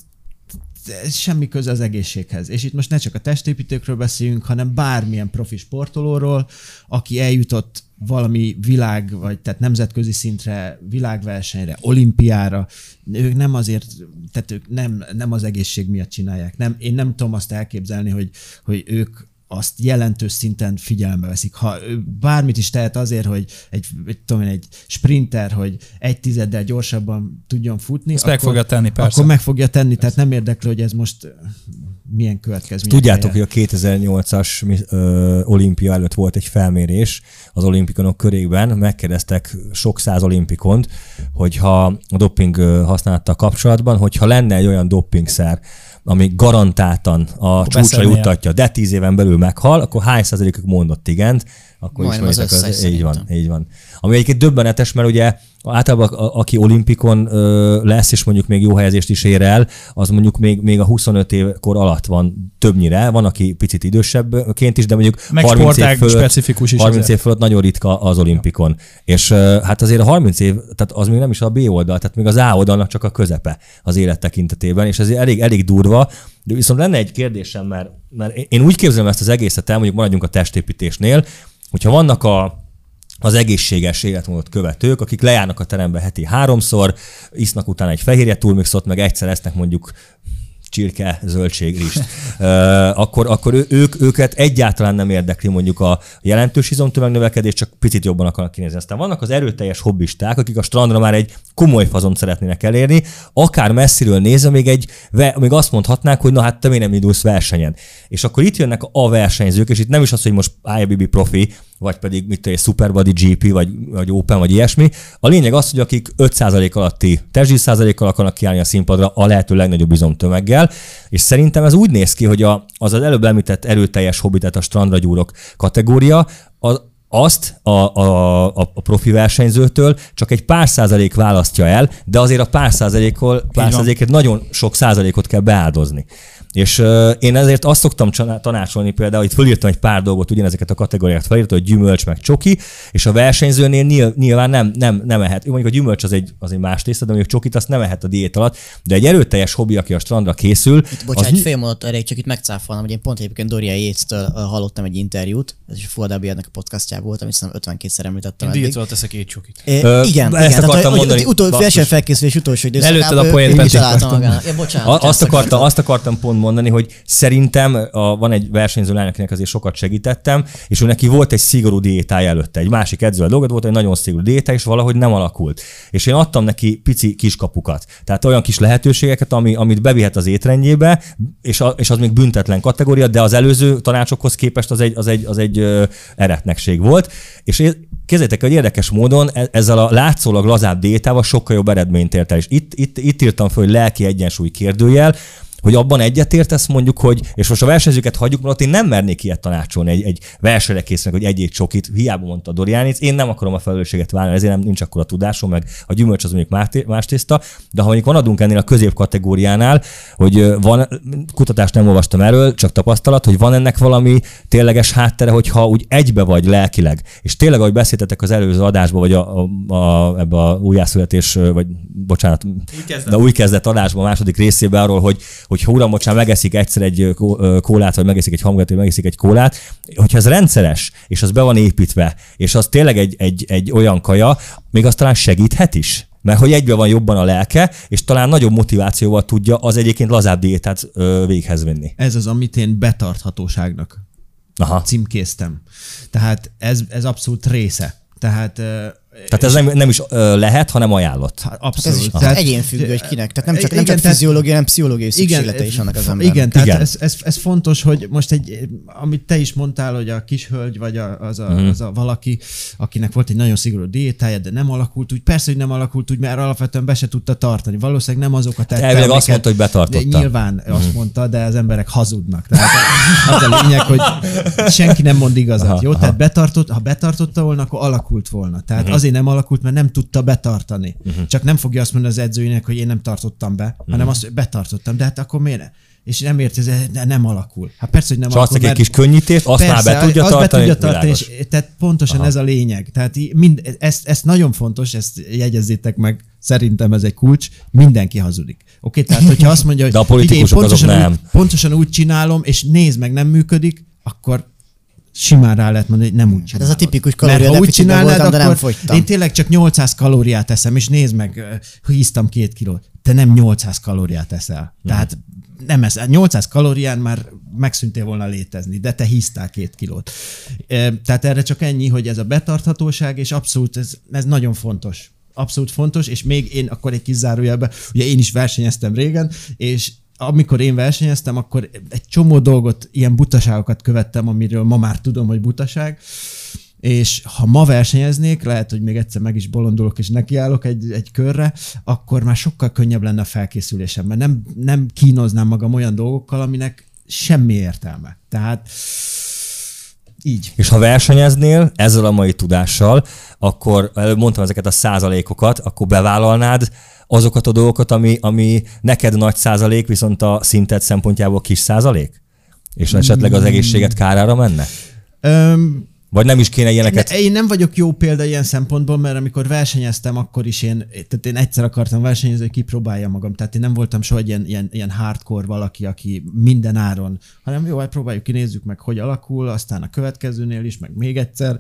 ez semmi köze az egészséghez. És itt most ne csak a testépítőkről beszéljünk, hanem bármilyen profi sportolóról, aki eljutott valami világ, vagy tehát nemzetközi szintre, világversenyre, olimpiára, ők nem azért, tehát ők nem, nem az egészség miatt csinálják. Nem, én nem tudom azt elképzelni, hogy, hogy ők azt jelentős szinten figyelembe veszik. Ha bármit is tehet azért, hogy egy, egy, tudom én, egy sprinter, hogy egy tizeddel gyorsabban tudjon futni, Ezt meg fogja tenni, persze. akkor meg fogja tenni, tehát nem érdekli, hogy ez most ö, milyen következmények. Tudjátok, hogy a 2008-as mi- ö, olimpia előtt volt egy felmérés az olimpikonok körében, megkérdeztek sok száz olimpikont, hogyha a doping ö, használattal kapcsolatban, hogyha lenne egy olyan dopingszer, ami garantáltan a csúcsra beszélnél. juttatja, de tíz éven belül meghal, akkor hány százalékuk mondott igent, akkor Majdnem az ismeritek, összes így van, így van. Ami egyébként döbbenetes, mert ugye általában a, aki olimpikon ö, lesz, és mondjuk még jó helyezést is ér el, az mondjuk még, még a 25 évkor alatt van többnyire, van, aki picit idősebbként is, de mondjuk Meg 30 év fölött, specifikus is 30 azért. év fölött nagyon ritka az olimpikon. És ö, hát azért a 30 év, tehát az még nem is a B oldal, tehát még az A oldalnak csak a közepe az élet tekintetében, és ez elég, elég durva, de viszont lenne egy kérdésem, mert, mert én úgy képzelem ezt az egészet el, mondjuk maradjunk a testépítésnél, hogyha vannak a, az egészséges életmódot követők, akik lejárnak a terembe heti háromszor, isznak utána egy fehérje turmixot, meg egyszer esznek mondjuk csirke, zöldség, rist, akkor, akkor ő, ők, őket egyáltalán nem érdekli mondjuk a jelentős izomtömegnövekedés, csak picit jobban akarnak kinézni. Aztán vannak az erőteljes hobbisták, akik a strandra már egy komoly fazont szeretnének elérni, akár messziről nézve még egy, még azt mondhatnák, hogy na hát te miért nem indulsz versenyen. És akkor itt jönnek a versenyzők, és itt nem is az, hogy most IFBB profi, vagy pedig mit egy Superbody GP, vagy, vagy Open, vagy ilyesmi. A lényeg az, hogy akik 5% alatti testzsír százalékkal akarnak kiállni a színpadra a lehető legnagyobb izomtömeggel, és szerintem ez úgy néz ki, hogy a, az az előbb említett erőteljes hobbi, tehát a strandra gyúrok kategória, az, azt a, a, a, a profi versenyzőtől csak egy pár százalék választja el, de azért a pár százalékról, pár százalékért nagyon sok százalékot kell beáldozni. És uh, én ezért azt szoktam tanácsolni például, itt fölírtam egy pár dolgot, ugyanezeket a kategóriákat felírtam, hogy gyümölcs meg csoki, és a versenyzőnél nyil, nyilván nem, nem, nem ehet. Mondjuk a gyümölcs az egy, az egy más tészta, de mondjuk csokit azt nem ehet a diét alatt, de egy erőteljes hobbi, aki a strandra készül, Itt, bocsánat, az egy fél mondat erejéig csak itt megcáfolnám, hogy én pont egyébként Doria Yates-től ö, hallottam egy interjút, ez is WB-nek a podcastjában volt, amit szerintem 52-szer említettem Én eddig. diétról teszek egy csokit. É, Ö, igen, ezt igen, akartam tehát, mondani, hogy Utol, basszus. verseny felkészülés utolsó időszakában. Előtted a poént, Peti. kitalálta magának. Ja, bocsánat, azt, ezt akartam, azt akartam pont mondani, hogy szerintem a, van egy versenyző lány, akinek azért sokat segítettem, és ő neki volt egy szigorú diétája előtte. Egy másik edző dolgot volt, egy nagyon szigorú diéta, és valahogy nem alakult. És én adtam neki pici kiskapukat. Tehát olyan kis lehetőségeket, ami, amit bevihet az étrendjébe, és, a, és az még büntetlen kategória, de az előző tanácsokhoz képest az egy, az egy, az egy ö, eretnekség volt. És Képzeljétek, hogy érdekes módon e- ezzel a látszólag lazább diétával sokkal jobb eredményt ért el. És itt, itt, itt írtam föl, hogy lelki egyensúly kérdőjel, hogy abban egyetértesz mondjuk, hogy, és most a versenyzőket hagyjuk, mert ott én nem mernék ilyet tanácsolni egy, egy versenyre készülnek, hogy egy-egy csokit, hiába mondta Dorianic, én nem akarom a felelősséget vállalni, ezért nem nincs akkor a tudásom, meg a gyümölcs az mondjuk más té- más tészta, de ha mondjuk van adunk ennél a középkategóriánál, hogy ö, van, kutatást nem olvastam erről, csak tapasztalat, hogy van ennek valami tényleges háttere, hogyha úgy egybe vagy lelkileg, és tényleg, ahogy beszéltetek az előző adásban, vagy a, a, a, ebbe a újjászületés, vagy bocsánat, de új kezdet adásban, a második részében arról, hogy, hogy ha uram, bocsánat, megeszik egyszer egy kólát, vagy megeszik egy hamburgert, vagy megeszik egy kólát, hogyha ez rendszeres, és az be van építve, és az tényleg egy, egy, egy olyan kaja, még az talán segíthet is. Mert hogy egybe van jobban a lelke, és talán nagyobb motivációval tudja az egyébként lazább diétát ö, véghez vinni. Ez az, amit én betarthatóságnak Aha. címkéztem. Tehát ez, ez abszolút része. Tehát Tehát ez nem, nem is ö, lehet, hanem ajánlott. Hát Hát ez abszolút. is Tehát- egyénfüggő, hogy kinek. Tehát nem csak, nem Igen, csak tehát- fiziológiai, hanem pszichológiai szükséglete is vannak az embernek. Igen, tehát Igen. Ez, ez, ez, fontos, hogy most egy, amit te is mondtál, hogy a kis hölgy, vagy a, az, a, Mhm. az a valaki, akinek volt egy nagyon szigorú diétája, de nem alakult úgy, persze, hogy nem alakult úgy, mert alapvetően be se tudta tartani. Valószínűleg nem azokat tette, Elvileg azt mondta, hogy betartotta. Nyilván azt mondta, de az emberek hazudnak. Tehát az a lényeg, hogy senki nem mond igazat, Aha, jó? aha. Tehát betartott, ha betartotta volna, akkor alakult volna. Tehát Mhm. Azért nem alakult, mert nem tudta betartani. Csak nem fogja azt mondani az edzőjének, hogy én nem tartottam be, Mhm. hanem azt, hogy betartottam. De hát akkor miért ne? És nem érti, ez nem alakul. Hát persze, hogy nem adsz alakul. neki egy kis könnyítést, azt már be tudja azt tartani. be tudja tartani, és, tehát pontosan Aha. ez a lényeg. Tehát mind, ezt, ezt nagyon fontos, ezt jegyezzétek meg, szerintem ez egy kulcs, mindenki hazudik. Oké, tehát hogyha azt mondja, hogy De a politikusok figyelj, azok pontosan nem. Úgy, pontosan úgy csinálom, és nézd meg, nem működik, akkor simán rá lehet mondani, hogy nem úgy Hát csinálod. ez a tipikus Mert ha úgy csinálnád, voltam, de nem akkor fogytam. én tényleg csak 800 kalóriát eszem, és nézd meg, hogy hisztam két kilót. Te nem 800 kalóriát eszel. Tehát nem eszel. 800 kalórián már megszűntél volna létezni, de te hisztál két kilót. Tehát erre csak ennyi, hogy ez a betarthatóság, és abszolút ez, ez nagyon fontos. Abszolút fontos, és még én akkor egy kis zárójelbe, ugye én is versenyeztem régen, és amikor én versenyeztem, akkor egy csomó dolgot, ilyen butaságokat követtem, amiről ma már tudom, hogy butaság, és ha ma versenyeznék, lehet, hogy még egyszer meg is bolondulok és nekiállok egy, egy körre, akkor már sokkal könnyebb lenne a felkészülésem, mert nem, nem kínoznám magam olyan dolgokkal, aminek semmi értelme. Tehát így. És ha versenyeznél ezzel a mai tudással, akkor előbb mondtam ezeket a százalékokat, akkor bevállalnád azokat a dolgokat, ami, ami neked nagy százalék, viszont a szinted szempontjából kis százalék? És esetleg az egészséget kárára menne? Öm, Vagy nem is kéne ilyeneket? Ne, én nem vagyok jó példa ilyen szempontból, mert amikor versenyeztem, akkor is én, tehát én egyszer akartam versenyezni, hogy kipróbáljam magam. Tehát én nem voltam soha ilyen, ilyen, ilyen hardcore valaki, aki minden áron, hanem jó, hát próbáljuk ki, nézzük meg, hogy alakul, aztán a következőnél is, meg még egyszer,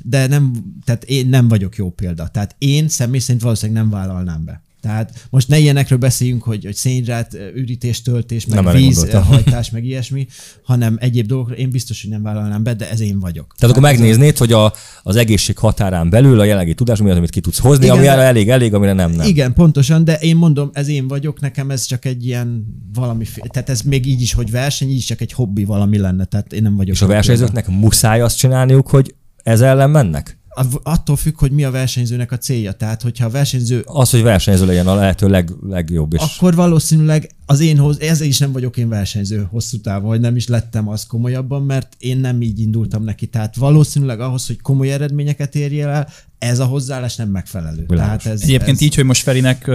de nem, tehát én nem vagyok jó példa. Tehát én személy szerint valószínűleg nem vállalnám be. Tehát most ne ilyenekről beszéljünk, hogy, hogy szénhidrát, ürítés, töltés, meg Nem víz, hajtás, meg ilyesmi, hanem egyéb dolgokra én biztos, hogy nem vállalnám be, de ez én vagyok. Tehát akkor megnéznéd, hogy a, az egészség határán belül a jelenlegi tudás, mi az, amit ki tudsz hozni, Igen, amire elég, elég, amire nem, nem. Igen, pontosan, de én mondom, ez én vagyok, nekem ez csak egy ilyen valami, tehát ez még így is, hogy verseny, így is csak egy hobbi valami lenne, tehát én nem vagyok. És a versenyzőknek muszáj azt csinálniuk, hogy ez ellen mennek? Attól függ, hogy mi a versenyzőnek a célja. Tehát, hogyha a versenyző Az, hogy versenyző legyen a lehető leg, legjobb. És akkor valószínűleg az én hoz, ezzel is nem vagyok én versenyző hosszú távon, vagy nem is lettem az komolyabban, mert én nem így indultam neki. Tehát valószínűleg ahhoz, hogy komoly eredményeket érjél el, ez a hozzáállás nem megfelelő. Tehát ez, Egyébként ez, így, hogy most Ferinek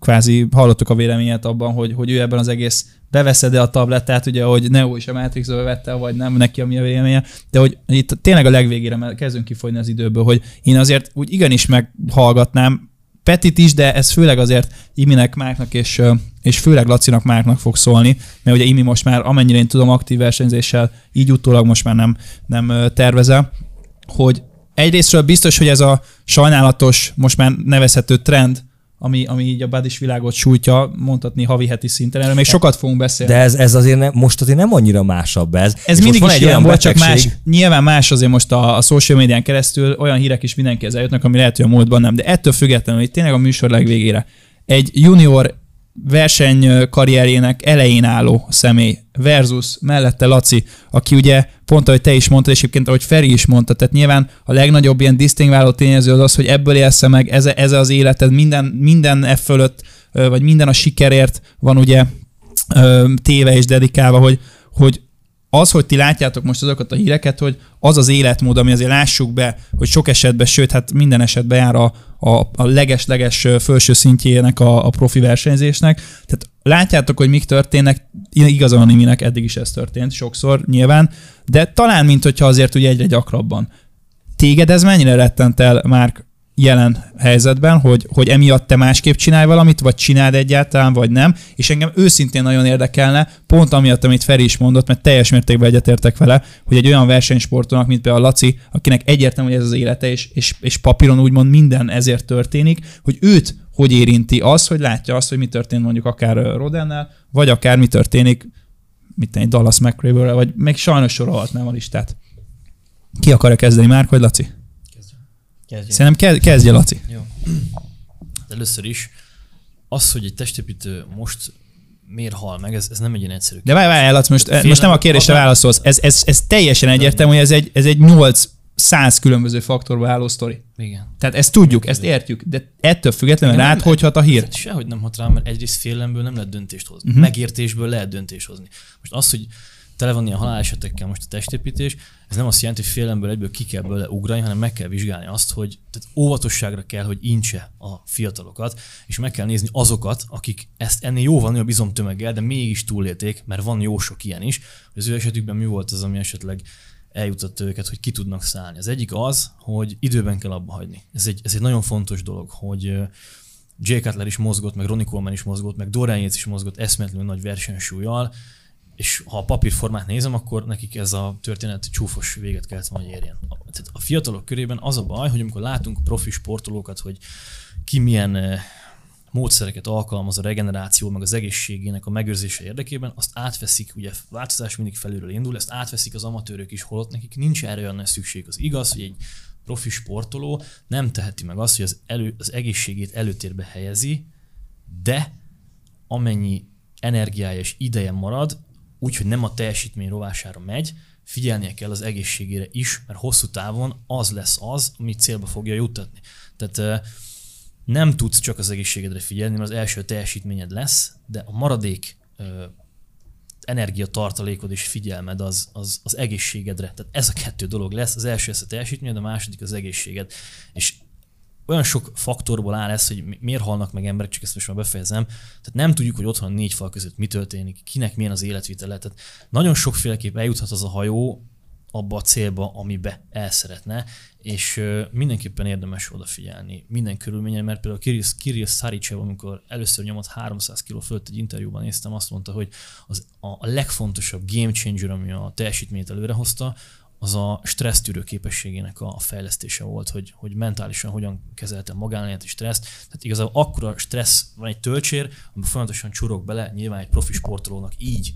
kvázi hallottuk a véleményet abban, hogy, hogy ő ebben az egész beveszed-e a tablettát, ugye, hogy Neo is a Matrixba vette, vagy nem, neki a mi a véleménye, de hogy itt tényleg a legvégére mert kezdünk kifogyni az időből, hogy én azért úgy igenis meghallgatnám Petit is, de ez főleg azért Iminek, Márknak és, és főleg Lacinak, Márknak fog szólni, mert ugye Imi most már amennyire én tudom aktív versenyzéssel, így utólag most már nem, nem tervezel, hogy egyrésztről biztos, hogy ez a sajnálatos, most már nevezhető trend, ami, ami így a badis világot sújtja, mondhatni havi heti szinten. Erről még sokat fogunk beszélni. De ez, ez azért ne, most azért nem annyira másabb ez. ez És mindig is egy ilyen volt, csak más, nyilván más azért most a, a social médián keresztül olyan hírek is mindenkihez eljutnak, ami lehet, hogy a múltban nem, de ettől függetlenül, hogy tényleg a műsor legvégére egy junior verseny karrierjének elején álló személy versus mellette Laci, aki ugye pont ahogy te is mondtad, és egyébként ahogy Feri is mondta, tehát nyilván a legnagyobb ilyen disztingváló tényező az az, hogy ebből élsz meg, ez, ez az életed, minden, minden e fölött, vagy minden a sikerért van ugye téve és dedikálva, hogy, hogy az, hogy ti látjátok most azokat a híreket, hogy az az életmód, ami azért lássuk be, hogy sok esetben, sőt, hát minden esetben jár a, a, a leges-leges felső szintjének a, a profi versenyzésnek. Tehát látjátok, hogy mik történnek, igazán Iminek eddig is ez történt, sokszor nyilván, de talán, mint hogyha azért ugye egyre gyakrabban. Téged ez mennyire rettent el, Márk, jelen helyzetben, hogy, hogy emiatt te másképp csinálj valamit, vagy csináld egyáltalán, vagy nem, és engem őszintén nagyon érdekelne, pont amiatt, amit Feri is mondott, mert teljes mértékben egyetértek vele, hogy egy olyan versenysportolónak, mint például a Laci, akinek egyértelmű, hogy ez az élete, és, és, és papíron úgymond minden ezért történik, hogy őt hogy érinti az, hogy látja azt, hogy mi történt mondjuk akár Rodennel, vagy akár mi történik, mit tenni, Dallas mccrae vagy még sajnos sorolhatnám a listát. Ki akarja kezdeni már, vagy Laci? Kezdjük. Szerintem kezd, kezdje, Laci. Jó. De először is, az, hogy egy testépítő most miért hal meg, ez, ez nem egy ilyen egyszerű. De várj, várj, Laci, most, Félre- most nem a kérdésre válaszolsz. Ez, ez, ez teljesen egyértelmű, hogy ez egy, ez egy 800 különböző faktorból álló sztori. Igen. Tehát ezt tudjuk, ezt értjük, de ettől függetlenül Igen, rád nem- hogy hat a hír. Sehogy nem hat rám, mert egyrészt félelemből nem lehet döntést hozni. Uh-huh. Megértésből lehet döntést hozni. Most az, hogy tele van ilyen halálesetekkel most a testépítés, ez nem azt jelenti, hogy félelemből egyből ki kell belőle ugrani, hanem meg kell vizsgálni azt, hogy tehát óvatosságra kell, hogy incse a fiatalokat, és meg kell nézni azokat, akik ezt ennél jóval nagyobb izomtömeggel, de mégis túlélték, mert van jó sok ilyen is, hogy az ő esetükben mi volt az, ami esetleg eljutatta őket, hogy ki tudnak szállni. Az egyik az, hogy időben kell abba hagyni. Ez egy, ez egy nagyon fontos dolog, hogy Jay Cutler is mozgott, meg Ronnie Coleman is mozgott, meg Dorian Yates is mozgott eszméletlenül nagy versenysúlyjal, és ha a papírformát nézem, akkor nekik ez a történet csúfos véget kellett volna érjen. Tehát a fiatalok körében az a baj, hogy amikor látunk profi sportolókat, hogy ki milyen eh, módszereket alkalmaz a regeneráció, meg az egészségének a megőrzése érdekében, azt átveszik, ugye változás mindig felülről indul, ezt átveszik az amatőrök is, holott nekik nincs erre olyan szükség. Az igaz, hogy egy profi sportoló nem teheti meg azt, hogy az, elő, az egészségét előtérbe helyezi, de amennyi energiája és ideje marad, úgyhogy nem a teljesítmény rovására megy, figyelnie kell az egészségére is, mert hosszú távon az lesz az, ami célba fogja juttatni. Tehát nem tudsz csak az egészségedre figyelni, mert az első teljesítményed lesz, de a maradék energiatartalékod és figyelmed az, az, az egészségedre. Tehát ez a kettő dolog lesz. Az első lesz a teljesítményed, a második az egészséged. És olyan sok faktorból áll ez, hogy mi- miért halnak meg emberek, csak ezt most már befejezem. Tehát nem tudjuk, hogy otthon négy fal között mi történik, kinek milyen az életvitele. Tehát nagyon sokféleképp eljuthat az a hajó abba a célba, amibe el szeretne, és mindenképpen érdemes odafigyelni minden körülményen, mert például Kirill, Kirill Szaricev, amikor először nyomott 300 kg fölött egy interjúban néztem, azt mondta, hogy az a legfontosabb game changer, ami a teljesítményt előrehozta, az a stressztűrő képességének a fejlesztése volt, hogy, hogy mentálisan hogyan kezelte magánélet és stresszt. Tehát igazából akkora stressz van egy töltsér, amiben folyamatosan csurog bele, nyilván egy profi sportolónak így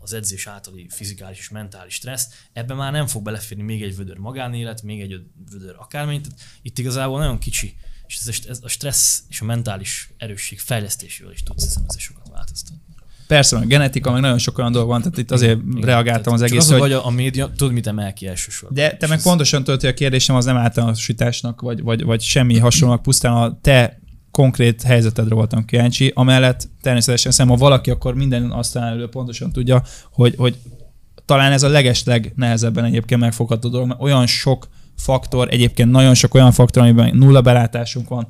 az edzés általi fizikális és mentális stressz, ebben már nem fog beleférni még egy vödör magánélet, még egy vödör akármint. Tehát itt igazából nagyon kicsi, és ez ez a stressz és a mentális erősség fejlesztésével is tudsz ezzel sokat változtatni. Persze, a genetika, meg nagyon sok olyan dolog van, tehát itt azért Igen, reagáltam az egész, az, hogy hogy a, a média, tudod, mit emel ki elsősorban. De te meg pontosan tudod, hogy a kérdésem az nem általánosításnak, vagy, vagy, vagy semmi hasonlónak, pusztán a te konkrét helyzetedre voltam kíváncsi. Amellett természetesen szem, ha valaki, akkor minden aztán elő pontosan tudja, hogy, hogy talán ez a legesleg nehezebben egyébként megfogható dolog, mert olyan sok faktor, egyébként nagyon sok olyan faktor, amiben nulla belátásunk van.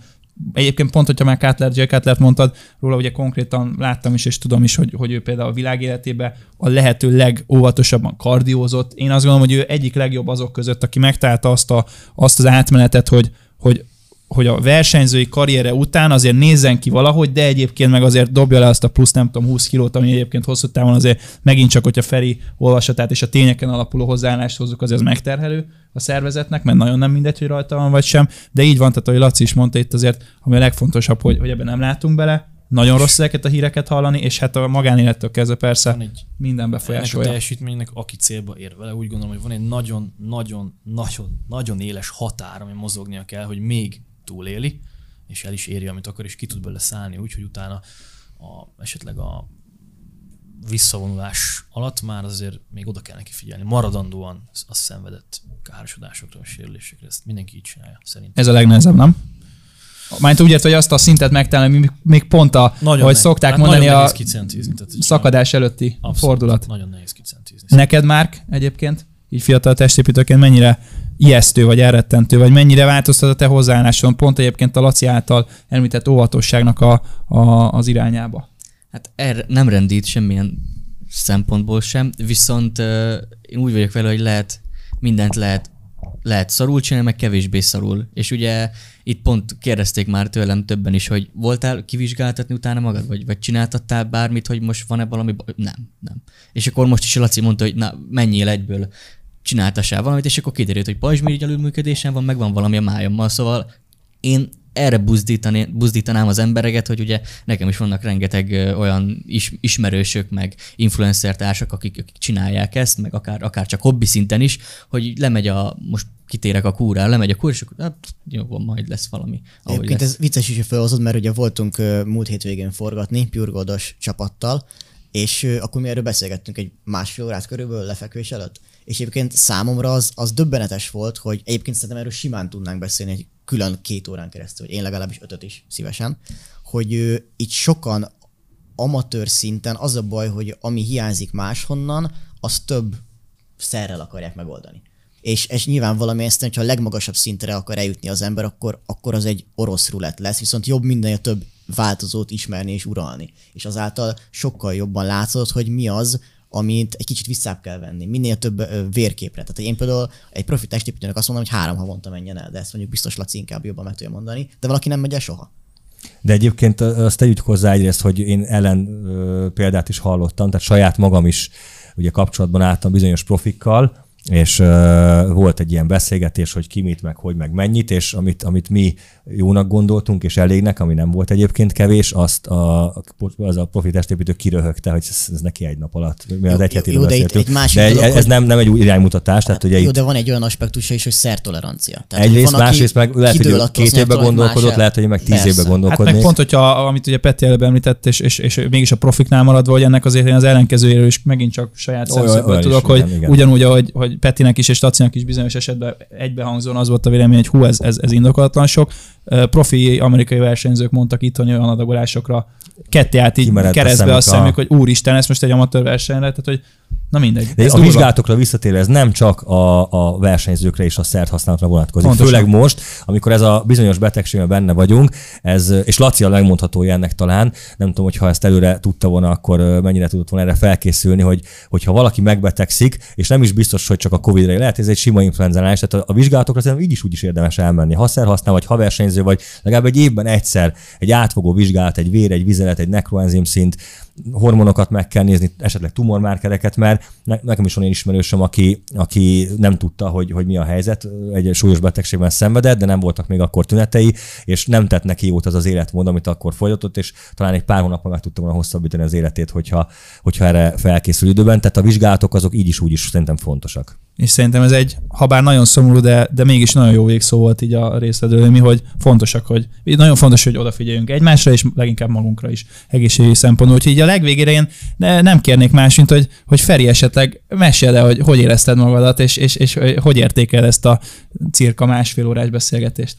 Egyébként pont, hogyha már Cutler, Jay Cutler mondtad, róla ugye konkrétan láttam is, és tudom is, hogy, hogy ő például a világ életében a lehető legóvatosabban kardiózott. Én azt gondolom, hogy ő egyik legjobb azok között, aki megtalálta azt, a, azt az átmenetet, hogy, hogy hogy a versenyzői karriere után azért nézzen ki valahogy, de egyébként meg azért dobja le azt a plusz nem tudom 20 kilót, ami egyébként hosszú távon azért megint csak, hogyha Feri olvasatát és a tényeken alapuló hozzáállást hozzuk, azért az megterhelő a szervezetnek, mert nagyon nem mindegy, hogy rajta van vagy sem, de így van, tehát ahogy Laci is mondta itt azért, ami a legfontosabb, hogy, hogy ebben nem látunk bele, nagyon rossz ezeket a híreket hallani, és hát a magánélettől kezdve persze Van egy minden ennek a befolyásolja. teljesítménynek, aki célba ér vele, úgy gondolom, hogy van egy nagyon, nagyon, nagyon, nagyon éles határ, ami mozognia kell, hogy még túléli, és el is éri, amit akar, és ki tud belőle szállni, úgyhogy utána a, esetleg a visszavonulás alatt már azért még oda kell neki figyelni. Maradandóan az szenvedett károsodásokra, sérülésekre, ezt mindenki így csinálja, szerintem. Ez a legnehezebb, nem? Már úgy ért, hogy azt a szintet megtalálni, ami még pont a, hogy nehéz. szokták Hát mondani, nagyon a szakadás előtti Abszolút, fordulat. Nagyon nehéz kicentizni. Neked, Márk, egyébként, így fiatal testépítőként mennyire ijesztő vagy elrettentő, vagy mennyire változtat a te hozzáálláson pont egyébként a Laci által említett óvatosságnak a, a, az irányába? Hát erre nem rendít semmilyen szempontból sem, viszont uh, én úgy vagyok vele, hogy lehet, mindent lehet, lehet szarul csinálni, meg kevésbé szarul. És ugye itt pont kérdezték már tőlem többen is, hogy voltál kivizsgáltatni utána magad, vagy, vagy csináltattál bármit, hogy most van-e valami baj? Nem, nem. És akkor most is Laci mondta, hogy na, menjél egyből, csináltassál valamit, és akkor kiderült, hogy pajzsmirigy alulműködésen van, meg van valami a májammal, szóval én erre buzdítani, buzdítanám az embereket, hogy ugye nekem is vannak rengeteg olyan is, ismerősök, meg influencer társak, akik, akik csinálják ezt, meg akár, akár csak hobbi szinten is, hogy lemegy a, most kitérek a kúrára, lemegy a kúr, és akkor hát, jó, van, majd lesz valami. Egyébként lesz. ez vicces is, hogy felhozod, mert ugye voltunk múlt hétvégén forgatni Purgoldos csapattal, és akkor mi erről beszélgettünk egy másfél órát körülbelül lefekvés előtt. És egyébként számomra az, az döbbenetes volt, hogy egyébként szerintem erről simán tudnánk beszélni egy külön két órán keresztül, vagy én legalábbis ötöt is szívesen, hogy ö, itt sokan amatőr szinten az a baj, hogy ami hiányzik máshonnan, az több szerrel akarják megoldani. És, és nyilván valami ezt, hogyha a legmagasabb szintre akar eljutni az ember, akkor, akkor az egy orosz rulett lesz, viszont jobb mindennél több változót ismerni és uralni. És azáltal sokkal jobban látszott, hogy mi az, amit egy kicsit visszább kell venni, minél több ö, vérképre. Tehát én például egy profi testépítőnek azt mondom, hogy három havonta menjen el, de ezt mondjuk biztos Laci inkább jobban meg tudja mondani, de valaki nem megy el soha. De egyébként azt tegyük hozzá egyrészt, hogy én ellen példát is hallottam, tehát saját magam is ugye kapcsolatban álltam bizonyos profikkal, és uh, volt egy ilyen beszélgetés, hogy ki mit, meg hogy, meg mennyit, és amit, amit mi jónak gondoltunk, és elégnek, ami nem volt egyébként kevés, azt a, az a profi testépítő kiröhögte, hogy ez, ez neki egy nap alatt, mi az Jó, egy heti jó, de itt egy másik de dolog, ez hogy- nem, nem egy új iránymutatás, tehát ugye Jó, itt de van egy olyan aspektusa is, hogy szertolerancia. Tehát, egyrészt, van, másrészt meg lehet, hogy két más gondolkodott, el. lehet, hogy meg tíz évben Hát gondolkodni. meg pont, hogyha amit ugye Peti előbb említett, és, és, és mégis a profiknál maradva, hogy ennek azért én az ellenkezőjéről is megint csak saját szemszögből tudok, hogy ugyanúgy, ahogy hogy Petinek is és Tacinak is bizonyos esetben egybehangzóan az volt a vélemény, hogy hú, ez, ez, ez indokolatlan sok. Profi amerikai versenyzők mondtak itt, hogy olyan adagolásokra ketté át így Kimerett a keresztbe a szemük, szemük, hogy úristen, ez most egy amatőr versenyre, tehát hogy na mindegy. De ez a durva. vizsgálatokra visszatérve, ez nem csak a, a versenyzőkre és a szert használatra vonatkozik. Pontosan. Főleg most, amikor ez a bizonyos betegségben benne vagyunk, ez, és Laci a legmondhatója ennek talán, nem tudom, hogy ha ezt előre tudta volna, akkor mennyire tudott volna erre felkészülni, hogy hogyha valaki megbetegszik, és nem is biztos, hogy csak a Covid-ra lehet, ez egy sima influenzánál, tehát a, a vizsgálatokra szerintem így is úgy is érdemes elmenni. Ha szer használ, vagy ha versenyző, vagy legalább egy évben egyszer egy átfogó vizsgálat, egy vér, egy vizelet, egy nekroenzim szint, hormonokat meg kell nézni, esetleg tumormárkereket, mert ne, nekem is van olyan ismerősöm, aki, aki nem tudta, hogy, hogy mi a helyzet, egy súlyos betegségben szenvedett, de nem voltak még akkor tünetei, és nem tett neki jót az az életmód, amit akkor folytatott, és talán egy pár hónapban meg tudta volna hosszabbítani az életét, hogyha, hogyha erre felkészül időben. Tehát a vizsgálatok azok így is úgy is szerintem fontosak. És szerintem ez egy, ha bár nagyon szomorú, de, de mégis nagyon jó végszó volt így a részledő, mi, hogy fontosak, hogy nagyon fontos, hogy odafigyeljünk egymásra, és leginkább magunkra is egészségügyi szempontból. Úgyhogy így a legvégére én ne, nem kérnék más, mint hogy, hogy Feri esetleg meséld el, hogy hogy érezted magadat, és, és, és hogy értékel ezt a cirka másfél órás beszélgetést.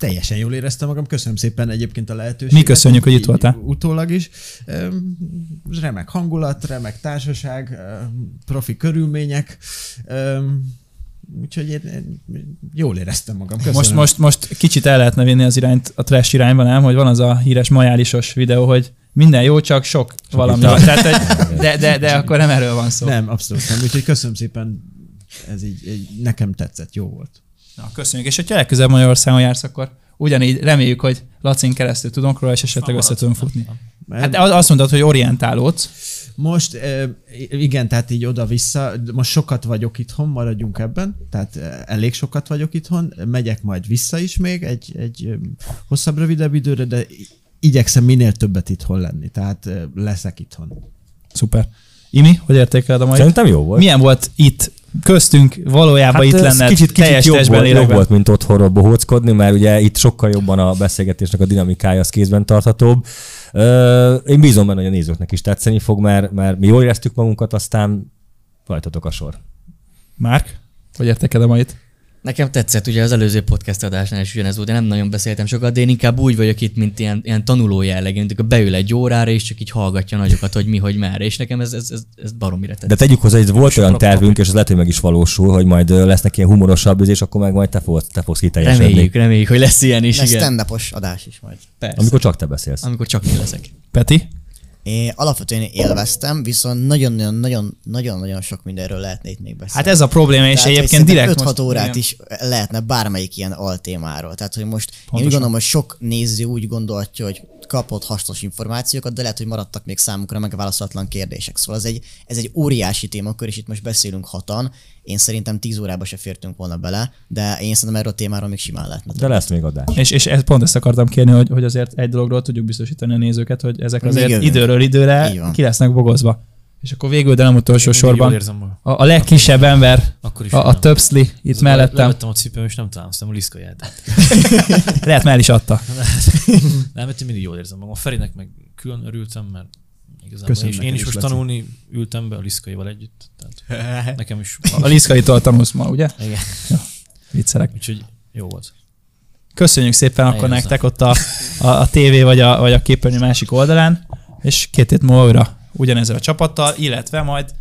Teljesen jól éreztem magam, köszönöm szépen egyébként a lehetőséget. Mi köszönjük, hogy itt voltál. Utólag is. Remek hangulat, remek társaság, profi körülmények. Úgyhogy én, én jól éreztem magam. Köszönöm. Most, most, most kicsit el lehetne vinni az irányt, a trash irányba, nem? Hogy van az a híres majálisos videó, hogy minden jó, csak sok, valami. ital. Tehát, hogy, de, de, de akkor nem erről van szó. Nem, abszolút nem. Úgyhogy köszönöm szépen. Ez így, így nekem tetszett, jó volt. Na, köszönjük. És hogyha legközelebb Magyarországon jársz, akkor ugyanígy reméljük, hogy Lacin keresztül tudunk róla, és esetleg össze tudunk futni. Hát az- azt mondtad, hogy orientálódsz. Most igen, tehát így oda-vissza, most sokat vagyok itthon, maradjunk ebben, tehát eh, elég sokat vagyok itthon, megyek majd vissza is még egy, egy hosszabb, rövidebb időre, de igyekszem minél többet itthon lenni, tehát eh, leszek itthon. Szuper. Imi, hogy értékeled a mai? Szerintem jó volt. Milyen volt itt köztünk valójában itt ez lenned kicsit, kicsit teljes jobb, testben, volt, jobb volt, mint otthonról bohóckodni, mert ugye itt sokkal jobban a beszélgetésnek a dinamikája az kézben tarthatóbb. Én bízom benne, hogy a nézőknek is tetszeni fog, mert, mert mi jól éreztük magunkat, aztán rajtatok a sor. Márk, hogy értékeled a mait? Nekem tetszett, ugye az előző podcast adásnál is ugyanez volt, én nem nagyon beszéltem sokat, de én inkább úgy vagyok itt, mint ilyen, ilyen tanuló jellegű, mint akkor beül egy órára, és csak így hallgatja nagyokat, hogy mi, hogy merre, és nekem ez, ez, ez, ez baromira tetszett. De tegyük hozzá, hogy ez volt olyan tervünk, és ez lehet, hogy meg is valósul, hogy majd lesznek ilyen humorosabb és akkor meg majd te fogsz, te fogsz kiteljesedni. reméljük, reméljük, hogy lesz ilyen is, Lesz igen. stand adás is majd. Persze. Amikor csak te beszélsz. Amikor csak én leszek. Peti? Én alapvetően élveztem, viszont nagyon-nagyon-nagyon-nagyon sok mindenről lehetne itt még beszélni. Hát ez a probléma, és Tehát, egyébként direkt 5-6 most... órát igen. is lehetne bármelyik ilyen altémáról. Tehát, hogy most Pontosan. én úgy gondolom, hogy sok néző úgy gondolja, hogy kapott hasznos információkat, de lehet, hogy maradtak még számukra megválaszolatlan kérdések. Szóval ez egy, ez egy óriási témakör, és itt most beszélünk hatan. Én szerintem 10 órába se fértünk volna bele, de én szerintem erről a témáról még simán lehetne. De lesz még adás. És, és ezt, pont ezt akartam kérni, hogy, hogy azért egy dologról tudjuk biztosítani a nézőket, hogy ezek azért időről időre ki lesznek bogozva. És akkor végül, de nem utolsó sorban érzem a, a legkisebb ember, Akkor is a, a nem. többszli itt Az- mellettem. Levettem a cipőm, és nem találom, aztán a liszka járt. Lehet már el is adta. Nem, mert én mindig jól érzem magam. A Ferinek meg külön örültem, mert igazából Köszönöm én én is is, most Laci. tanulni ültem be a liszkaival együtt. Tehát nekem is. A Liszkaitól tanulsz ma, ugye? Igen. Viccelek. Úgyhogy jó volt. Köszönjük szépen akkor Eljön nektek ott a, a, a tévé vagy a, vagy a képernyő másik oldalán, és két hét múlva újra ugyanezzel a csapattal, illetve majd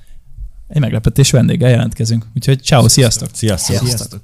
egy meglepetés vendéggel jelentkezünk. Úgyhogy ciao, sziasztok! Sziasztok! sziasztok. sziasztok.